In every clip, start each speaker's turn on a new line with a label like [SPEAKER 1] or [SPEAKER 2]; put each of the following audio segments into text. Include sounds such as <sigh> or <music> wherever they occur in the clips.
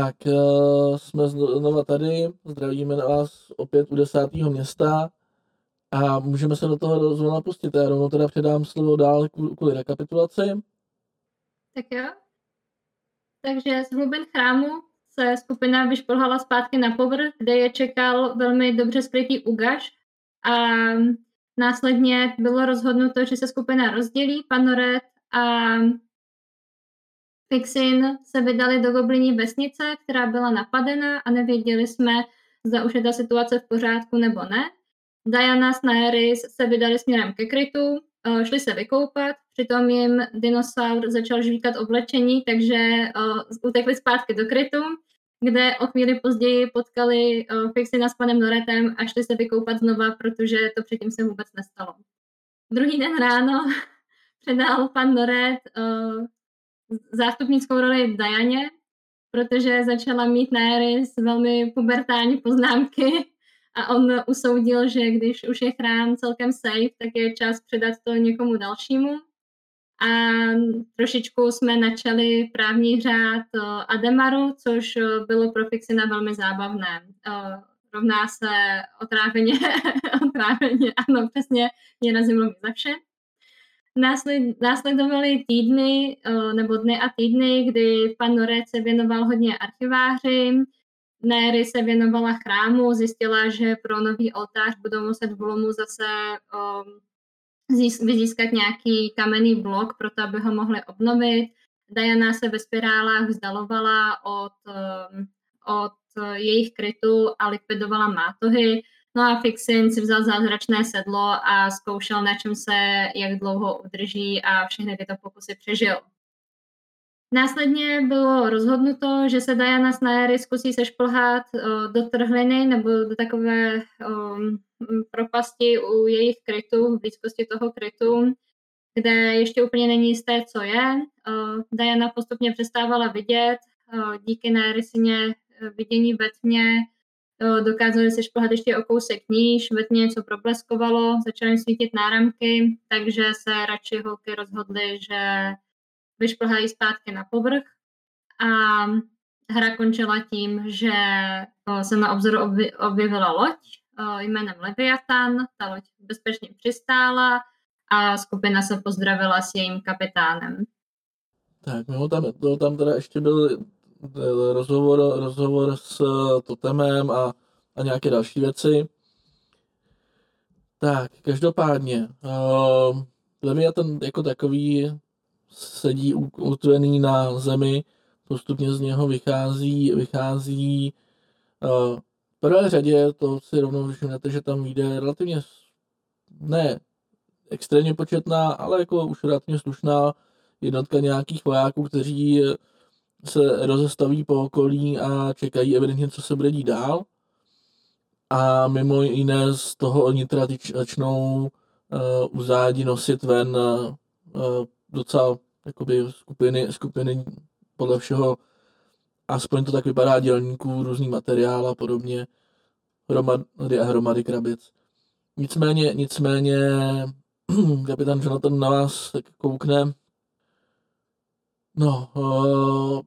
[SPEAKER 1] Tak uh, jsme znova tady, zdravíme na vás opět u desátého města a můžeme se do toho zrovna pustit. Já rovnou teda předám slovo dál kvůli rekapitulaci.
[SPEAKER 2] Tak jo. Takže z hlubin chrámu se skupina vyšplhala zpátky na povrch, kde je čekal velmi dobře skrytý ugaš a následně bylo rozhodnuto, že se skupina rozdělí. Panoret a Fixin se vydali do Gobliní vesnice, která byla napadena a nevěděli jsme, zda už je ta situace v pořádku nebo ne. Diana s Naeris se vydali směrem ke krytu, eh, šli se vykoupat, přitom jim dinosaur začal žvíkat oblečení, takže uh, utekli zpátky do krytu, kde o chvíli později potkali uh, Fixina s panem Noretem a šli se vykoupat znova, protože to předtím se vůbec nestalo. Druhý den ráno <laughs> předal pan Noret zástupnickou roli Dajaně, protože začala mít Naeris velmi pubertální poznámky a on usoudil, že když už je chrám celkem safe, tak je čas předat to někomu dalšímu. A trošičku jsme načali právní řád Ademaru, což bylo pro Fixina velmi zábavné. Rovná se otráveně, <laughs> otráveně, ano, přesně, je na zimu za vše. Násled, následovaly týdny nebo dny a týdny, kdy pan Norec se věnoval hodně archiváři, Néry se věnovala chrámu, zjistila, že pro nový oltář budou muset v Lomu zase um, vyzískat nějaký kamenný blok, proto aby ho mohli obnovit. Diana se ve spirálách vzdalovala od, um, od jejich krytu a likvidovala mátohy. No a Fixin si vzal zázračné sedlo a zkoušel, na čem se jak dlouho udrží a všechny tyto pokusy přežil. Následně bylo rozhodnuto, že se Diana s Nairi zkusí sešplhat do trhliny nebo do takové um, propasti u jejich krytu, v blízkosti toho krytu, kde ještě úplně není jisté, co je. Uh, Diana postupně přestávala vidět, díky Nairisině vidění ve tmě dokázali se šplhat ještě o kousek níž, ve tmě něco probleskovalo, začaly svítit náramky, takže se radši holky rozhodly, že vyšplhají zpátky na povrch a hra končila tím, že se na obzoru objevila loď jménem Leviathan, ta loď bezpečně přistála a skupina se pozdravila s jejím kapitánem.
[SPEAKER 1] Tak, no tam, to, tam teda ještě byl rozhovor, rozhovor s Totemem a, a nějaké další věci. Tak, každopádně, uh, Leviathan jako takový sedí utvený na zemi, postupně z něho vychází, vychází uh, v prvé řadě, to si rovnou všimnete, že tam jde relativně ne extrémně početná, ale jako už relativně slušná jednotka nějakých vojáků, kteří se rozestaví po okolí a čekají evidentně, co se bude dít dál. A mimo jiné z toho oni teda začnou uh, u zádi nosit ven uh, docela jakoby skupiny, skupiny podle všeho, aspoň to tak vypadá dělníků, různý materiál a podobně, hromady a hromady krabic. Nicméně, nicméně <clears throat> kapitán Jonathan na vás tak koukne. No, uh,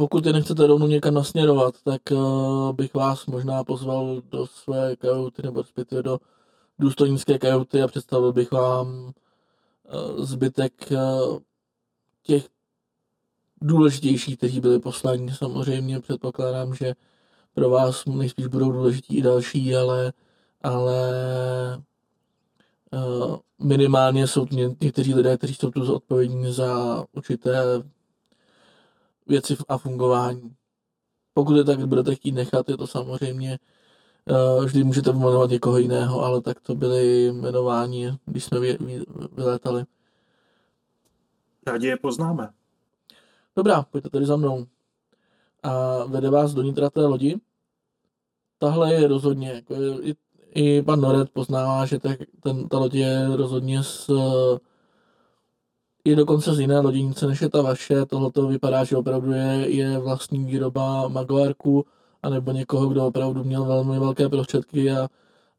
[SPEAKER 1] pokud je nechcete rovnou někam nasměrovat, tak uh, bych vás možná pozval do své kajuty, nebo respektive do důstojnické kajuty a představil bych vám Eh, zbytek eh, těch důležitějších, kteří byli poslaní. Samozřejmě předpokládám, že pro vás nejspíš budou důležití i další, ale, ale eh, minimálně jsou ně, někteří lidé, kteří jsou tu zodpovědní za určité věci a fungování. Pokud je tak budete chtít nechat, je to samozřejmě Uh, vždy můžete jmenovat někoho jiného, ale tak to byly jmenování, když jsme vy, vy, vylétali.
[SPEAKER 3] Rádi je poznáme.
[SPEAKER 1] Dobrá, pojďte tady za mnou. A vede vás do nitra té lodi. Tahle je rozhodně, jako je, i, i pan Noret poznává, že te, ten, ta loď je rozhodně z, je dokonce z jiné loděnice, než je ta vaše. Tohle to vypadá, že opravdu je, je vlastní výroba Magoarku, anebo někoho, kdo opravdu měl velmi velké prostředky a,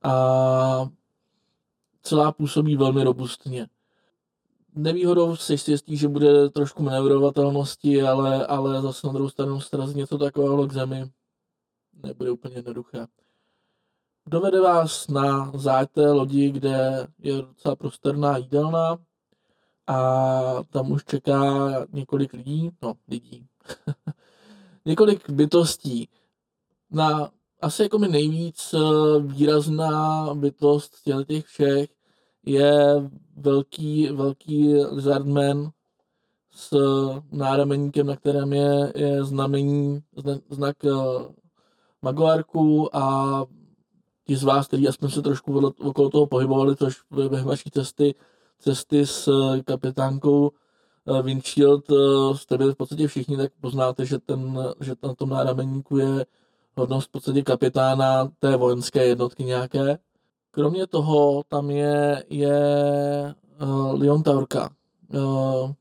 [SPEAKER 1] a celá působí velmi robustně. nevýhodou si jistý, že bude trošku manévrovatelnosti, ale, ale zase na druhou stranu srazit něco takového k zemi nebude úplně jednoduché. Dovede vás na záď té lodi, kde je docela prostorná jídelna a tam už čeká několik lidí, no lidí, <laughs> několik bytostí. Na asi jako mi nejvíc eh, výrazná bytost těch všech je velký, velký lizardman s nárameníkem, na kterém je, je znamení, znak eh, Magoarku a ti z vás, kteří aspoň se trošku okolo toho pohybovali, což během vaší cesty, cesty s eh, kapitánkou Windshield jste byli v podstatě všichni, tak poznáte, že, ten, že na tom nárameníku je hodnost v podstatě kapitána té vojenské jednotky nějaké. Kromě toho tam je, je uh, Leon Taurka. Uh,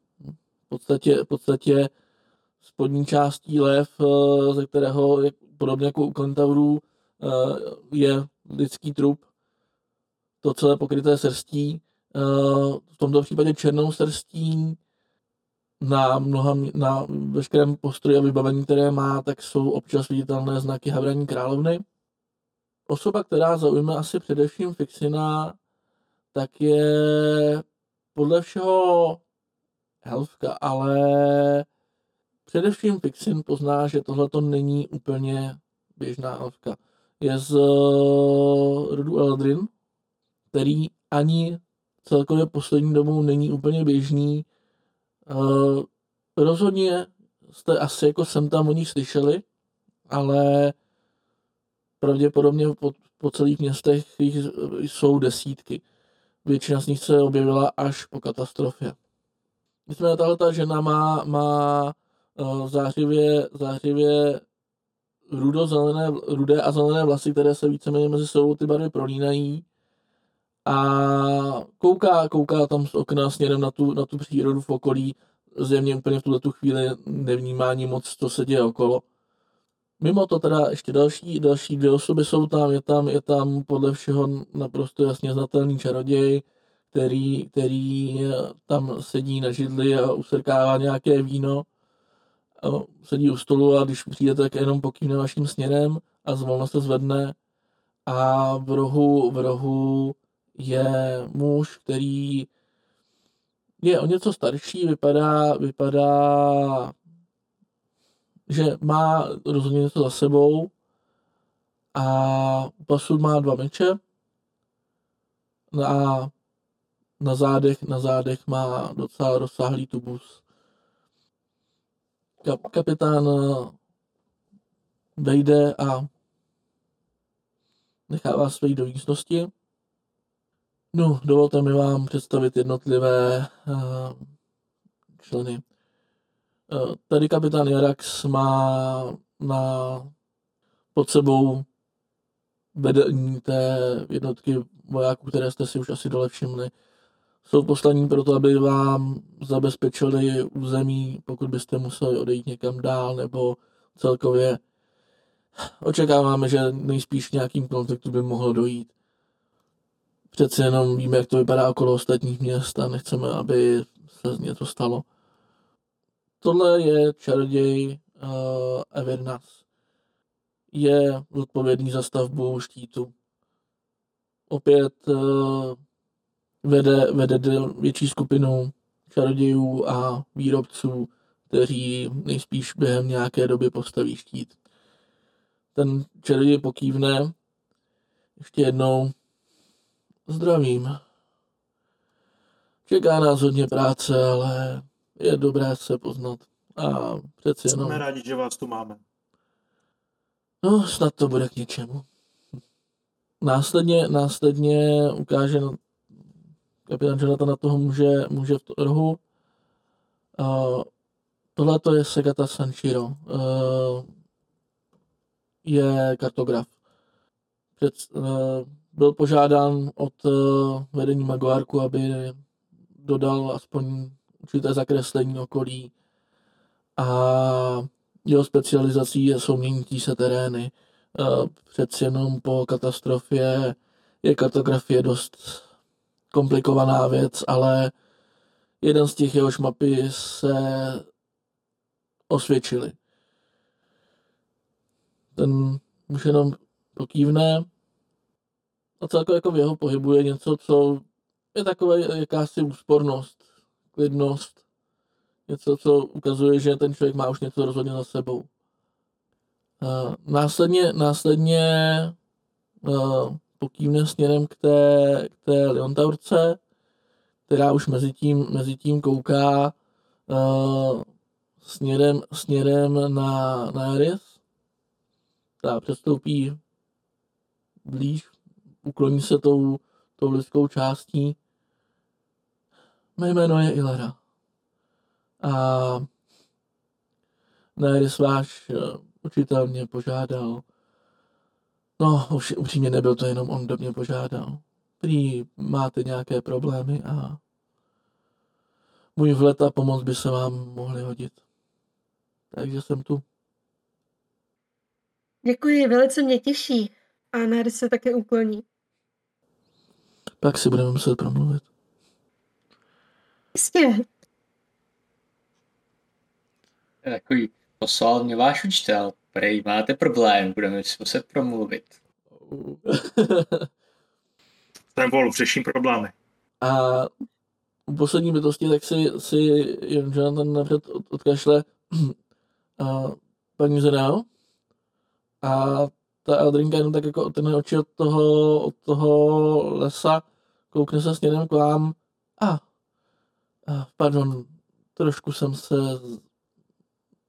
[SPEAKER 1] v, podstatě, v podstatě spodní částí lev, uh, ze kterého, je, podobně jako u kentaurů, uh, je lidský trup. To celé pokryté srstí. Uh, v tomto případě černou srstí, na, mnoha, na veškerém postroji a vybavení, které má, tak jsou občas viditelné znaky Havraní královny. Osoba, která zaujme asi především Fixina, tak je podle všeho elfka, ale především Fixin pozná, že tohle to není úplně běžná elfka. Je z rodu Eldrin, který ani celkově poslední dobou není úplně běžný, Uh, rozhodně jste asi jako sem tam o nich slyšeli, ale pravděpodobně po, po celých městech jich jsou desítky. Většina z nich se objevila až po katastrofě. Nicméně tahle ta žena má, má uh, zářivě, zářivě rudo-zelené, rudé a zelené vlasy, které se víceméně mezi sebou ty barvy prolínají a kouká, kouká tam z okna směrem na tu, na tu přírodu v okolí, zjevně úplně v tuhle tu chvíli nevnímá ani moc, co se děje okolo. Mimo to teda ještě další, další dvě osoby jsou tam, je tam, je tam podle všeho naprosto jasně znatelný čaroděj, který, který tam sedí na židli a usrkává nějaké víno, sedí u stolu a když přijde, tak jenom pokývne vaším směrem a zvolno se zvedne a v rohu, v rohu je muž, který je o něco starší, vypadá, vypadá, že má rozhodně něco za sebou a pasu má dva meče a na zádech, na zádech má docela rozsáhlý tubus. Kap, kapitán vejde a nechává své do místnosti No, dovolte mi vám představit jednotlivé uh, členy. Uh, tady kapitán Jarax má na pod sebou vedení té jednotky vojáků, které jste si už asi dole všimli. Jsou poslaní proto, aby vám zabezpečili území, pokud byste museli odejít někam dál, nebo celkově očekáváme, že nejspíš nějakým konfliktu by mohlo dojít přece jenom víme, jak to vypadá okolo ostatních měst a nechceme, aby se z něco stalo. Tohle je čaroděj uh, Evernas. Je zodpovědný za stavbu štítu. Opět uh, vede, vede větší skupinu čarodějů a výrobců, kteří nejspíš během nějaké doby postaví štít. Ten čaroděj pokývne ještě jednou Zdravím. Čeká nás hodně práce, ale je dobré se poznat. A přeci jenom...
[SPEAKER 3] Jsme rádi, že vás tu máme.
[SPEAKER 1] No, snad to bude k něčemu. Následně, následně ukáže na kapitán Jonathan na toho muže, muže v rohu. Uh, tohle to je Segata Sanshiro. Uh, je kartograf. Před, uh, byl požádán od eh, vedení Maguárku, aby dodal aspoň určité zakreslení okolí a jeho specializací je souměnití se terény. Eh, přeci jenom po katastrofě je kartografie dost komplikovaná věc, ale jeden z těch jehož mapy se osvědčily. Ten už jenom pokývne a celkově jako v jeho pohybu je něco, co je takové jakási úspornost, klidnost, něco, co ukazuje, že ten člověk má už něco rozhodně za sebou. Uh, následně, následně uh, pokývne směrem k té, k té Leontaurce, která už mezi tím, mezi tím kouká uh, směrem, směrem na, na Eris. Ta přestoupí blíž, ukloní se tou, tou lidskou částí. Mé jméno je Ilera. A Neris váš učitel mě požádal. No, už upřímně nebyl to jenom on, kdo mě požádal. Prý máte nějaké problémy a můj vlet a pomoc by se vám mohly hodit. Takže jsem tu.
[SPEAKER 4] Děkuji, velice mě těší. A Neris se také ukloní.
[SPEAKER 1] Pak si budeme muset promluvit.
[SPEAKER 4] Jistě.
[SPEAKER 5] Takový poslal mě váš učitel. Prej, máte problém, budeme si muset promluvit. <laughs>
[SPEAKER 3] Ten Wolf, řeším problémy.
[SPEAKER 1] A u poslední bytosti tak si, si Jonathan napřed od, odkašle <clears throat> a paní Zenao a ta Eldrinka jenom tak jako otevře oči od toho, od toho lesa, koukne se směrem k vám a, a pardon, trošku jsem se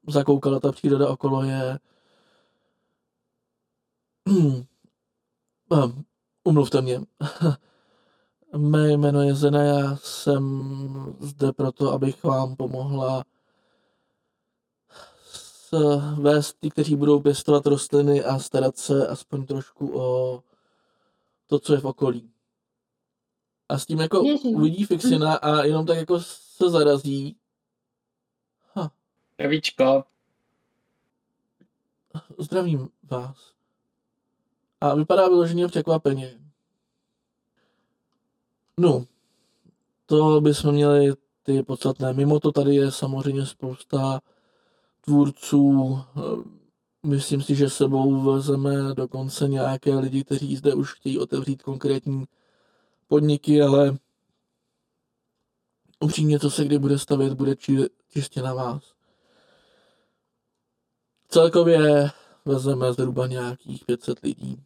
[SPEAKER 1] zakoukala, ta příroda okolo je <clears throat> umluvte mě. <laughs> Mé jméno je Zena, já jsem zde proto, abych vám pomohla vést ty, kteří budou pěstovat rostliny a starat se aspoň trošku o to, co je v okolí. A s tím jako
[SPEAKER 2] Věřím.
[SPEAKER 1] uvidí Fixina a jenom tak jako se zarazí. Ha,
[SPEAKER 5] Zdravíčko,
[SPEAKER 1] zdravím vás. A vypadá vyloženě překvapeně. No, to bychom měli ty podstatné. Mimo to tady je samozřejmě spousta tvůrců. eh, Myslím si, že sebou vezeme dokonce nějaké lidi, kteří zde už chtějí otevřít konkrétní podniky, ale upřímně, co se kdy bude stavět, bude či, čistě na vás. Celkově vezmeme zhruba nějakých 500 lidí.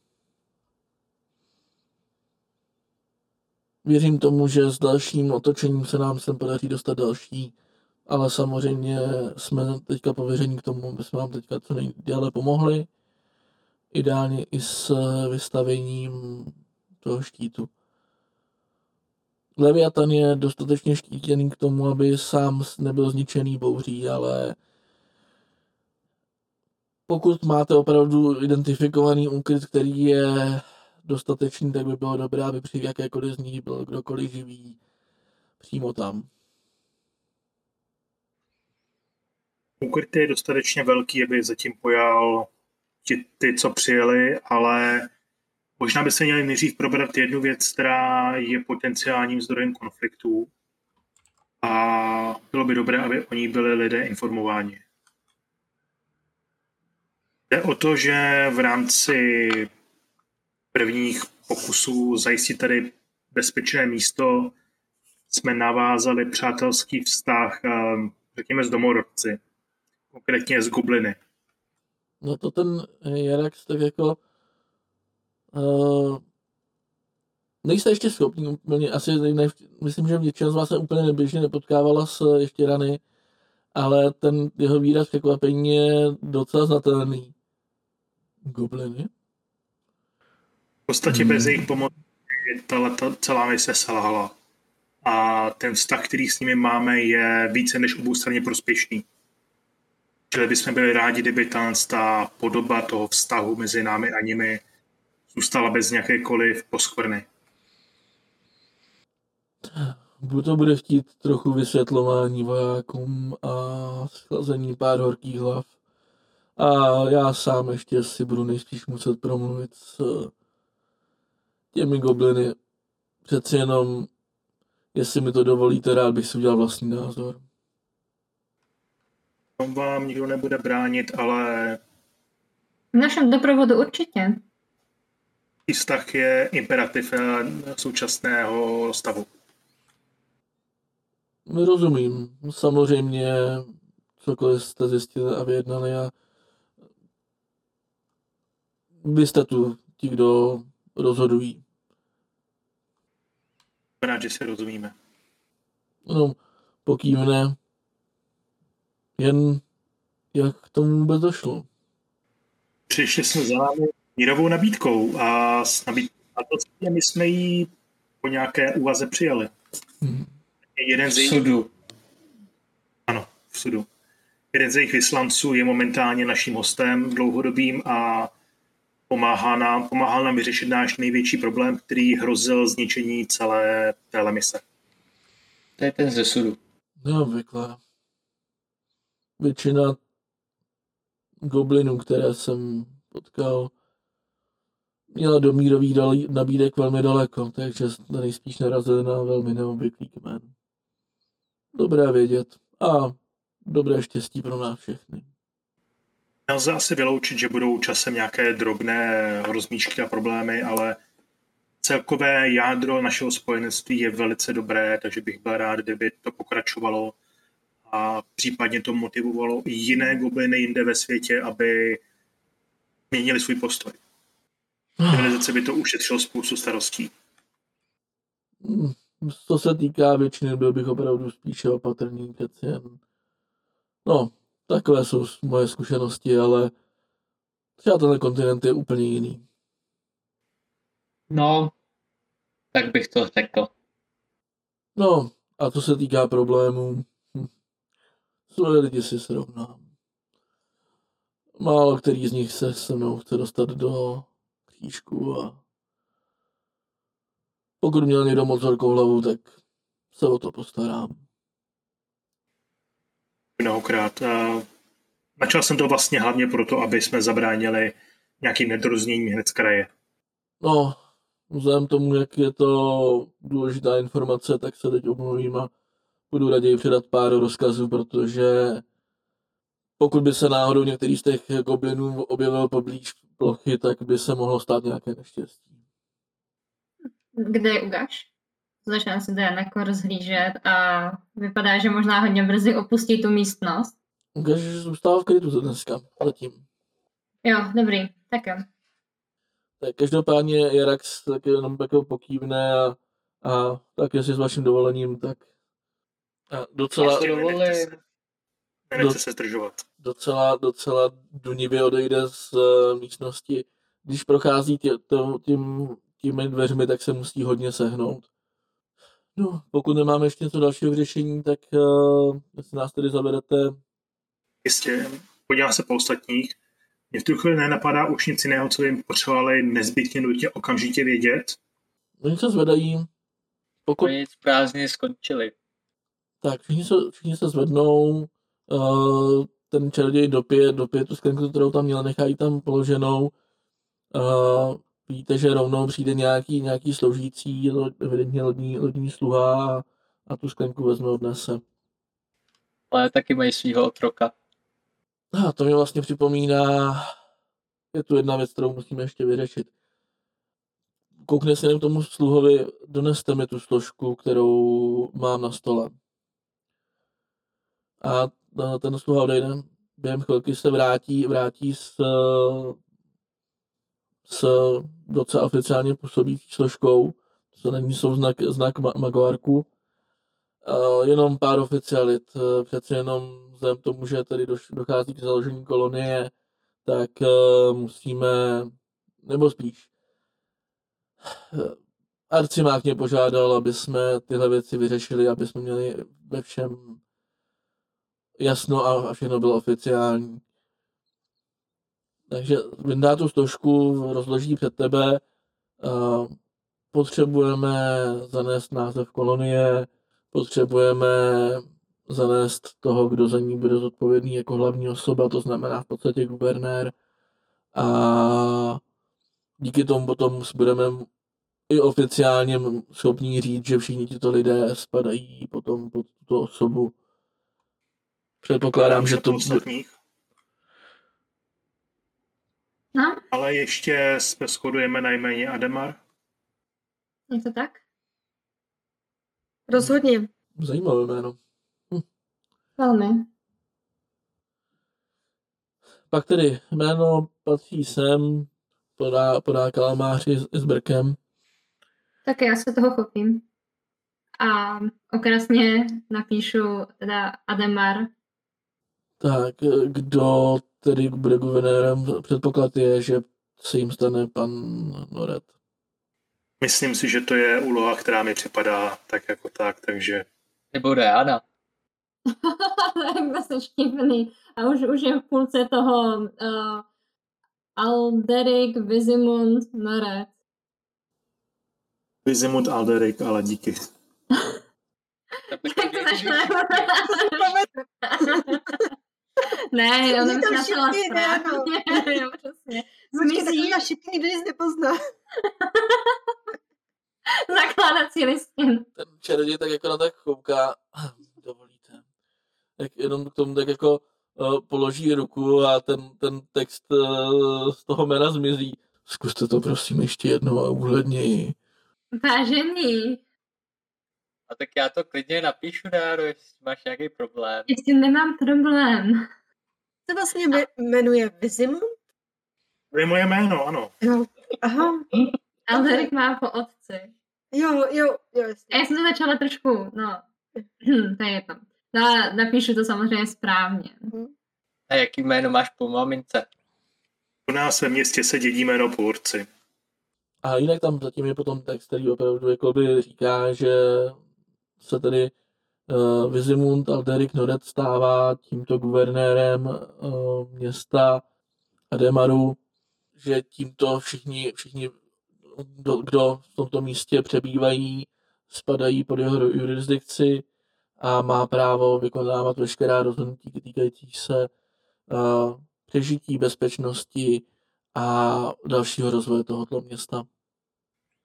[SPEAKER 1] Věřím tomu, že s dalším otočením se nám sem podaří dostat další, ale samozřejmě jsme teďka pověření k tomu, aby jsme vám teďka co nejdéle pomohli. Ideálně i s vystavením toho štítu. Leviatan je dostatečně štítěný k tomu, aby sám nebyl zničený bouří, ale pokud máte opravdu identifikovaný úkryt, který je dostatečný, tak by bylo dobré, aby při jakékoliv z nich byl kdokoliv živý přímo tam.
[SPEAKER 3] Je dostatečně velký, aby zatím pojal ti, ty, co přijeli, ale možná by se měli nejdřív probrat jednu věc, která je potenciálním zdrojem konfliktů. A bylo by dobré, aby o ní byli lidé informováni. Jde o to, že v rámci prvních pokusů zajistit tady bezpečné místo jsme navázali přátelský vztah, eh, řekněme, s domorodci, konkrétně s Gobliny.
[SPEAKER 1] No to ten Jarax tak jako uh, nejste ještě schopný úplně, asi ne, myslím, že většina z vás se úplně neběžně nepotkávala s ještě rany, ale ten jeho výraz překvapení je docela znatelný. Gobliny?
[SPEAKER 3] V podstatě
[SPEAKER 1] Hmm.
[SPEAKER 3] bez jejich pomoci ta, ta celá mise selhala. A ten vztah, který s nimi máme, je více než oboustranně prospěšný. Čili bychom byli rádi, kdyby ta, podoba toho vztahu mezi námi a nimi zůstala bez nějakékoliv poskvrny.
[SPEAKER 1] To bude chtít trochu vysvětlování vojákům a schlazení pár horkých hlav. A já sám ještě si budu nejspíš muset promluvit s těmi gobliny. Přeci jenom jestli mi to dovolíte, rád bych si udělal vlastní názor.
[SPEAKER 3] Tom vám nikdo nebude bránit, ale
[SPEAKER 2] V našem doprovodu určitě.
[SPEAKER 3] vztah je imperativ eh, současného stavu.
[SPEAKER 1] Rozumím. Samozřejmě cokoliv jste zjistili a vyjednali a vy jste tu ti, kdo rozhodují.
[SPEAKER 3] Rád, že si rozumíme.
[SPEAKER 1] No, pokývne. Jen jak k tomu vůbec došlo?
[SPEAKER 3] Přišli jsme za námi mírovou nabídkou a s nabídkou a to my jsme ji po nějaké úvaze přijali.
[SPEAKER 1] Hm.
[SPEAKER 3] Jeden z
[SPEAKER 5] V
[SPEAKER 3] jejich,
[SPEAKER 5] sudu.
[SPEAKER 3] ano, v sudu. Jeden z jejich vyslanců je momentálně naším hostem dlouhodobým a pomáhá nám, pomáhal nám vyřešit náš největší problém, který hrozil zničení celé téhle mise.
[SPEAKER 5] To je ten ze sudu.
[SPEAKER 1] Neobvyklé. Většina goblinů, které jsem potkal, měla do mírových nabídek velmi daleko, takže jsme nejspíš narazili na velmi neobvyklý kmen. Dobré vědět a dobré štěstí pro nás všechny.
[SPEAKER 3] Nelze asi vyloučit, že budou časem nějaké drobné rozmíšky a problémy, ale celkové jádro našeho spojenectví je velice dobré, takže bych byl rád, kdyby to pokračovalo a případně to motivovalo i jiné gobliny jinde ve světě, aby měnili svůj postoj. Civilizace by to ušetřilo spoustu starostí.
[SPEAKER 1] Co se týká většiny, byl bych opravdu spíše opatrný, jen. No, takové jsou moje zkušenosti, ale třeba tenhle kontinent je úplně jiný.
[SPEAKER 5] No, tak bych to řekl.
[SPEAKER 1] No, a co se týká problémů, svoje lidi si srovnám. Málo který z nich se se mnou chce dostat do křížku a pokud měl někdo moc horkou hlavu, tak se o to postarám.
[SPEAKER 3] Mnohokrát. A Načal jsem to vlastně hlavně proto, aby jsme zabránili nějakým nedorozněním hned z kraje.
[SPEAKER 1] No, vzhledem tomu, jak je to důležitá informace, tak se teď omluvím a budu raději předat pár rozkazů, protože pokud by se náhodou některý z těch goblinů objevil poblíž plochy, tak by se mohlo stát nějaké neštěstí.
[SPEAKER 2] Kde je Ugaš? Začne se Dan jako rozhlížet a vypadá, že možná hodně brzy opustí tu místnost.
[SPEAKER 1] Že zůstává v krytu za dneska, zatím.
[SPEAKER 2] Jo, dobrý, tak jo.
[SPEAKER 1] Tak každopádně Jarax tak jenom jako pokývne a, a tak jestli s vaším dovolením, tak docela,
[SPEAKER 5] dovolím.
[SPEAKER 3] Nenechte se, se zdržovat.
[SPEAKER 1] docela, docela dunivě odejde z uh, místnosti. Když prochází tě, to, tím, těmi dveřmi, tak se musí hodně sehnout. No, pokud nemáme ještě něco dalšího k řešení, tak uh, jestli nás tedy zavedete,
[SPEAKER 3] Jistě, podívám se po ostatních. Mě v tu chvíli nenapadá už nic jiného, co by potřebovali nezbytně nutně okamžitě vědět.
[SPEAKER 1] oni se zvedají, pokud,
[SPEAKER 5] Oni prázdniny skončily.
[SPEAKER 1] Tak všichni se, všichni se zvednou, uh, ten čaroděj dopije, dopije tu sklenku, kterou tam měl, nechají tam položenou, uh, víte, že rovnou přijde nějaký, nějaký sloužící, lo- evidentně lodní, lodní sluha a, a tu sklenku vezme odnese.
[SPEAKER 5] Ale taky mají svého otroka.
[SPEAKER 1] A to mi vlastně připomíná, je tu jedna věc, kterou musíme ještě vyřešit. Koukne se jenom tomu sluhovi, doneste mi tu složku, kterou mám na stole. A ten sluha odejde, během chvilky se vrátí, vrátí s, s docela oficiálně působící složkou, to není jsou znak, znak ma- Magoarku, Uh, jenom pár oficialit, uh, přece jenom vzhledem tomu, že tady dochází k založení kolonie, tak musíme, nebo spíš, Arcimák mě požádal, aby jsme tyhle věci vyřešili, aby jsme měli ve všem jasno a, všechno bylo oficiální. Takže vyndá tu složku, rozloží před tebe, potřebujeme zanést název kolonie, potřebujeme zanést toho, kdo za ní bude zodpovědný jako hlavní osoba, to znamená v podstatě guvernér. A díky tomu potom budeme i oficiálně schopní říct, že všichni tito lidé spadají potom pod tuto osobu. Předpokládám, že to...
[SPEAKER 3] Ostatních.
[SPEAKER 2] No,
[SPEAKER 3] Ale ještě se shodujeme na jméně Ademar.
[SPEAKER 2] je to tak?
[SPEAKER 4] Rozhodně.
[SPEAKER 1] Zajímavé jméno.
[SPEAKER 2] Velmi.
[SPEAKER 1] Pak tedy jméno patří sem, podá, podá kalamáři s, s brkem.
[SPEAKER 2] Tak já se toho chopím. A okrasně napíšu teda Ademar.
[SPEAKER 1] Tak, kdo tedy bude guvernérem? Předpoklad je, že se jim stane pan Noret.
[SPEAKER 3] Myslím si, že to je úloha, která mi připadá tak jako tak, takže
[SPEAKER 5] Nebo Diana. <laughs>
[SPEAKER 2] Jak se štípný. A už, už je v půlce toho uh, Alderic Vizimund Noret.
[SPEAKER 3] Vizimut Alderik, ale díky. <laughs>
[SPEAKER 5] Tak <laughs>
[SPEAKER 2] Ne, jsem
[SPEAKER 4] tam
[SPEAKER 2] napsala
[SPEAKER 4] všichni, ne, ano.
[SPEAKER 2] správně. <laughs> Jo, přesně.
[SPEAKER 4] Počkej,
[SPEAKER 2] Zmizí
[SPEAKER 4] takový šipky nikdo nic nepozná. <laughs>
[SPEAKER 2] zakládací listin.
[SPEAKER 1] Ten čaroděj tak jako na tak kouká, <clears throat> dovolíte, tak jenom k tomu tak jako uh, položí ruku a ten, ten text uh, z toho jména zmizí. Zkuste to prosím ještě jednou a úhledněji.
[SPEAKER 2] Vážený,
[SPEAKER 5] A tak já to klidně napíšu, Dáro, jestli máš nějaký problém.
[SPEAKER 2] jestli nemám problém.
[SPEAKER 4] Se vlastně jme- jmenuje Vizimund?
[SPEAKER 3] To je moje jméno, ano.
[SPEAKER 4] Jo. Aha.
[SPEAKER 2] Alderic má po otci.
[SPEAKER 4] Jo, jo, jo,
[SPEAKER 2] A
[SPEAKER 4] jasně.
[SPEAKER 2] já jsem to začala trošku, no, to je jedno. No, napíšu to samozřejmě správně.
[SPEAKER 5] A jaký jméno máš po mamince?
[SPEAKER 3] U nás ve městě se dědí jméno půrci.
[SPEAKER 1] A jinak tam zatím je potom text, který opravdu jakoby říká, že se tedy uh, Vizimund Alderic Noret stává tímto guvernérem uh, města Ademaru, že tímto všichni, všichni kdo, kdo v tomto místě přebývají, spadají pod jeho jurisdikci a má právo vykonávat veškerá rozhodnutí týkající se uh, přežití, bezpečnosti a dalšího rozvoje tohoto města.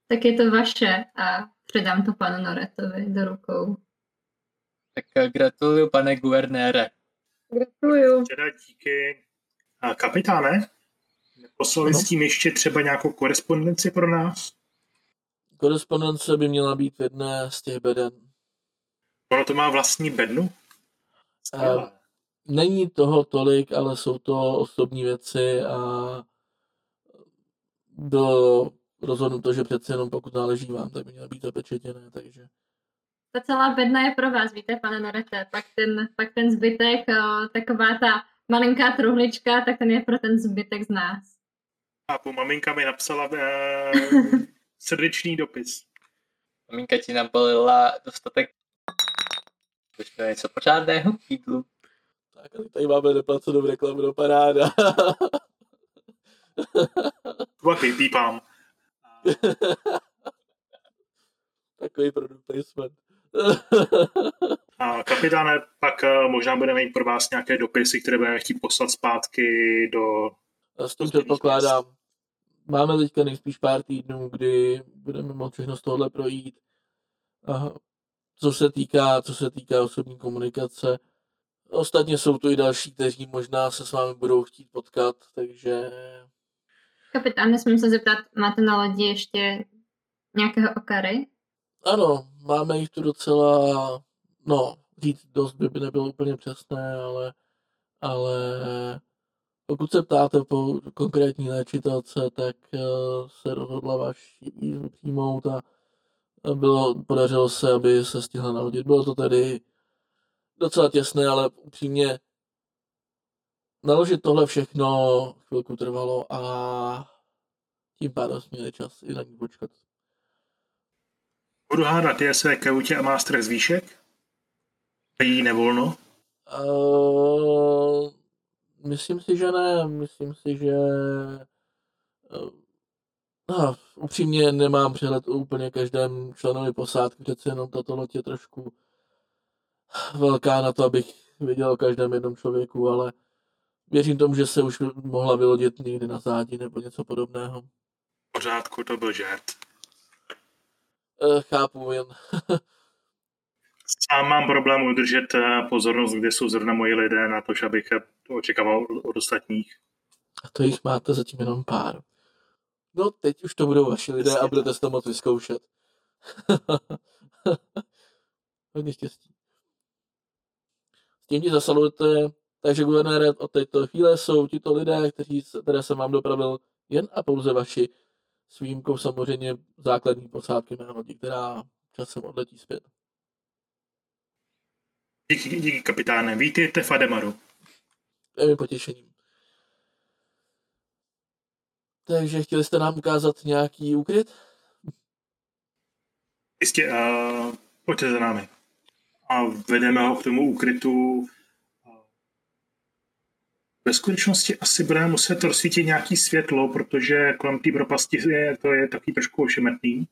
[SPEAKER 2] Tak je to vaše a předám to panu Noretovi do rukou.
[SPEAKER 5] Tak eh, gratuluju, pane guvernére.
[SPEAKER 4] Gratuluju.
[SPEAKER 3] Teda díky. A kapitáne, poslali s tím ještě třeba nějakou korespondenci pro nás?
[SPEAKER 1] Korespondence by měla být v jedné z těch beden.
[SPEAKER 3] Ono to má vlastní bednu? Skvělé.
[SPEAKER 1] Není toho tolik, ale jsou to osobní věci a bylo rozhodnuto, že přece jenom pokud náleží vám, tak by měla být zapečetěné, takže
[SPEAKER 2] Ta celá bedna je pro vás, víte, pane Norete. Pak ten, pak ten zbytek, o, taková ta malinká truhlička, tak ten je pro ten zbytek z nás.
[SPEAKER 3] A po maminka mi napsala eh, <laughs> srdečný dopis.
[SPEAKER 5] Maminka ti nabalila dostatek je něco pořádného k jídlu.
[SPEAKER 1] Tak tady máme neplacenou reklamu do paráda.
[SPEAKER 3] To pak vypípám. <laughs>
[SPEAKER 1] Takový produkt placement. <laughs>
[SPEAKER 3] A kapitáne, pak eh, možná budeme mít pro vás nějaké dopisy, které budeme chtít poslat zpátky do...
[SPEAKER 1] S tím předpokládám. Máme teďka nejspíš pár týdnů, kdy budeme moct všechno z tohohle projít. A co se týká, co se týká osobní komunikace, ostatně jsou tu i další, kteří možná se s vámi budou chtít potkat, takže
[SPEAKER 2] Kapitán, nesmím se zeptat, máte na lodi ještě nějakého okary?
[SPEAKER 1] ano, máme jich tu docela, no, říct dost by, by nebylo úplně přesné, ale, ale pokud se ptáte po konkrétní léčitelce, tak eh, se rozhodla výzvu přijmout a a bylo, podařilo se, aby se stihla narodit. Bylo to tedy docela těsné, ale upřímně naložit tohle všechno chvilku trvalo a tím pádem jsme měli čas i na ní počkat.
[SPEAKER 3] Budu hádat, je své kajutě a má strach z výšek? Jí nevolno?
[SPEAKER 1] Uh, myslím si, že ne. Myslím si, že uh, no, upřímně nemám přehled o úplně každém členovi posádky, přece jenom tato loď je trošku velká na to, abych věděl o každém jednom člověku, ale věřím tomu, že se už mohla vylodit někdy na zádi nebo něco podobného.
[SPEAKER 3] V pořádku, to byl žert.
[SPEAKER 1] Uh, chápu jen. <laughs>
[SPEAKER 3] Sám mám problém udržet eh, pozornost, kde jsou zrovna moji lidé na to, že abych to očekával od ostatních.
[SPEAKER 1] A to jich máte zatím jenom pár. No, teď už to budou vaši lidé a budete se to moc vyzkoušet. <laughs> Hodně štěstí. S tím ti zasalujete, takže guvernére, od této chvíle jsou tito lidé, kteří, které jsem vám dopravil, jen a pouze vaši, s výjimkou samozřejmě základní posádky mé lodi, která časem odletí zpět.
[SPEAKER 3] Díky, díky kapitáne. Vítejte v Ademaru.
[SPEAKER 1] Je mi potěšením. Takže chtěli jste nám ukázat nějaký úkryt?
[SPEAKER 3] Jistě, uh, pojďte za námi. A vedeme ho k tomu úkrytu. Ve skutečnosti asi budeme muset rozsvítit nějaký světlo, protože kolem té propasti je, to je taky trošku ošemetný.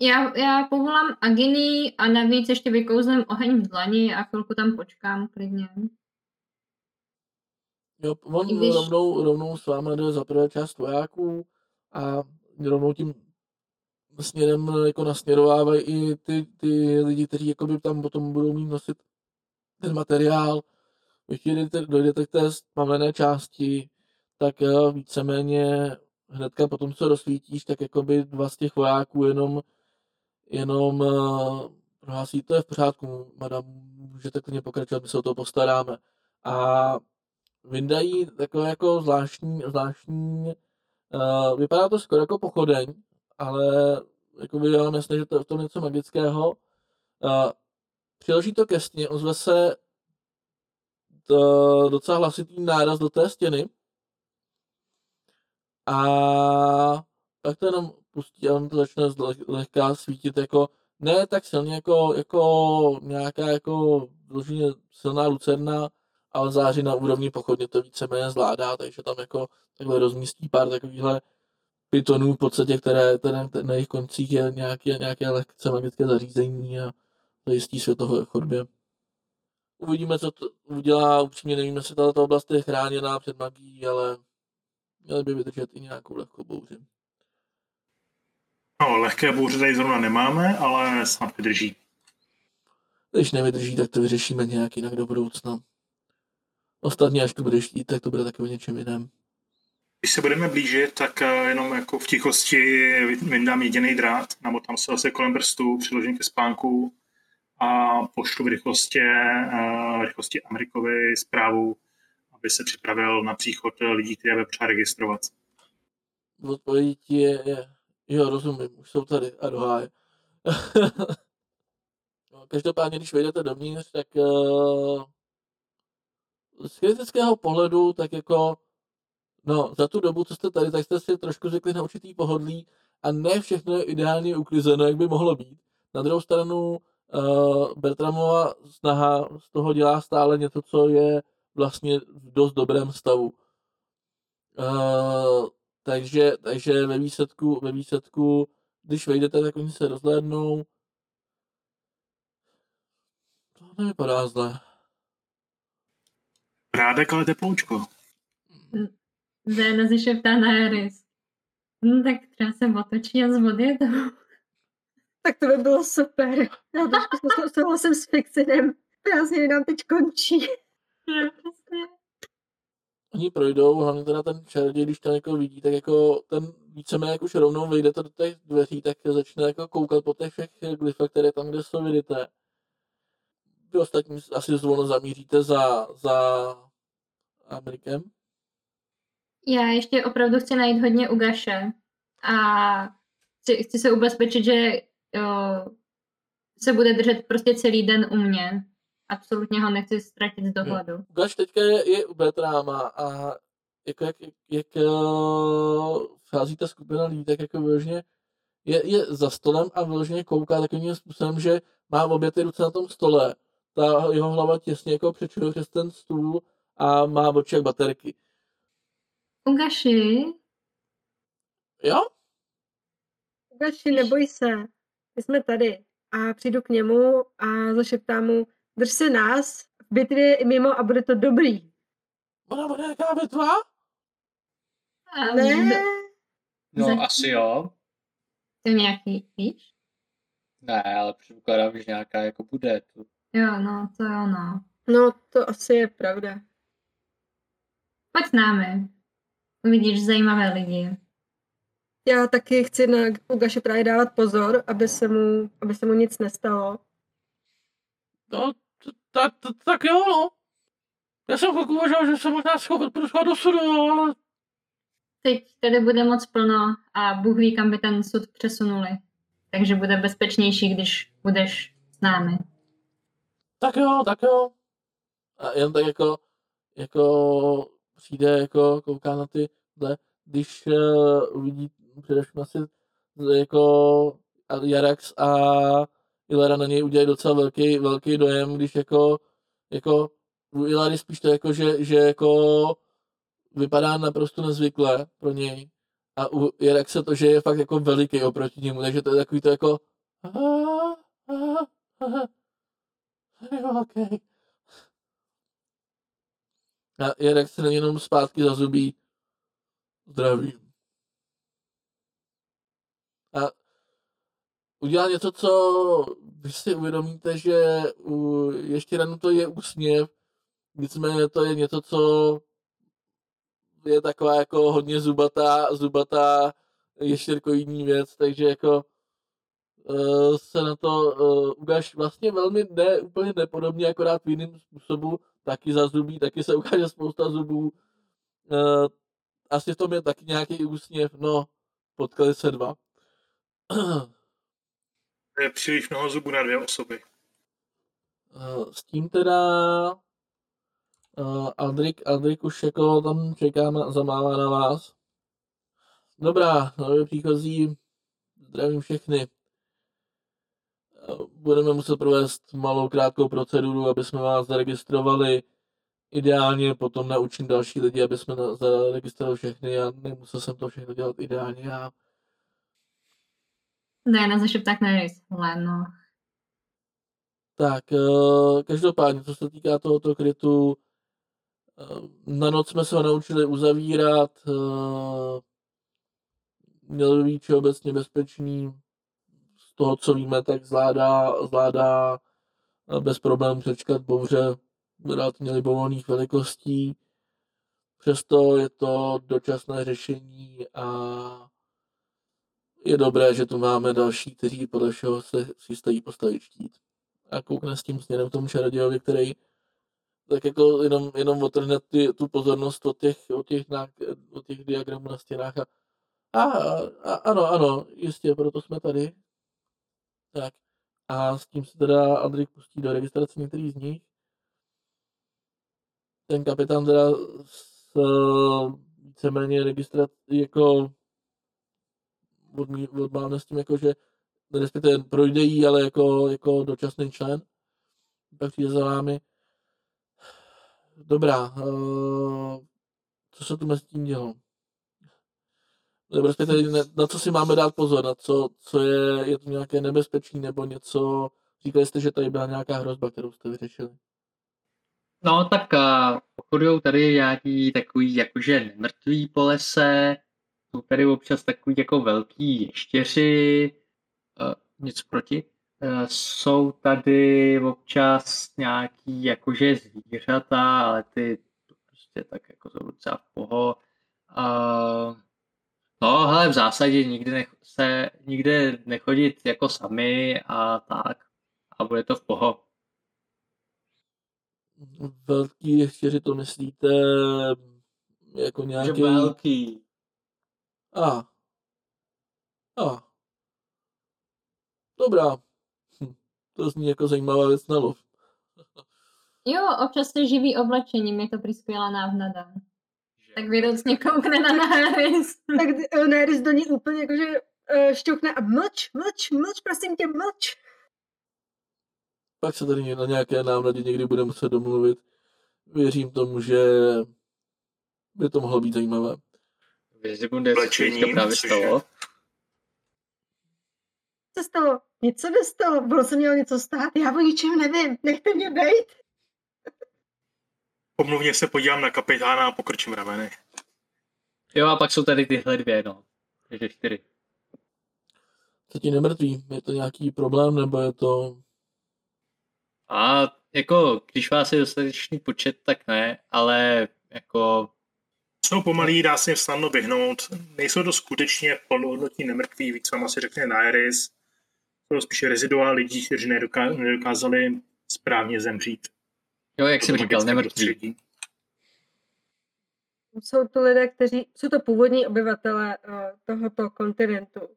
[SPEAKER 2] Já, já povolám Aginy a navíc ještě vykouzlím oheň v dlani a chvilku tam počkám klidně.
[SPEAKER 1] Jo, on
[SPEAKER 2] když-
[SPEAKER 1] rovnou, rovnou s vámi jde za prvé část vojáků a rovnou tím směrem jako nasměrovávají i ty, ty lidi, kteří jakoby tam potom budou mít nosit ten materiál. Když jdete, dojdete k té spamené části, tak eh, víceméně hnedka potom, co rozsvítíš, tak jakoby dva z těch vojáků jenom, jenom uh, prohlásí, to je v pořádku, madam, můžete klidně pokračovat, my se o to postaráme. A vyndají takové jako zvláštní, zvláštní uh, vypadá to skoro jako pochodeň, ale jako by vám jasné, že to je v tom něco magického. Uh, přiloží to ke stěně, ozve se to, docela hlasitý náraz do té stěny a pak to jenom pustí a on to začne lehká svítit jako ne tak silně jako, jako nějaká jako vloženě silná lucerna, ale září na úrovni pochodně to víceméně zvládá, takže tam jako takhle rozmístí pár takovýchhle pytonů v podstatě, které, které na jejich koncích je nějaké, nějaké lehce magické zařízení a zajistí světové chodbě. Uvidíme, co to udělá, upřímně nevím, jestli tato oblast je chráněná před magií, ale měli by vydržet i nějakou lehkou bouři.
[SPEAKER 3] No, lehké bouře tady zrovna nemáme, ale snad vydrží.
[SPEAKER 1] Když nevydrží, tak to vyřešíme nějak jinak do budoucna. Ostatně, až to budeš chtít, tak to bude taky o něčem jiném.
[SPEAKER 3] Když se budeme blížit, tak eh, jenom jako v tichosti vyndám jediný drát, nebo tam se zase kolem prstů, přiložím ke spánku a pošlu v rychlosti, eh, v rychlosti Amerikovi zprávu, aby se připravil na příchod lidí, které bude potřeba registrovat.
[SPEAKER 1] Odpovědí ti je, je, jo, rozumím, už jsou tady a. <laughs> No, Každopádně, když vejdete dovnitř, tak uh, z kritického pohledu, tak jako, no, za tu dobu, co jste tady, tak jste si trošku zvykli na určitý pohodlí a ne všechno je ideálně uklizeno, jak by mohlo být. Na druhou stranu, uh, Bertramova snaha z toho dělá stále něco, co je vlastně v dost dobrém stavu. Uh, takže, takže ve výsledku, ve výsledku, když vejdete, tak oni se rozhlédnou. To nevypadá zle.
[SPEAKER 3] Rádek, ale teploučko.
[SPEAKER 2] Zéna si šeptá na Eris. No tak třeba se otočí a zvodí to.
[SPEAKER 4] Tak to by bylo super. Já trošku souhlasím s Fixinem. Prázdniny nám teď končí.
[SPEAKER 1] Oni projdou, hlavně teda ten čaroděj, když to jako vidí, tak jako ten víceméně jak už rovnou vyjdete do těch dveří, tak začne jako koukat po těch všech glyfech, které tam, kde jsou vidíte. Vy ostatní asi zvolno zamíříte za, za Amerikem.
[SPEAKER 2] Já ještě opravdu chci najít hodně Ugaše a chci, chci se ubezpečit, že se bude držet prostě celý den u mě. Absolutně ho nechci ztratit z dohledu.
[SPEAKER 1] Gaš teďka je, je u Bertráma a jako jak, jak, uh, vchází ta skupina lidí, tak jako vyloženě je, je za stolem a vyloženě kouká takovým způsobem, že má obě ty ruce na tom stole. Ta jeho hlava těsně jako přečuje přes ten stůl a má oči jak baterky.
[SPEAKER 2] Ugaši,
[SPEAKER 1] Jo?
[SPEAKER 4] Gaši, neboj se. My jsme tady. A přijdu k němu a zašeptám mu, drž se nás v bitvě i mimo a bude to dobrý.
[SPEAKER 1] Ona bude nějaká bitva?
[SPEAKER 4] Ne,
[SPEAKER 5] No,
[SPEAKER 2] Zatím-
[SPEAKER 5] asi jo.
[SPEAKER 2] Ty nějaký víš?
[SPEAKER 5] Ne, ale předpokládám, že nějaká jako bude. To...
[SPEAKER 2] Jo, no, to jo, no.
[SPEAKER 4] No, to asi je pravda.
[SPEAKER 2] Pojď s námi. Uvidíš zajímavé lidi.
[SPEAKER 4] Já taky chci na Ugaše právě dávat pozor, aby se mu, aby se mu nic nestalo.
[SPEAKER 1] No, t- ta, t- tak jo, no. Já jsem chvilku uvažoval, že se možná schovat pro do sudu, ale
[SPEAKER 2] Teď tady bude moc plno a Bůh ví, kam by ten sud přesunuli. Takže bude bezpečnější, když budeš s námi.
[SPEAKER 1] tak jo, tak jo. A jen tak jako, jako přijde, jako kouká na ty, tle, když uh, uvidí především asi jako Jarax a Ilera na něj udělají docela velký, velký dojem, když jako, jako u Ilary spíš to jako, že, že jako vypadá naprosto nezvykle pro něj. A u Jaraxe to, že je fakt jako veliký oproti němu, takže to je takový to jako. A Jarek se jenom zpátky zazubí. Zdravím. A udělá něco, co vy si uvědomíte, že u ještě ráno to je úsměv, nicméně to je něco, co je taková jako hodně zubatá, zubatá ještěrkoidní věc, takže jako uh, se na to uh, ukáž vlastně velmi ne, úplně nepodobně, akorát v jiném způsobu, taky zazubí, taky se <laughs> ukáže spousta zubů. Uh, asi v tom je taky nějaký úsměv, no, potkali se dva.
[SPEAKER 3] To je příliš mnoho zubů na dvě osoby.
[SPEAKER 1] Uh, s tím teda uh, Aldrik, Aldrik už jako tam čeká, zamává na vás. Dobrá, nově příchozí, zdravím všechny. Uh, Budeme muset provést malou krátkou proceduru, aby jsme vás zaregistrovali. Ideálně potom naučím další lidi, aby jsme zaregistrovali všechny. Já nemusel jsem to všechno dělat ideálně. Já
[SPEAKER 2] Diana zašeptá k Nerys. Leno.
[SPEAKER 1] Tak, eh, každopádně, co se týká tohoto krytu, eh, na noc jsme se ho naučili uzavírat, eh, měl by být všeobecně bezpečný, z toho, co víme, tak zvládá, zvládá bez problémů přečkat bouře relativně libovolných velikostí, přesto je to dočasné řešení a je dobré, že tu máme další, kteří podle všeho se si stojí postavit štít a koukne s tím směrem tomu čarodějovi, který tak jako jenom, jenom otrhne ty, tu pozornost od těch, od těch, od těch diagramů na stěnách a, a, a, ano, ano, jistě, proto jsme tady. Tak. A s tím se teda Andrik pustí do registrace některých z nich. Ten kapitán teda s víceméně registrat jako odmávne s tím jako, že respektive projde jí, ale jako, jako dočasný člen. Pak přijde za vámi. Dobrá, uh, co se tu mezi tím dělo? Nebo respektive na, na co si máme dát pozor, na co, co je, je to nějaké nebezpečí nebo něco, říkali jste, že tady byla nějaká hrozba, kterou jste vyřešili.
[SPEAKER 5] No tak uh, pochodují tady nějaký takový jakože nemrtví po lese, jsou tady občas takový jako velký ještěři, uh, něco proti. Uh, jsou tady občas nějaký jakože zvířata, ale ty to prostě tak jako jsou docela v poho. Uh, no hele, v zásadě nikdy nech, se nikde nechodit jako sami a tak. A bude to v poho.
[SPEAKER 1] Velký ještěři to myslíte jako
[SPEAKER 5] Že
[SPEAKER 1] nějaký...
[SPEAKER 5] velký.
[SPEAKER 1] A. A. Dobrá. Hm. To zní jako zajímavá věc na lov. <laughs>
[SPEAKER 2] Jo, občas se živí oblečením, je to skvělá návnada. Tak vědoucně koukne na Nerys. <laughs>
[SPEAKER 4] Tak uh, Nerys do ní úplně jakože uh, šťouchne a mlč, mlč, mlč, prosím tě, mlč.
[SPEAKER 1] Pak se tady na nějaké námladě někdy bude muset domluvit. Věřím tomu, že by to mohlo být zajímavé.
[SPEAKER 5] Co se právě stalo.
[SPEAKER 4] Co se stalo? Nic se nestalo, bylo se mělo něco stát, já o ničem nevím, nechte mě bejt.
[SPEAKER 3] Pomluvně se podívám na kapitána a pokrčím rameny.
[SPEAKER 5] Jo a pak jsou tady tyhle dvě, no. Takže čtyři.
[SPEAKER 1] Co ti nemrtví? Je to nějaký problém, nebo je to...
[SPEAKER 5] A jako, když vás je dostatečný počet, tak ne, ale jako...
[SPEAKER 3] Jsou pomalí, dá se jim snadno vyhnout. Nejsou to skutečně plnohodnotní nemrtví, víc vám asi řekne Nairis. Jsou spíše rezidua lidí, kteří nedoká- nedokázali správně zemřít.
[SPEAKER 5] Jo, jak jsem říkal, nemrtví.
[SPEAKER 4] Jsou to lidé, kteří, jsou to původní obyvatele uh, tohoto kontinentu.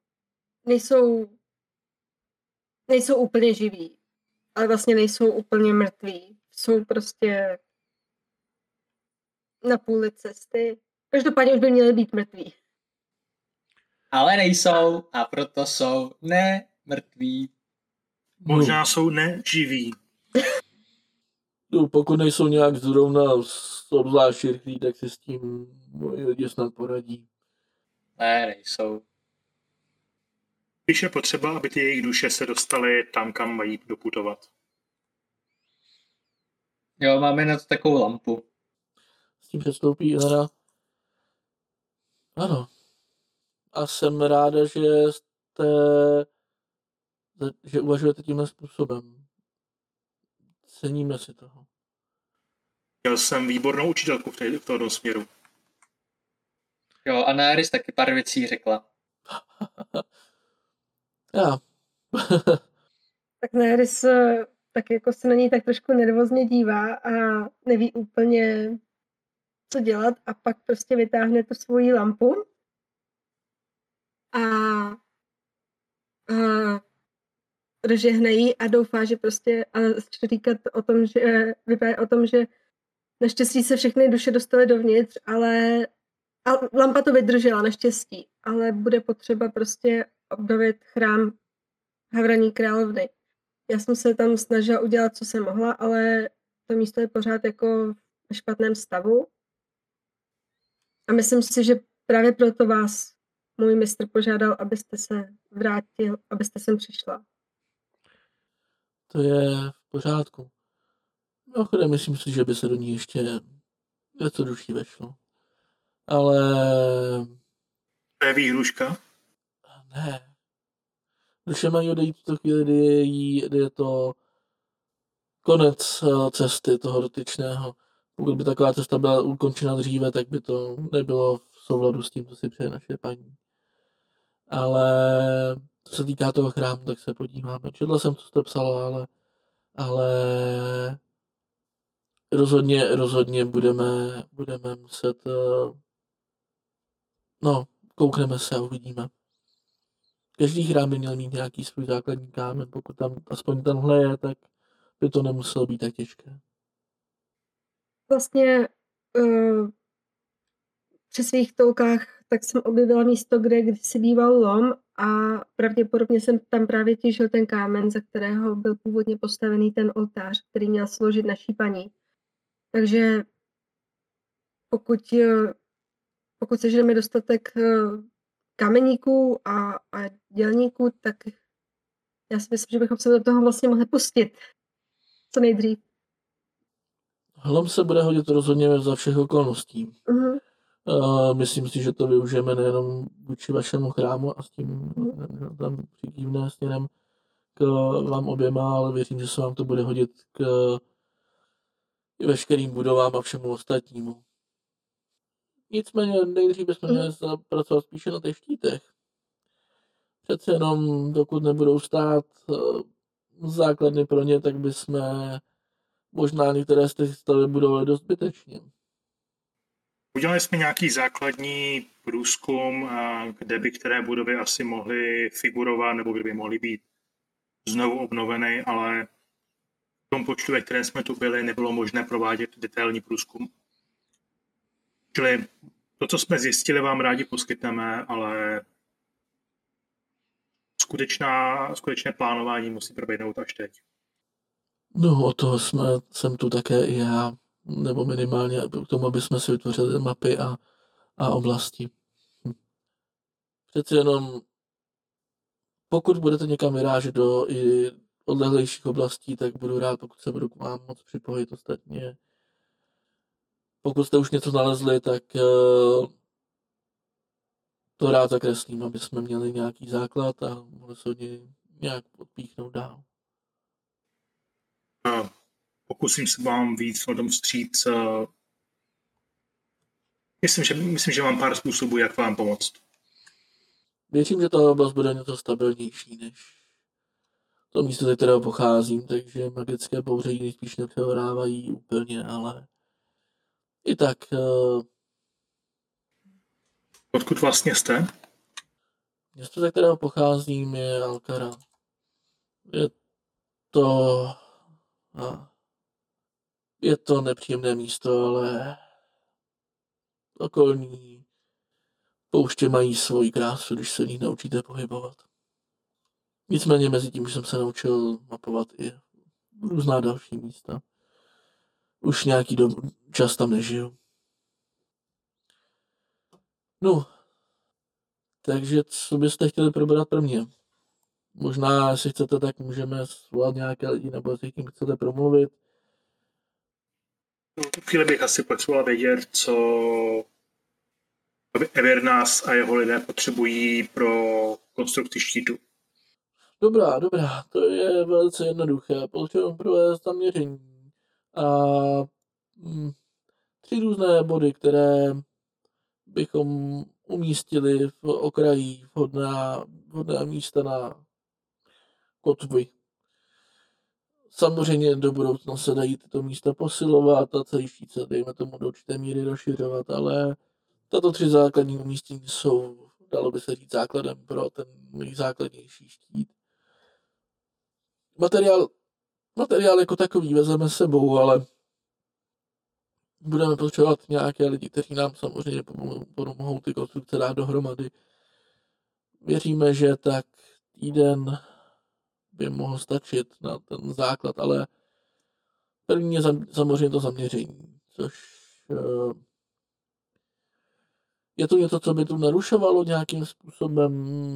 [SPEAKER 4] Nejsou, nejsou úplně živí, ale vlastně nejsou úplně mrtví. Jsou prostě na půli cesty. Každopádně už by měli být mrtví.
[SPEAKER 5] Ale nejsou a proto jsou nemrtví.
[SPEAKER 3] Možná jsou neživí. <laughs>
[SPEAKER 1] No, pokud nejsou nějak zrovna obzvlášť rychlí, tak si s tím moji lidi snad poradí.
[SPEAKER 5] Ne, nejsou.
[SPEAKER 3] Když je potřeba, aby ty jejich duše se dostaly tam, kam mají doputovat.
[SPEAKER 5] Jo, máme na to takovou lampu.
[SPEAKER 1] Tím přestoupí Ilera. Ano. A jsem ráda, že jste, že uvažujete tímhle způsobem. Ceníme si toho.
[SPEAKER 3] Měl jsem výbornou učitelku v, té, v tom směru.
[SPEAKER 5] Jo, a Naris taky pár věcí řekla. <laughs>
[SPEAKER 1] Já. <laughs>
[SPEAKER 4] Tak Nerys eh, tak jako se na ní tak trošku nervózně dívá a neví úplně, co dělat a pak prostě vytáhne tu svoji lampu a, a rozžehne ji a doufá, že prostě a říkat o tom, že vypadá o tom, že naštěstí se všechny duše dostaly dovnitř, ale a lampa to vydržela, naštěstí, ale bude potřeba prostě obnovit chrám Havraní královny. Já jsem se tam snažila udělat, co jsem mohla, ale to místo je pořád jako ve špatném stavu. A myslím si, že právě proto vás můj mistr požádal, abyste se vrátil, abyste sem přišla.
[SPEAKER 1] To je v pořádku. Mimochodem, myslím si, že by se do ní ještě něco duší vešlo. Ale
[SPEAKER 3] To je výhruška.
[SPEAKER 1] ne. Duše mají odejít v tu chvíli, kdy je, jí, kdy je to konec eh, cesty toho dotyčného. Pokud by taková cesta byla ukončena dříve, tak by to nebylo v souladu s tím, co si přeje naše paní. Ale co se týká toho chrámu, tak se podíváme. Četla jsem, co jste psala, ale, ale rozhodně, rozhodně budeme, budeme muset eh, no, koukneme se a uvidíme. Každý chrám by měl mít nějaký svůj základní kámen, pokud tam aspoň tenhle je, tak by to nemuselo být tak těžké.
[SPEAKER 4] Vlastně uh, při svých toukách tak jsem objevila místo, kde kdysi býval lom a pravděpodobně jsem tam právě těžil ten kámen, ze kterého byl původně postavený ten oltář, který měl sloužit naší paní. Takže pokud, eh, pokud sežeme dostatek eh, kameníků a, a dělníků, tak já si myslím, že bychom se do toho vlastně mohli pustit co nejdřív.
[SPEAKER 1] Hlom se bude hodit rozhodně za všech okolností.
[SPEAKER 4] Mhm.
[SPEAKER 1] Uh, myslím si, že to využijeme nejenom vůči vašemu chrámu a s tím eh, tam přikývne směrem k vám oběma, ale věřím, že se vám to bude hodit k veškerým budovám a všemu ostatnímu. Nicméně nejdřív bychom měli zapracovat spíše na těch štítech. Přece jenom, dokud nebudou stát eh, základny pro ně, tak bychom možná některé z těch staveb budovali dost zbytečně.
[SPEAKER 3] Udělali jsme nějaký základní průzkum, kde by které budovy asi mohly figurovat nebo kde by mohly být znovu obnoveny, ale v tom počtu, ve kterém jsme tu byli, nebylo možné provádět detailní průzkum. Čili to, co jsme zjistili, vám rádi poskytneme, ale skutečná, skutečné plánování musí proběhnout až teď.
[SPEAKER 1] No, o toho jsme, jsem tu také i já, nebo minimálně k tomu, aby jsme si vytvořili mapy a, a oblasti. Hm. Přeci jenom, pokud budete někam vyrážet do i odlehlejších oblastí, tak budu rád, pokud se budu k vám moc připojit ostatně. Pokud jste už něco nalezli, tak uh, to rád zakreslím, aby jsme měli nějaký základ a mohli se od něj nějak odpíchnout dál.
[SPEAKER 3] Pokusím se vám víc o tom vstříc. Myslím že, myslím, že mám pár způsobů, jak vám pomoct.
[SPEAKER 1] Věřím, že ta oblast bude něco stabilnější než to místo, ze kterého pocházím, takže magické bouře nejspíš nepřehrávají úplně, ale i tak. Uh...
[SPEAKER 3] Odkud vlastně jste?
[SPEAKER 1] Město, ze kterého pocházím, je Alcara. Je to... Je to nepříjemné místo, ale okolní pouště mají svoji krásu, když se v nich naučíte pohybovat. Nicméně mezi tím, že jsem se naučil mapovat i různá další místa. Už nějaký dob, čas tam nežiju. No, takže co byste chtěli probrat pro mě? Možná, jestli chcete, tak můžeme svolat nějaké lidi, nebo s někým chcete promluvit.
[SPEAKER 3] V tu chvíli bych asi potřeboval vědět, co Evernás a jeho lidé potřebují pro konstrukci štítu.
[SPEAKER 1] Dobrá, dobrá, to je velice jednoduché. Potřebujeme provést zaměření a hm, tři různé body, které bychom umístili v okrajích vhodná, vhodná místa na kotvy. Samozřejmě do budoucna se dají tyto místa posilovat a celý se, dejme tomu, do určité míry rozšiřovat, ale tato tři základní umístění jsou, dalo by se říct, základem pro ten můj základnější štít. Materiál, materiál jako takový vezeme sebou, ale budeme potřebovat nějaké lidi, kteří nám samozřejmě pomohou ty konstrukce dát dohromady. Věříme, že tak týden by mohl stačit na ten základ, ale první je samozřejmě to zaměření, což eh, je to něco, co by tu narušovalo nějakým způsobem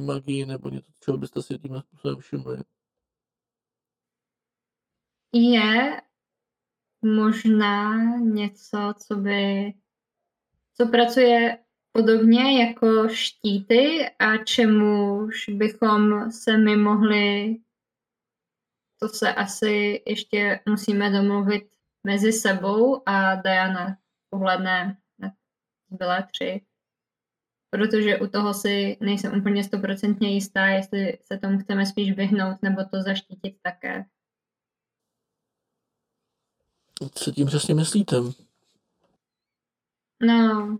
[SPEAKER 1] magii, nebo něco, čeho byste si tím způsobem všimli?
[SPEAKER 2] Je možná něco, co by, co pracuje podobně jako štíty a čemuž bychom se my mohli, to se asi ještě musíme domluvit mezi sebou a Diana pohledne na zbylé tři. Protože u toho si nejsem úplně stoprocentně jistá, jestli se tomu chceme spíš vyhnout nebo to zaštítit také.
[SPEAKER 1] Co tím přesně myslíte?
[SPEAKER 2] No,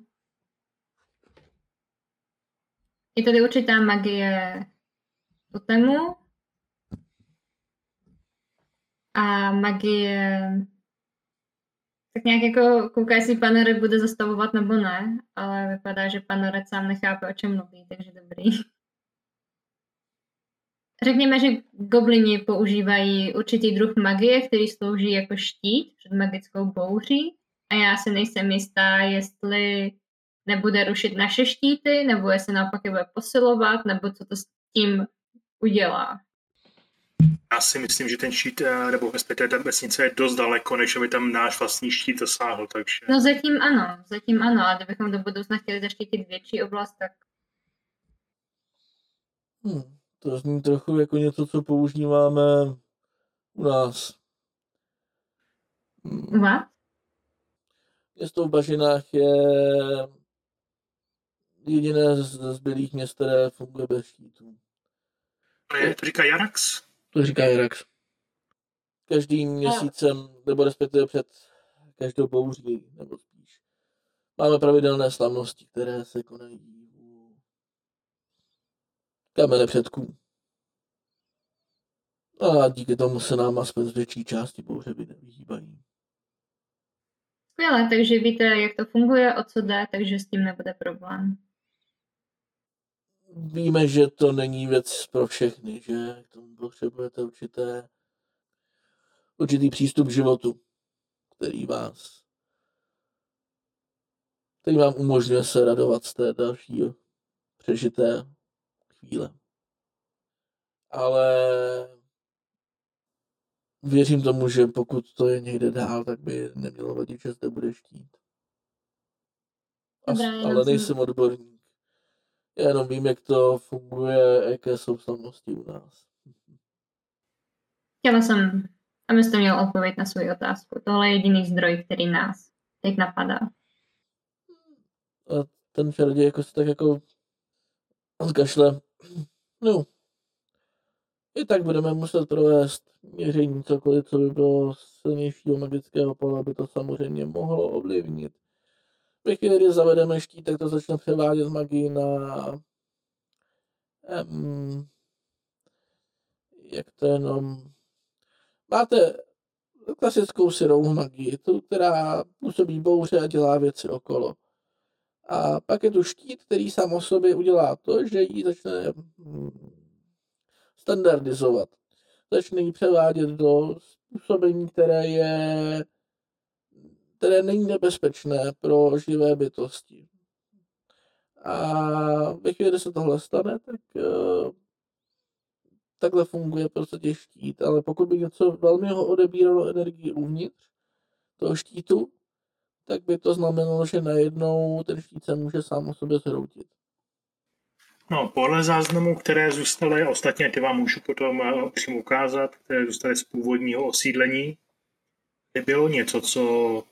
[SPEAKER 2] je tady určitá magie totemu a magie tak nějak jako kouká, jestli Panore bude zastavovat nebo ne, ale vypadá, že Panorec sám nechápe, o čem mluví, takže dobrý. <laughs> Řekněme, že goblini používají určitý druh magie, který slouží jako štít před magickou bouří a já si nejsem jistá, jestli nebude rušit naše štíty, nebo jestli naopak je bude posilovat, nebo co to s tím udělá.
[SPEAKER 3] Já si myslím, že ten štít, eh, nebo respektive ta vesnice je dost daleko, než aby tam náš vlastní štít zasáhl, takže...
[SPEAKER 2] No zatím ano, zatím ano, ale kdybychom do budoucna chtěli zaštítit větší oblast, tak...
[SPEAKER 1] Hmm. To zní trochu jako něco, co používáme u nás.
[SPEAKER 2] U vás?
[SPEAKER 1] Město v Bažinách je jediné z zbylých měst, které funguje bez štítů.
[SPEAKER 3] To říká Jarax?
[SPEAKER 1] To říká Jarax. Každým měsícem, nebo respektive před každou bouří, nebo spíš. Máme pravidelné slavnosti, které se konají kamene předků. A díky tomu se nám aspoň z větší části bouře vyhýbají.
[SPEAKER 2] Skvěle, takže víte, jak to funguje, o co jde, takže s tím nebude problém.
[SPEAKER 1] Víme, že to není věc pro všechny, že k tomu potřebujete určité, určitý přístup k životu, který vás který vám umožňuje se radovat z té další přežité chvíle. Ale věřím tomu, že pokud to je někde dál, tak by nemělo vadit, že zde bude štít. As, Dobrá, ale nejsem odborník. Já jenom vím, jak to funguje, jaké jsou slavnosti u nás.
[SPEAKER 2] Chtěla jsem, abyste měl odpověď na svou otázku. Tohle je jediný zdroj, který nás teď napadá.
[SPEAKER 1] A ten čaroděj jako se tak jako zgašle. No, i tak budeme muset provést měření cokoliv, co by bylo silnějšího magického pole, aby to samozřejmě mohlo ovlivnit. Ve chvíli, kdy zavedeme štít, tak to začne převádět magii na... Um, jak to jenom... Máte klasickou syrovou magii, tu, která působí bouře a dělá věci okolo. A pak je tu štít, který sám o sobě udělá to, že ji začne hm, standardizovat. Začne ji převádět do způsobení, které je které není nebezpečné pro živé bytosti. A ve chvíli, kdy se tohle stane, tak uh, takhle funguje prostě štít, ale pokud by něco velmi ho odebíralo energii uvnitř toho štítu, tak by to znamenalo, že najednou ten štít se může sám o sobě zhroutit.
[SPEAKER 3] No, podle záznamů, které zůstaly, ostatně ty vám můžu potom eh, přímo ukázat, které zůstaly z původního osídlení, nebylo něco, co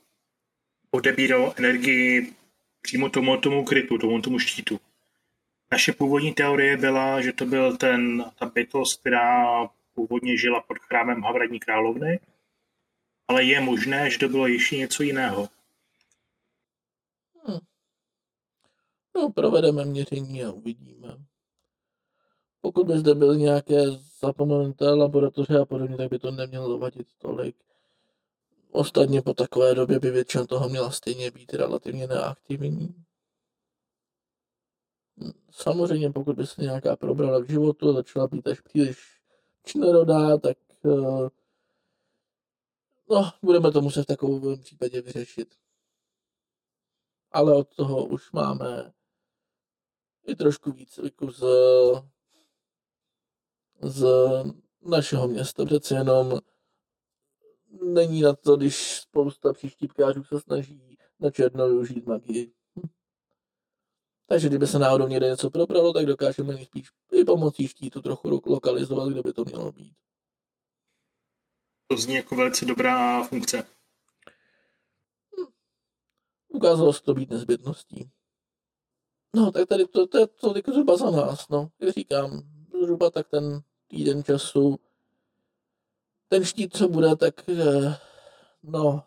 [SPEAKER 3] odebíralo energii přímo tomu, tomu krytu, tomu, tomu štítu. Naše původní teorie byla, že to byl ten, ta bytost, která původně žila pod chrámem Havradní královny, ale je možné, že to bylo ještě něco jiného.
[SPEAKER 1] Hmm. No, provedeme měření a uvidíme. Pokud by zde byly nějaké zapomenuté laboratoře a podobně, tak by to nemělo vadit tolik. Ostatně po takové době by většina toho měla stejně být relativně neaktivní. Samozřejmě pokud by se nějaká probrala v životu a začala být až příliš čnerodá, tak uh, no, budeme to muset v takovém případě vyřešit. Ale od toho už máme i trošku víc z, z našeho města. Přece jenom není na to, když spousta příštípkářů se snaží na černo využít magii. Hm. Takže kdyby se náhodou někde něco probralo, tak dokážeme nejspíš i pomocí štítu trochu lokalizovat, kde by to mělo být.
[SPEAKER 3] To zní jako velice dobrá funkce.
[SPEAKER 1] Hm. Ukázalo se to být nezbytností. No, tak tady to, to je tolik zhruba za nás, no. Jak říkám, zhruba tak ten týden času ten štít, co bude, tak eh, no,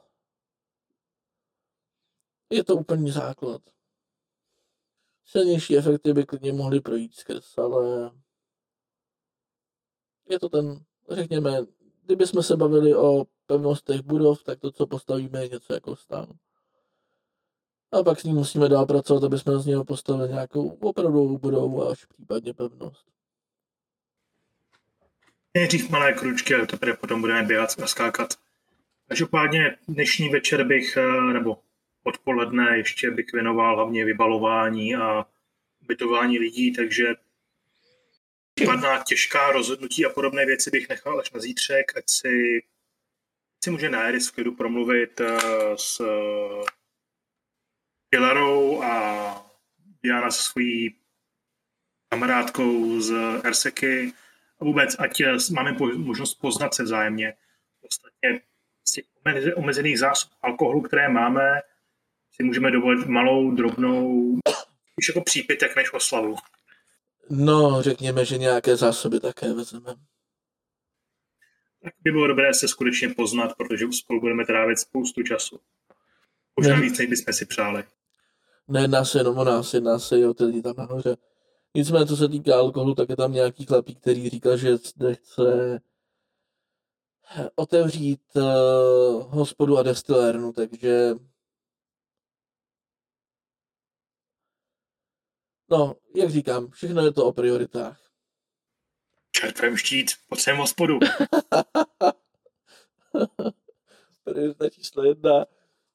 [SPEAKER 1] je to úplný základ. Silnější efekty by klidně mohly projít skrz, ale je to ten, řekněme, kdybychom se bavili o pevnostech budov, tak to, co postavíme, je něco jako stán. A pak s ním musíme dál pracovat, aby jsme z něho postavili nějakou opravdovou budovu a až případně pevnost.
[SPEAKER 3] Nejdřív malé kručky, ale teprve potom budeme běhat a skákat. Každopádně dnešní večer bych, eh, nebo odpoledne ještě bych věnoval hlavně vybalování a bytování lidí, takže padná těžká rozhodnutí a podobné věci bych nechal až na zítřek, ať si, si může Naeris v klidu promluvit eh, s Pilarou a Diana se svojí kamarádkou z Erseky a vůbec, ať eh, máme možnost poznat se vzájemně. Ostatně z těch omezených zásob alkoholu, které máme, si můžeme dovolit malou, drobnou, už jako přípitek než oslavu.
[SPEAKER 1] No, řekněme, že nějaké zásoby také vezmeme.
[SPEAKER 3] Tak by bylo dobré se skutečně poznat, protože spolu budeme trávit spoustu času. Možná víc, než bychom si přáli.
[SPEAKER 1] Nejedná se jenom o nás, jedná se i o ty lidi tam nahoře. Nicméně, co se týká alkoholu, tak je tam nějaký chlapík, který říkal, že chce otevřít uh, hospodu a destilérnu, takže no, jak říkám, všechno je to o prioritách.
[SPEAKER 3] Čertvem štít, potřebujeme hospodu. <laughs>
[SPEAKER 1] Priorita číslo jedna.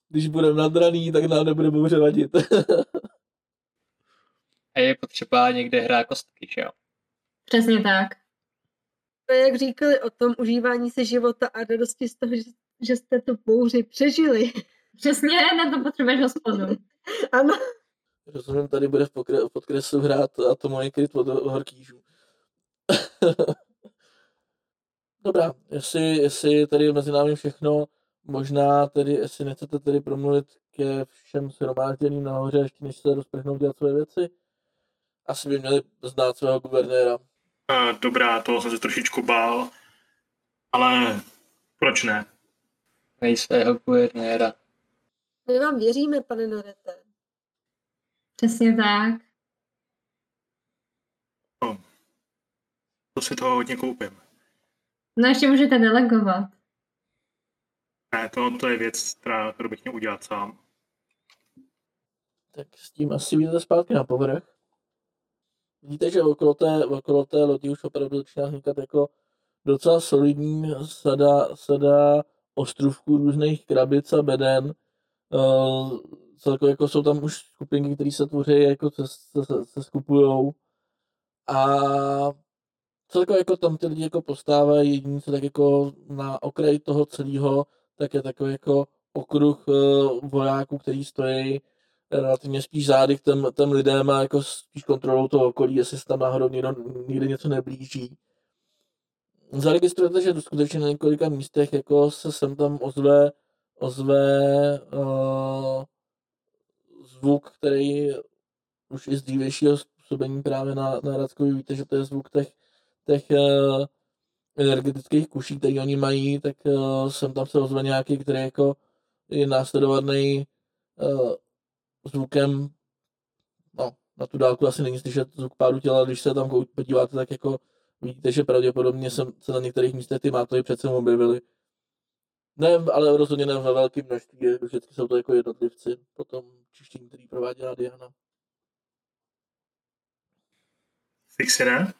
[SPEAKER 1] Když budeme nadraný, tak nám nebude bouře vadit. <laughs>
[SPEAKER 5] A je potřeba někde hrát kostky, že jo?
[SPEAKER 2] Přesně tak.
[SPEAKER 4] To jak říkali o tom užívání si života a radosti z toho, že, že jste tu bouři přežili.
[SPEAKER 2] Přesně, na to potřebuješ hospodu. <laughs>
[SPEAKER 4] ano.
[SPEAKER 1] Rozumím, tady bude v, pokre- podkresu hrát a to moje kryt od horkýžů. <laughs> Dobrá, jestli, jestli tady mezi námi všechno, možná tedy, jestli nechcete tedy promluvit ke všem shromážděným nahoře, ještě než se rozprchnou dělat své věci, asi by měli znát svého guvernéra.
[SPEAKER 3] Uh, dobrá, toho jsem se trošičku bál, ale proč ne?
[SPEAKER 5] Nej svého guvernéra.
[SPEAKER 4] My vám věříme, pane Norete.
[SPEAKER 2] Přesně tak.
[SPEAKER 3] To si toho hodně koupím.
[SPEAKER 2] No ještě můžete delegovat.
[SPEAKER 3] Ne, to, to je věc, která, kterou bych měl udělat sám.
[SPEAKER 1] Tak s tím asi vyjdete zpátky na povrch. Vidíte, že okolo té, okolo té lodi už opravdu začíná vznikat jako docela solidní sada, sada ostrovků různých krabic a beden. Uh, celkově jako jsou tam už skupinky, které se tvoří, jako se, se, se, se skupujou. A celkově jako tam ty lidi jako postávají, jediný co tak jako na okraji toho celého, tak je takový jako okruh uh, vojáků, který stojí relativně spíš zády k těm, těm lidem a jako spíš kontrolou toho okolí, jestli se tam náhodou někdo, někde něco neblíží. Zaregistrujete, že skutečně na několika místech jako se sem tam ozve, ozve uh, zvuk, který už i z dřívějšího způsobení právě na, na Radskovi víte, že to je zvuk těch, těch uh, energetických kuší, které oni mají, tak uh, sem tam se ozve nějaký, který jako je následovaný uh, zvukem, no, na tu dálku asi není slyšet zvuk pádu těla, když se tam podíváte, tak jako vidíte, že pravděpodobně se, se na některých místech ty mátory přece objevily. Ne, ale rozhodně ne ve velkém množství, vždycky jsou to jako jednotlivci, potom čištění, který prováděla Diana.
[SPEAKER 3] Fixi ne?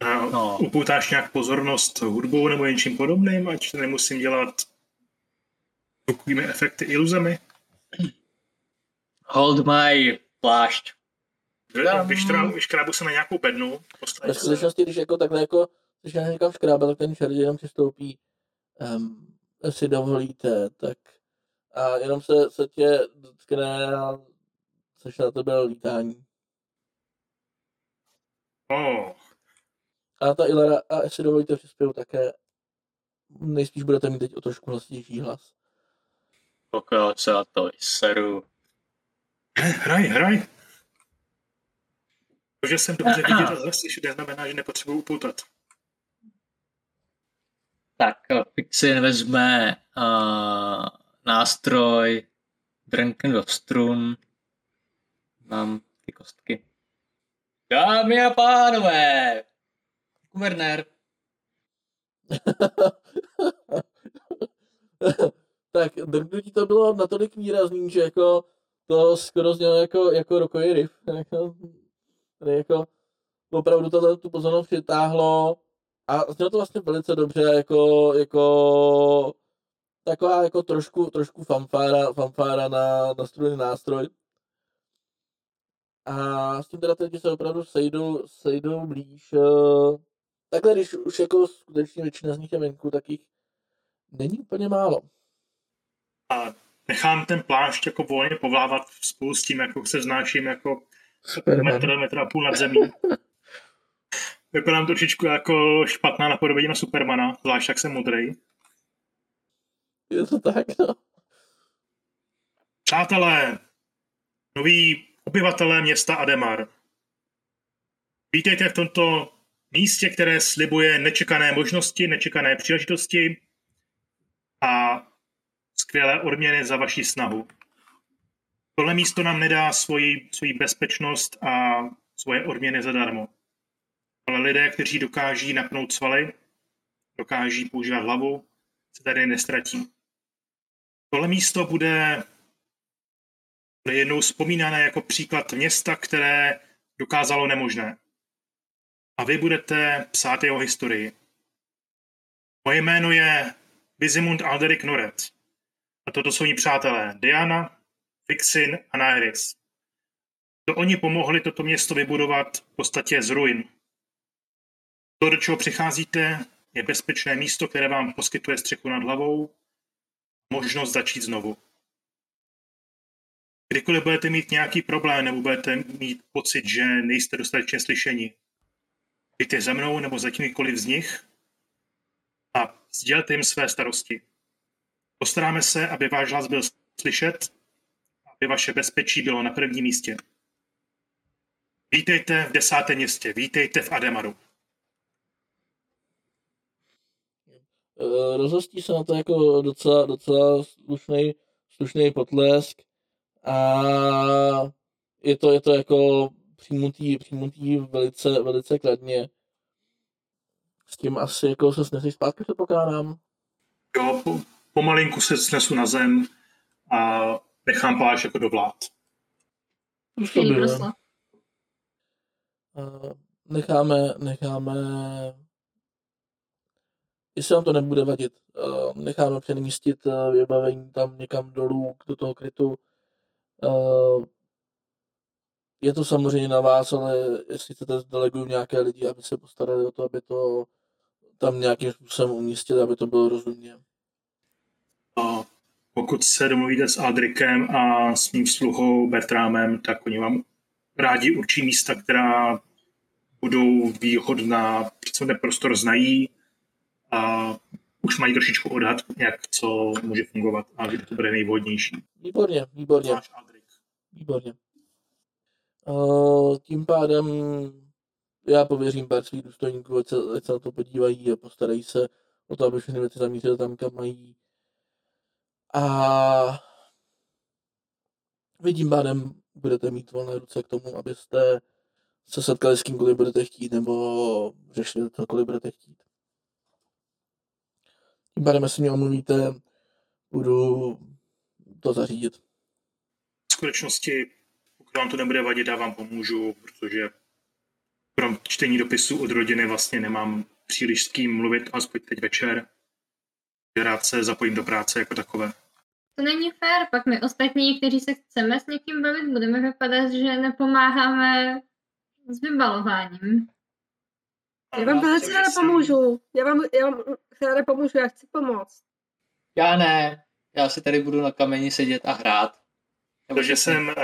[SPEAKER 3] A no. upoutáš nějak pozornost hudbou nebo něčím podobným, ať nemusím dělat takovými efekty iluzemi?
[SPEAKER 5] Hold my plášť.
[SPEAKER 3] Vyškrábu se na nějakou bednu.
[SPEAKER 1] Ve skutečnosti, když jako takhle jako, když já někam škrábal, tak ten čert jenom přistoupí, um, si dovolíte, tak a jenom se, se tě dotkne a což na tebe lítání.
[SPEAKER 3] Oh.
[SPEAKER 1] A ta Ilara, a jestli dovolíte přispěju také, nejspíš budete mít teď o trošku hlasitější hlas.
[SPEAKER 5] Pokud se na to seru.
[SPEAKER 3] Hraj, hraj. To, že jsem dobře vidět a slyšet, neznamená, že nepotřebuji upoutat.
[SPEAKER 5] Tak Fixin vezme uh, nástroj, drnkne do strun, mám ty kostky. Dámy a pánové, guvernér. <laughs>
[SPEAKER 1] tak drknutí to bylo natolik výrazný, že jako to skoro znělo jako, jako rokový riff. <laughs> Jako, jako opravdu to tu pozornost přitáhlo a znělo to vlastně velice dobře, jako, jako taková jako trošku, trošku fanfára, fanfára na, na strojný nástroj. A s tím teda teď se opravdu sejdou, sejdou blíž. Eh, takhle, když už jako skutečně většina z nich je venku, tak jich není úplně málo.
[SPEAKER 3] A nechám ten plášť jako volně povlávat spolu s tím, jako se znáším jako metr, metr a půl nad zemí. <laughs> Vypadám trošičku jako špatná napodobení na Supermana, zvlášť jak jsem modrý.
[SPEAKER 1] Je to tak, no.
[SPEAKER 3] Přátelé, noví obyvatelé města Ademar. Vítejte v tomto místě, které slibuje nečekané možnosti, nečekané příležitosti a skvělé odměny za vaši snahu. Tohle místo nám nedá svoji, svoji bezpečnost a svoje odměny zadarmo. Ale lidé, kteří dokáží napnout svaly, dokáží používat hlavu, se tady nestratí. Tohle místo bude, jednou vzpomínané jako příklad města, které dokázalo nemožné. A vy budete psát jeho historii. Moje jméno je Vizimund Alderik Noret. A toto jsou mý přátelé Diana, Fixin a Naeris. To oni pomohli toto město vybudovat v podstatě z ruin. To, do čeho přicházíte, je bezpečné místo, které vám poskytuje střechu nad hlavou, možnost začít znovu. Kdykoliv budete mít nějaký problém nebo budete mít pocit, že nejste dostatečně slyšeni, přijďte za mnou nebo za kýmkoliv z nich a sdělte jim své starosti. Postaráme se, aby váš hlas byl slyšet, aby vaše bezpečí bylo na prvním místě. Vítejte v desátém městě, vítejte v Ademaru.
[SPEAKER 1] Eh, rozhostí se na to jako docela, docela slušný, slušný potlesk a je to, je to jako přijmutý, přijmutý velice, velice kladně. S tím asi jako se snesí zpátky, předpokládám.
[SPEAKER 3] Jo, pomalinku se snesu na zem a nechám pláž jako
[SPEAKER 2] prosla.
[SPEAKER 1] Eh, necháme, necháme, jestli vám to nebude vadit, eh, necháme přemístit vybavení tam někam dolů do toho krytu. Je to samozřejmě na vás, ale jestli chcete, deleguju nějaké lidi, aby se postarali o to, aby to tam nějakým způsobem umístili, aby to bylo rozumně.
[SPEAKER 3] A pokud se domluvíte s Aldrikem a s mým sluhou Bertrámem, tak oni vám rádi určí místa, která budou výhodná, co ten prostor znají a už mají trošičku odhad, jak co může fungovat a kdy to bude nejvhodnější.
[SPEAKER 1] Výborně, výborně.
[SPEAKER 3] Aldrik.
[SPEAKER 1] Výborně. Uh, tím pádem já pověřím pár svých důstojníků, ať se, ať se na to podívají a postarají se o to, aby všechny věci zamířily tam, kam mají. A vy tím pádem budete mít volné ruce k tomu, abyste se setkali s kýmkoliv budete chtít, nebo řešili cokoliv budete chtít. Tím pádem, jestli mě omluvíte, budu to zařídit.
[SPEAKER 3] V skutečnosti, pokud vám to nebude vadit, já vám pomůžu, protože krom čtení dopisů od rodiny vlastně nemám příliš s kým mluvit, aspoň teď večer. Rád se zapojím do práce jako takové.
[SPEAKER 2] To není fér, pak my ostatní, kteří se chceme s někým bavit, budeme vypadat, že nepomáháme s vybalováním.
[SPEAKER 4] Já vám velice ráda pomůžu. Já vám, já vám ráda pomůžu, já chci pomoct.
[SPEAKER 5] Já ne. Já si tady budu na kameni sedět a hrát.
[SPEAKER 3] To, že jsem uh,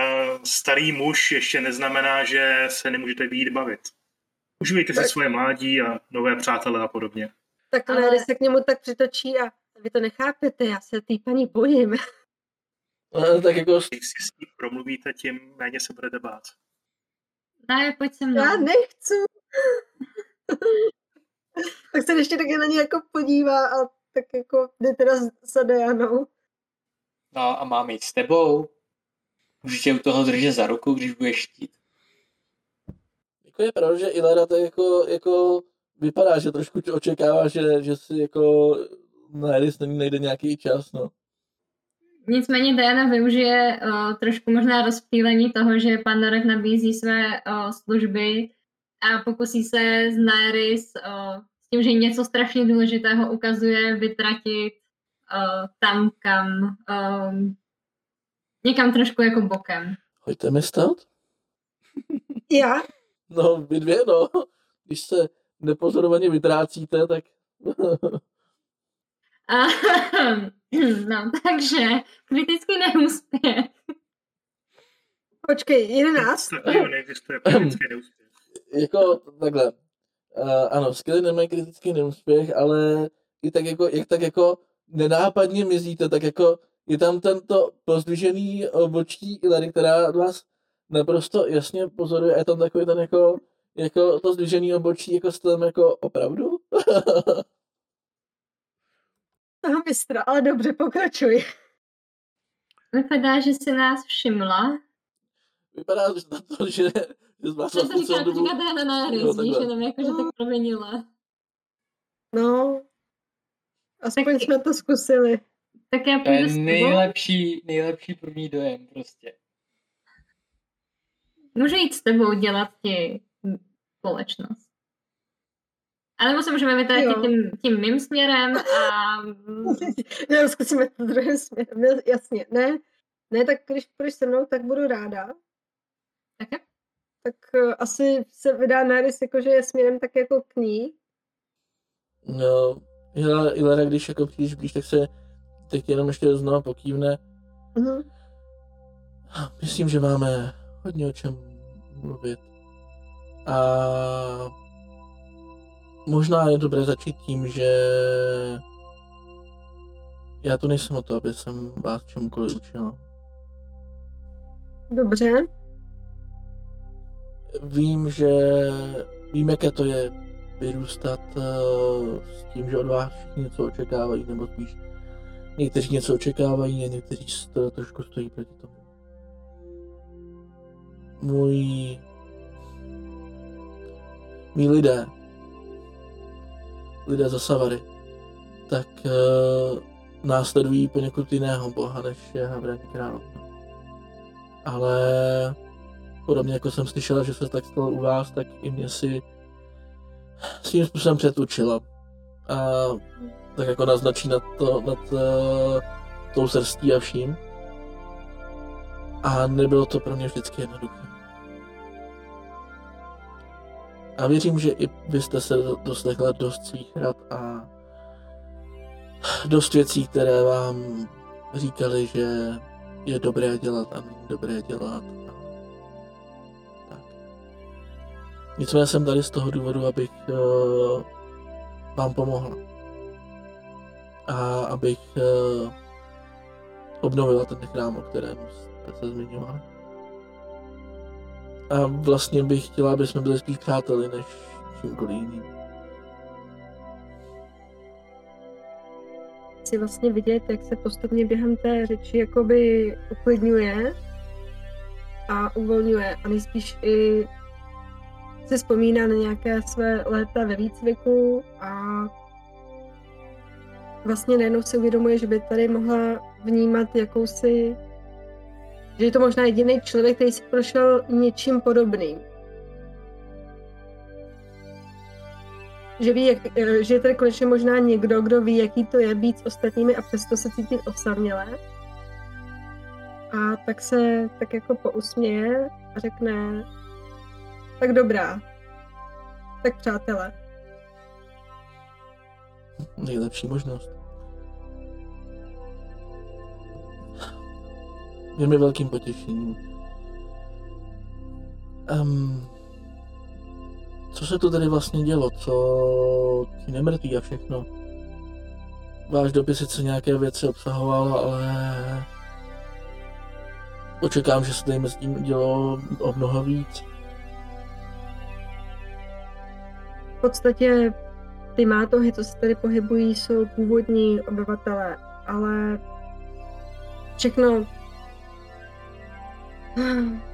[SPEAKER 3] starý muž, ještě neznamená, že se nemůžete být bavit. Užívejte si svoje mládí a nové přátelé a podobně.
[SPEAKER 4] Tak Ale... se k němu tak přitočí a vy to nechápete, já se té paní bojím. <laughs>
[SPEAKER 1] No, tak jako...
[SPEAKER 3] Když si s ní promluvíte, tím méně se budete bát.
[SPEAKER 2] Ne, pojď se mnou.
[SPEAKER 4] Já nechci. <laughs> tak se ještě taky na ní jako podívá a tak jako jde teda za Dianou.
[SPEAKER 5] No a mám jít s tebou. Můžu tě u toho držet za ruku, když budeš chtít.
[SPEAKER 1] Jako je pravda, že Ilera to jako, jako vypadá, že trošku očekává, že, že si jako na Eris nejde nějaký čas, no.
[SPEAKER 2] Nicméně Diana využije uh, trošku možná rozptýlení toho, že pan Norek nabízí své uh, služby a pokusí se z Naeris uh, s tím, že něco strašně důležitého ukazuje, vytratit uh, tam, kam um, někam trošku jako bokem.
[SPEAKER 1] Hoďte mi stát? <laughs>
[SPEAKER 4] Já?
[SPEAKER 1] No, vy dvě, no. Když se nepozorovaně vytrácíte, tak... <laughs> <clears throat>
[SPEAKER 2] no, takže kritický neúspěch.
[SPEAKER 4] Počkej, jedenáct?
[SPEAKER 3] Takového neexistuje kritický neúspěch.
[SPEAKER 1] jako takhle. Uh, ano, skvělý nemají kritický neúspěch, ale i tak jako, jak tak jako nenápadně mizíte, tak jako je tam tento pozdvižený obočí Ilary, která vás naprosto jasně pozoruje a je tam takový ten jako, jako to zdvižený obočí jako s tam jako opravdu? <laughs>
[SPEAKER 4] Aha, mistra, ale dobře, pokračuj.
[SPEAKER 2] Vypadá, že se nás všimla.
[SPEAKER 1] Vypadá na to, že, že z vás
[SPEAKER 2] Co to říká, to říká na hry,
[SPEAKER 1] Jo,
[SPEAKER 2] víš, jenom jako, že tak proměnila.
[SPEAKER 4] No, aspoň jsme to zkusili.
[SPEAKER 2] Tak já půjdu s
[SPEAKER 5] nejlepší, nejlepší první dojem prostě.
[SPEAKER 2] Můžu jít s tebou dělat ti společnost. Ale nebo se můžeme vytratit
[SPEAKER 4] Jo.
[SPEAKER 2] tím, tím mým směrem a <laughs>
[SPEAKER 4] Ne, zkusíme to druhým směrem, ne, jasně. Ne, ne, tak když půjdeš se mnou, tak budu ráda.
[SPEAKER 2] také.
[SPEAKER 4] Tak uh, asi se vydá Nerys jako, že je směrem tak jako k ní.
[SPEAKER 1] No, Ilera, když jako přijdeš blíž, tak se teď jenom ještě znovu pokývne.
[SPEAKER 4] Mhm.
[SPEAKER 1] Myslím, že máme hodně o čem mluvit. A možná je dobré začít tím, že já tu nejsem o to, aby jsem vás čemukoliv učil.
[SPEAKER 4] Dobře.
[SPEAKER 1] Vím, že vím, jaké to je vyrůstat uh, s tím, že od vás něco očekávají, nebo spíš někteří něco očekávají a někteří to trošku stojí proti tomu. Můj... Mí lidé, lidé za Savary, tak uh, následují poněkud jiného boha, než je Havraní královna. Ale podobně jako jsem slyšela, že se tak stalo u vás, tak i mě si svým způsobem přetučila. A tak jako naznačí nad, to, nad uh, tou srstí a vším. A nebylo to pro mě vždycky jednoduché. A věřím, že i vy jste se doslechla dost svých rad a dost věcí, které vám říkali, že je dobré dělat a není dobré dělat. Tak. Nicméně jsem tady z toho důvodu, abych uh, vám pomohla. A abych uh, obnovila ten chrám, o kterém jste se zmiňovali. A vlastně bych chtěla, aby jsme byli spíš přáteli, než čímkoliv jiným.
[SPEAKER 4] Chci vlastně vidět, jak se postupně během té řeči jakoby uklidňuje a uvolňuje a nejspíš i se vzpomíná na nějaké své léta ve výcviku a vlastně najednou si uvědomuje, že by tady mohla vnímat jakousi že je to možná jediný člověk, který si prošel něčím podobným. Že, ví, jak, eh, že je tady konečně možná někdo, kdo ví, jaký to je být s ostatními a přesto se cítit osamělé. A tak se tak jako pousměje a řekne, tak dobrá, tak přátelé.
[SPEAKER 1] Nejlepší možnost. Je mi velkým potěšením. Um, co se tu tady vlastně dělo? Co ti nemrtví a všechno? Váš dopis sice nějaké věci obsahoval, ale očekám, že se tady mezi tím dělo o mnoho víc.
[SPEAKER 4] V podstatě ty mátohy, co se tady pohybují, jsou původní obyvatelé, ale všechno <gasps>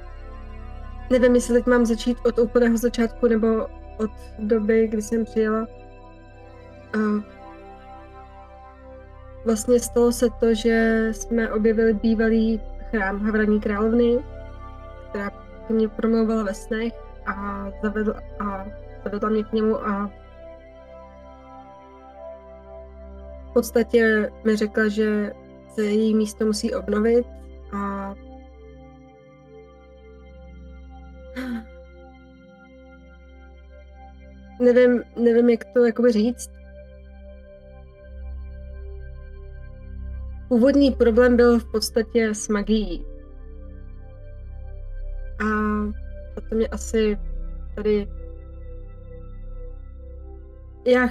[SPEAKER 4] Nevím, jestli teď mám začít od úplného začátku nebo od doby, kdy jsem přijela. A vlastně stalo se to, že jsme objevili bývalý chrám Havraní královny, která mě promlouvala ve snech a zavedl a zavedla mě k němu a v podstatě mi řekla, že se její místo musí obnovit a nevím, nevím, jak to jakoby říct. Původní problém byl v podstatě s magií. A to mě asi tady... Já...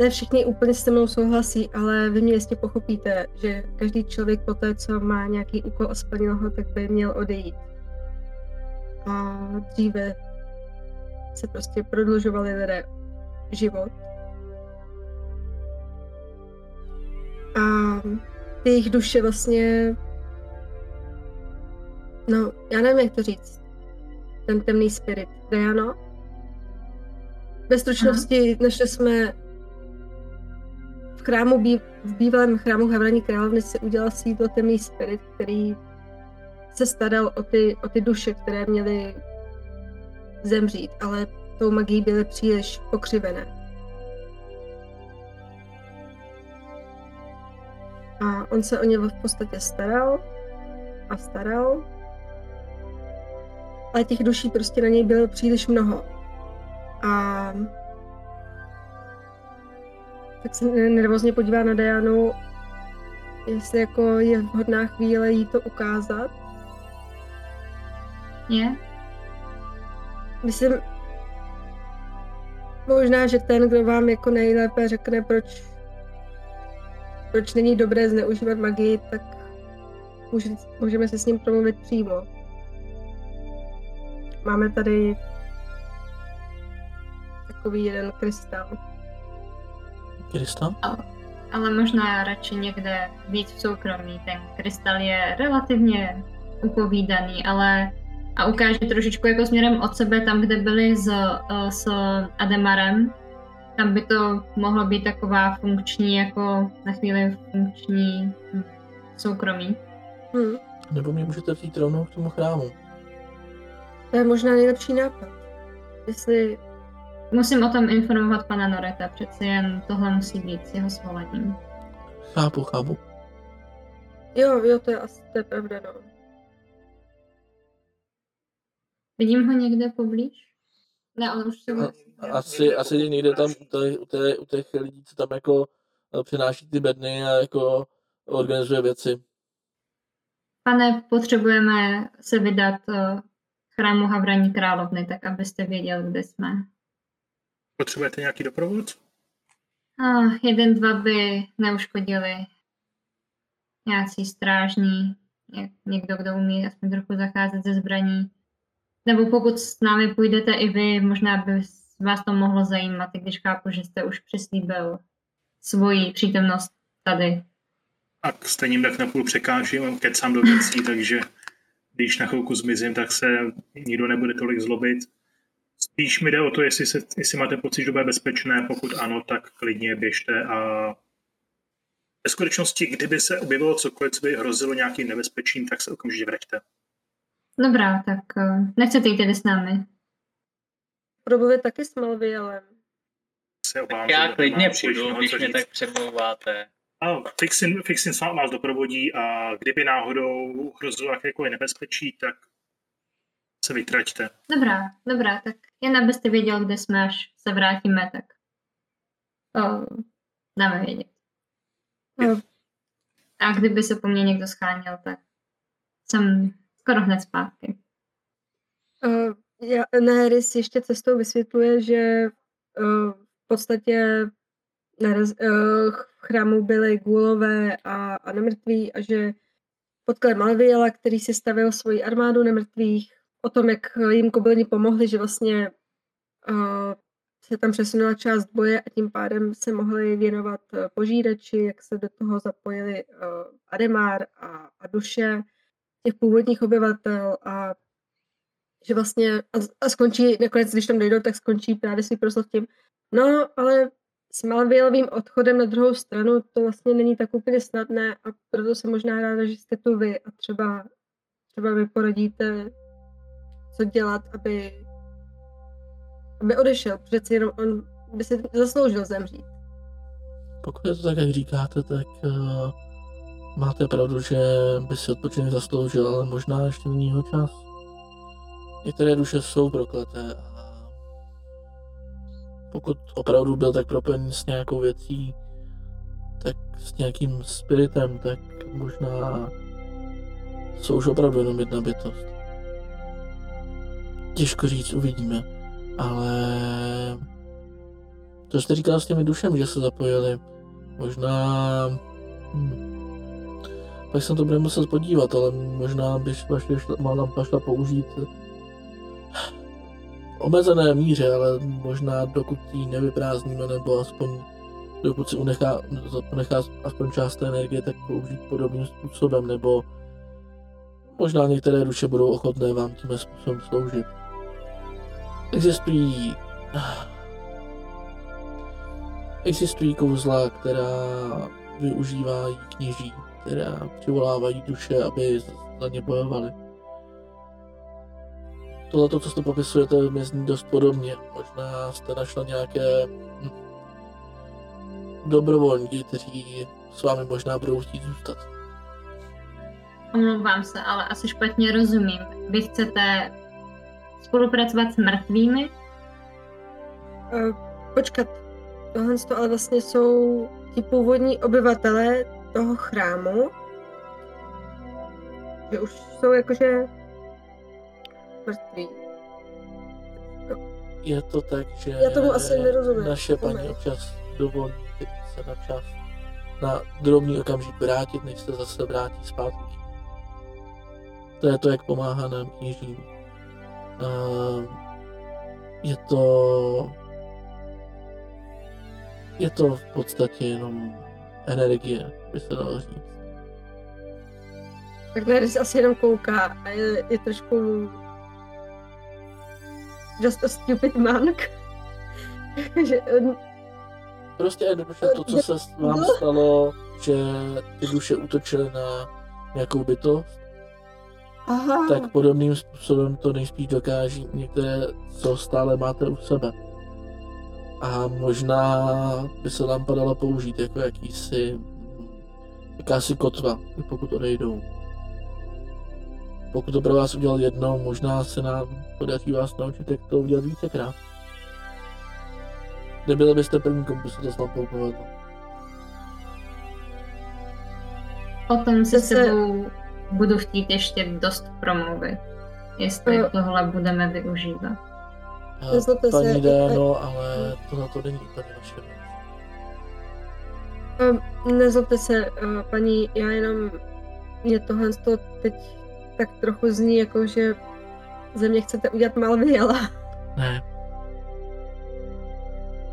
[SPEAKER 4] Ne všichni úplně se mnou souhlasí, ale vy mě jistě pochopíte, že každý člověk po té, co má nějaký úkol a splnil ho, tak by měl odejít. A dříve se prostě prodlužovali lidé život. A ty jejich duše vlastně, no, já nevím, jak to říct, ten temný spirit, Diana. Ve stručnosti našli jsme v chrámu, v bývalém chrámu Havraní královny se udělal sídlo temný spirit, který se staral o ty, o ty duše, které měly zemřít, ale tou magií byly příliš pokřivené. A on se o ně v podstatě staral a staral, ale těch duší prostě na něj bylo příliš mnoho. A tak se nervózně podívá na Dianu jestli jako je vhodná chvíle jí to ukázat.
[SPEAKER 2] Je?
[SPEAKER 4] Myslím, možná, že ten, kdo vám jako nejlépe řekne, proč, proč není dobré zneužívat magii, tak může, můžeme se s ním promluvit přímo. Máme tady takový jeden krystal.
[SPEAKER 1] Krystal?
[SPEAKER 2] Ale možná radši někde víc v soukromí. Ten krystal je relativně upovídaný, ale a ukáže trošičku jako směrem od sebe, tam, kde byli s, eh, s Ademarem. Tam by to mohlo být taková funkční, jako na chvíli funkční soukromí.
[SPEAKER 4] Hm.
[SPEAKER 1] Nebo mě můžete vzít rovnou k tomu chrámu.
[SPEAKER 4] To je možná nejlepší nápad. Jestli
[SPEAKER 2] Musím o tom informovat pana Noreta, přeci jen tohle musí být s jeho svolením.
[SPEAKER 1] Chápu, chápu.
[SPEAKER 4] Jo, jo, to je asi to je pravda, no.
[SPEAKER 2] Vidím ho někde poblíž? Ne, ale už se
[SPEAKER 1] A- Asi, asi někde tam u těch, u, těch, u těch lidí, co tam jako eh, přináší ty bedny a jako organizuje věci.
[SPEAKER 2] Pane, potřebujeme se vydat eh, chrámu Havraní královny, tak abyste věděl, kde jsme.
[SPEAKER 3] Potřebujete nějaký doprovod?
[SPEAKER 2] Ah, jeden, dva by neuškodili. Nějací strážní, někdo, kdo umí aspoň trochu zacházet ze zbraní. Nebo pokud s námi půjdete i vy, možná by vás to mohlo zajímat, i když chápu, že jste už přislíbil svoji přítomnost tady.
[SPEAKER 3] A stejně tak napůl překážím, kecám do věcí, <laughs> takže když na chvilku zmizím, tak se nikdo nebude tolik zlobit. Spíš mi jde o to, jestli, se, jestli máte pocit, že to bude bezpečné, pokud ano, tak klidně běžte a ve skutečnosti, kdyby se objevilo cokoliv, co by hrozilo nějakým nebezpečím, tak se okamžitě vraťte.
[SPEAKER 2] Dobrá, tak eh, nechcete jít tedy s námi.
[SPEAKER 4] Probově taky s Malvielem.
[SPEAKER 3] Se obávám,
[SPEAKER 5] Tak já
[SPEAKER 3] že
[SPEAKER 5] klidně přijdu, když mě
[SPEAKER 3] říct.
[SPEAKER 5] tak přemlouváte.
[SPEAKER 3] A Fixin, Fixin s vám- vás doprovodí a kdyby náhodou hrozilo jakékoliv nebezpečí, tak se vytraťte.
[SPEAKER 2] Dobrá, dobrá, tak jen abyste věděl, kde jsme, až se vrátíme, tak to dáme vědět.
[SPEAKER 4] No.
[SPEAKER 2] A kdyby se po mně někdo scháněl, tak jsem skoro hned zpátky.
[SPEAKER 4] Uh, já, ještě cestou vysvětluje, že uh, v podstatě naraz, uh, v chrámu byly gůlové a, a nemrtví a že potkali Malviela, který si stavil svoji armádu nemrtvých, o tom, jak jim kobylni pomohli, že vlastně uh, se tam přesunula část boje a tím pádem se mohli věnovat požírači, jak se do toho zapojili uh, Ademar a, a duše těch původních obyvatel a že vlastně a, a skončí, nakonec, když tam dojdou, tak skončí právě svůj proslov tím, no, ale s Malvielovým odchodem na druhou stranu to vlastně není tak úplně snadné a proto jsem možná ráda, že jste tu vy a třeba, třeba vy poradíte, co dělat, aby, aby odešel. Přeci jenom on by si zasloužil zemřít.
[SPEAKER 1] Pokud je to tak, jak říkáte, tak uh, máte pravdu, že by si odpočinek zasloužil, ale možná ještě není jeho čas. Některé duše jsou prokleté a pokud opravdu byl tak propojený s nějakou věcí, tak s nějakým spiritem, tak možná jsou už opravdu jenom jedna bytost. Těžko říct, uvidíme, ale to jste říkal s těmi dušemi, že se zapojili. Možná... Hm. Tak se to bude muset podívat, ale možná bych šla, lampa šla použít v omezené míře, ale možná dokud ji nevyprázdníme, nebo aspoň dokud si unechá, unechá aspoň část té energie, tak použít podobným způsobem, nebo možná některé duše budou ochotné vám tím způsobem sloužit. Existují Existují kouzla, která využívají kněží, která přivolávají duše, aby za ně bojovali. Tohle, co jste popisujete, mi zní dost podobně. Možná jste našla nějaké hm, dobrovolníky, kteří s vámi možná budou chtít zůstat.
[SPEAKER 2] Omlouvám se, ale asi špatně rozumím. Vy chcete spolupracovat s mrtvými?
[SPEAKER 4] Uh, počkat, tohle to ale vlastně jsou ti původní obyvatelé toho chrámu, že už jsou jakože mrtví.
[SPEAKER 1] Je to tak, že
[SPEAKER 4] Já tomu asi nerozumím.
[SPEAKER 1] naše paní občas dovolí se na čas na drobný okamžik vrátit, než se zase vrátí zpátky. To je to, jak pomáhá nám kněžím. Je to... Je to v podstatě jenom energie, by se dalo říct.
[SPEAKER 4] Tak Nerys asi jenom kouká a je, je trošku just a stupid monk. <laughs> že on,
[SPEAKER 1] Prostě jednoduše to, co se vám stalo, že ty duše útočily na nějakou bytost,
[SPEAKER 4] aha,
[SPEAKER 1] tak podobným způsobem to nejspíš dokáží některé, co stále máte u sebe. A možná by se nám podalo použít jako jakýsi, jakási kotva, pokud odejdou. Pokud to pro vás udělal jednou, možná se nám podaří vás naučit, jak to udělat vícekrát. Nebyli byste první, komu se to snad povedlo.
[SPEAKER 2] O tom se sebou budu chtít ještě dost promluvit. Jestli tohle budeme využívat.
[SPEAKER 1] Eh,
[SPEAKER 4] Nezlobte se,
[SPEAKER 1] Paní Déno, ale tohle to není úplně vaše věc.
[SPEAKER 4] um, nezlobte se, uh, paní, já jenom, mě tohle to teď tak trochu zní jako, že ze mě chcete udělat Malviela.
[SPEAKER 1] Ne.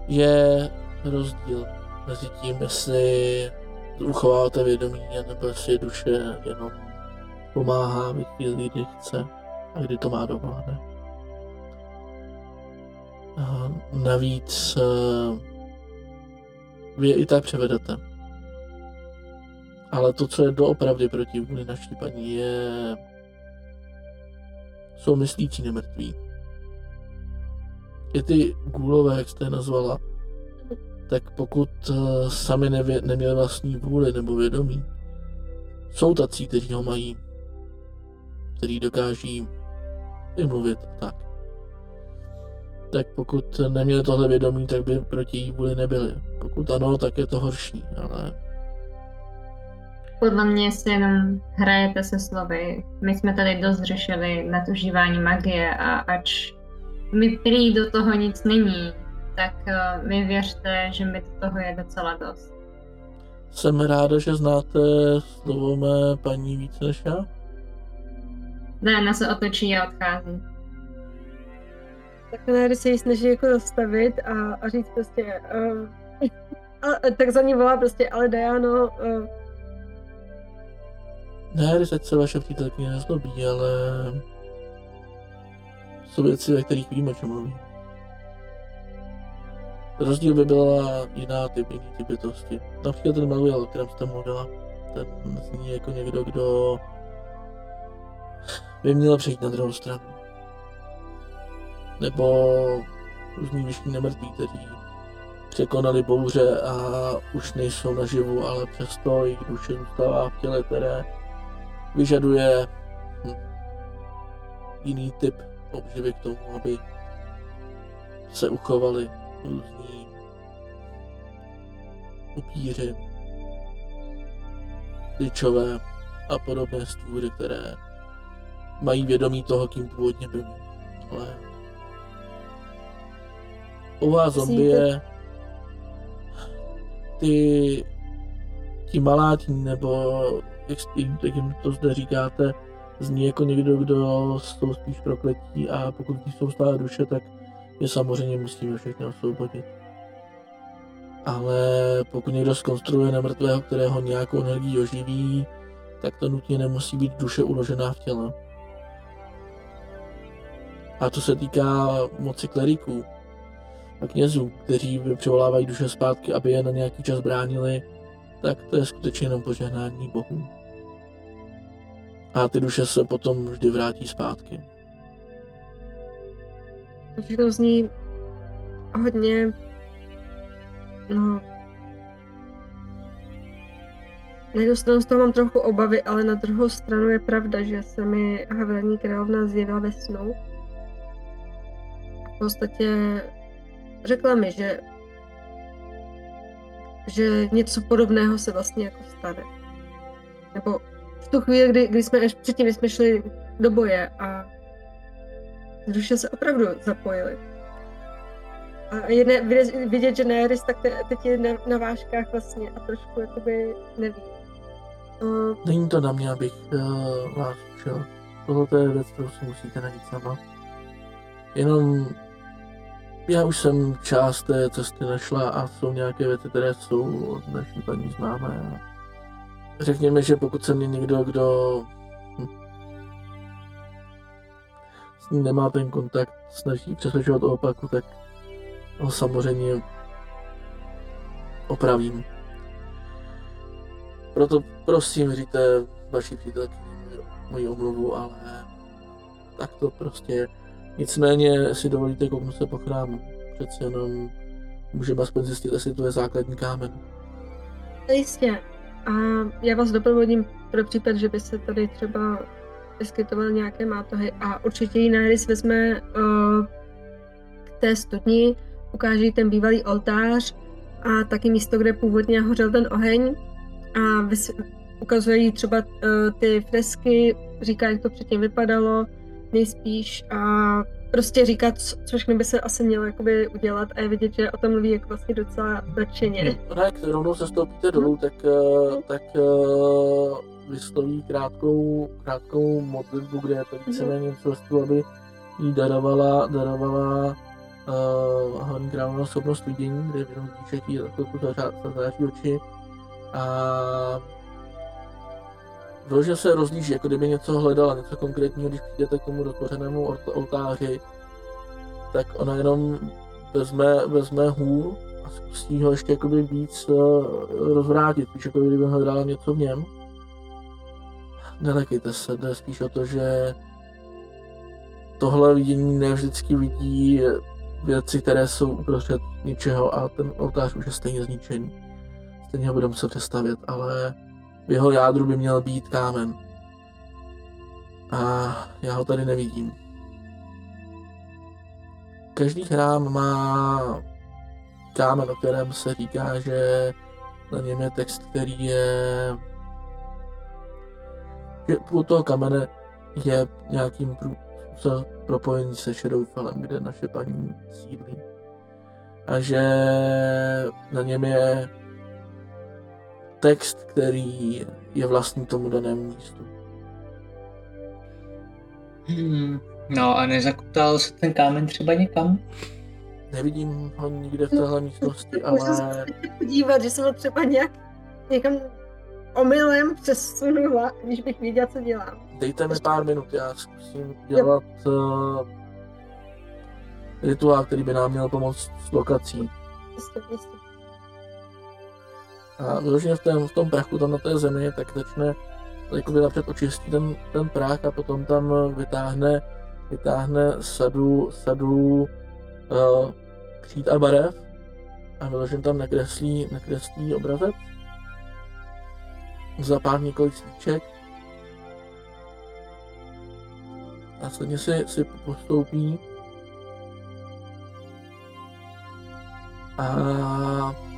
[SPEAKER 1] Je rozdíl mezi tím, jestli uchováváte vědomí, nebo jestli duše jenom pomáhá ve chvíli, kdy chce a kdy to má dovolené. A navíc eh, vy i tak převedete. Ale to, co je doopravdy proti vůli naší paní, je... jsou myslící nemrtví. I ty gůlové, jak jste je nazvala, tak pokud eh, sami nevě, neměli vlastní vůli nebo vědomí, jsou tací, kteří ho mají, který dokáží i mluvit tak. Tak pokud neměli tohle vědomí, tak by proti jí vůli nebyli. Pokud ano, tak je to horší, ale
[SPEAKER 2] Podle mě si jenom hrajete se slovy. My jsme tady dost řešili nadužívání magie a ač mi prý do toho nic není, tak uh, mi věřte, že mi do toho je docela dost.
[SPEAKER 1] jsem ráda, že znáte slovo mé paní více než já.
[SPEAKER 2] Diana se otočí a odchází.
[SPEAKER 4] Tak Nerys se jí snaží jako zastavit a, a říct prostě, <laughs> um, a, tak za ní volá prostě, ale Diano, uh,
[SPEAKER 1] Ne, teď se vaše přítelkyně nezlobí, ale jsou věci, ve kterých vím, o čem mluví. Rozdíl by byla jiná typ, jiný typ bytosti. Například ten Manuel, o kterém jste mluvila. Ten zní jako někdo, kdo by měl přejít na druhou stranu. Nebo různí vyšší nemrtví, kteří překonali bouře a už nejsou naživu, ale přesto jejich duše zůstává v těle, které vyžaduje hm, jiný typ obživy k tomu, aby se uchovali různí upíři, ličové a podobné stvůry, které mají vědomí toho, kým původně byli. Ale u vás zombie ty ti malátí, nebo jak, jste- jak jim to zde říkáte, zní jako někdo, kdo jsou spíš prokletí a pokud jsou stále duše, tak je samozřejmě musíme všechny osvobodit. Ale pokud někdo zkonstruuje nemrtvého, kterého nějakou energií oživí, tak to nutně nemusí být duše uložená v těle. A to se týká moci kleriků knězů, kteří přivolávají duše zpátky, aby je na nějaký čas bránili, tak to je skutečně jenom požehnání Bohu. A ty duše se potom vždy vrátí zpátky.
[SPEAKER 4] to všechno zní hodně, no, na jednu stranu z toho mám trochu obavy, ale na druhou stranu je pravda, že se mi Havraní královna zjevila ve snu. V podstatě řekla mi, že že něco podobného se vlastně jako stane. Nebo v tu chvíli, kdy, kdy jsme až předtím, jsme šli do boje a duše se opravdu zapojili. A je ne, vidět, že Neris tak te, teď je na, na vážkách vlastně a trošku jakoby neví.
[SPEAKER 1] Uh, Není to na mě, abych uh, vás učil. Tohle je věc, kterou si musíte najít sama. Jenom já už jsem část té cesty našla a jsou nějaké věci, které jsou od naší paní známé. Řekněme, že pokud se mě někdo, kdo s ním nemá ten kontakt, snaží přesvědčovat o opaku, tak ho samozřejmě opravím. Proto prosím, říte vaší přítelkyni moji omluvu, ale tak to prostě je. Nicméně si dovolíte kouknout se po chrámu. Přece jenom můžeme aspoň zjistit, jestli to je základní kámen.
[SPEAKER 4] Jistě. A já vás doprovodím pro případ, že by se tady třeba vyskytovaly nějaké mátohy a určitě ji Nairis vezme uh, k té studni, ukáže ten bývalý oltář a taky místo, kde původně hořel ten oheň a vys- ukazuje jí třeba uh, ty fresky, říká, jak to předtím vypadalo, nejspíš a prostě říkat, co všechno by se asi mělo jakoby udělat. A je vidět, že o tom mluví jako vlastně docela nadšeně.
[SPEAKER 1] No, jak rovnou se stoupíte dolů, tak, eh, tak uh, vysloví krátkou, krátkou modlitbu, kde je to víceméně něco stylu, aby jí darovala, darovala uh, hlavní královnou schopnost vidění, kde jenom díček jí chvilku zazáří oči. A Vyloženě se rozlíží, jako kdyby něco hledala, něco konkrétního, když přijdete k tomu rozbořenému oltáři, tak ona jenom vezme, vezme hůl a zkusí ho ještě jakoby víc uh, rozvrátit, spíš jako kdyby hledala něco v něm. Nelekejte se, jde spíš o to, že tohle vidění ne vždycky vidí věci, které jsou uprostřed ničeho a ten oltář už je stejně zničený. Stejně ho budeme se přestavět, ale v jeho jádru by měl být kámen. A já ho tady nevidím. Každý chrám má kámen, o kterém se říká, že na něm je text, který je... že u toho kamene je nějakým způsobem propojený se Shadowfellem, kde naše paní sídlí. A že na něm je text, který je vlastní tomu danému místu.
[SPEAKER 5] Hmm. No a nezakutal se ten kámen třeba někam?
[SPEAKER 1] Nevidím ho nikde v téhle místnosti, ale... Můžu se
[SPEAKER 4] podívat, že jsem ho třeba nějak někam omylem přesunula, když bych věděla, co dělám.
[SPEAKER 1] Dejte mi pár minut, já zkusím dělat uh, rituál, který by nám měl pomoct s lokací.
[SPEAKER 4] Jistě, jistě
[SPEAKER 1] a vyloženě v, tom, v tom prachu tam na té zemi, tak začne jakoby napřed očistí ten, ten prach a potom tam vytáhne, vytáhne sadu, sadu uh, křít a barev a vyloženě tam nakreslí, nakreslí obrazec. Zapál několik svíček. Následně si, si postoupí a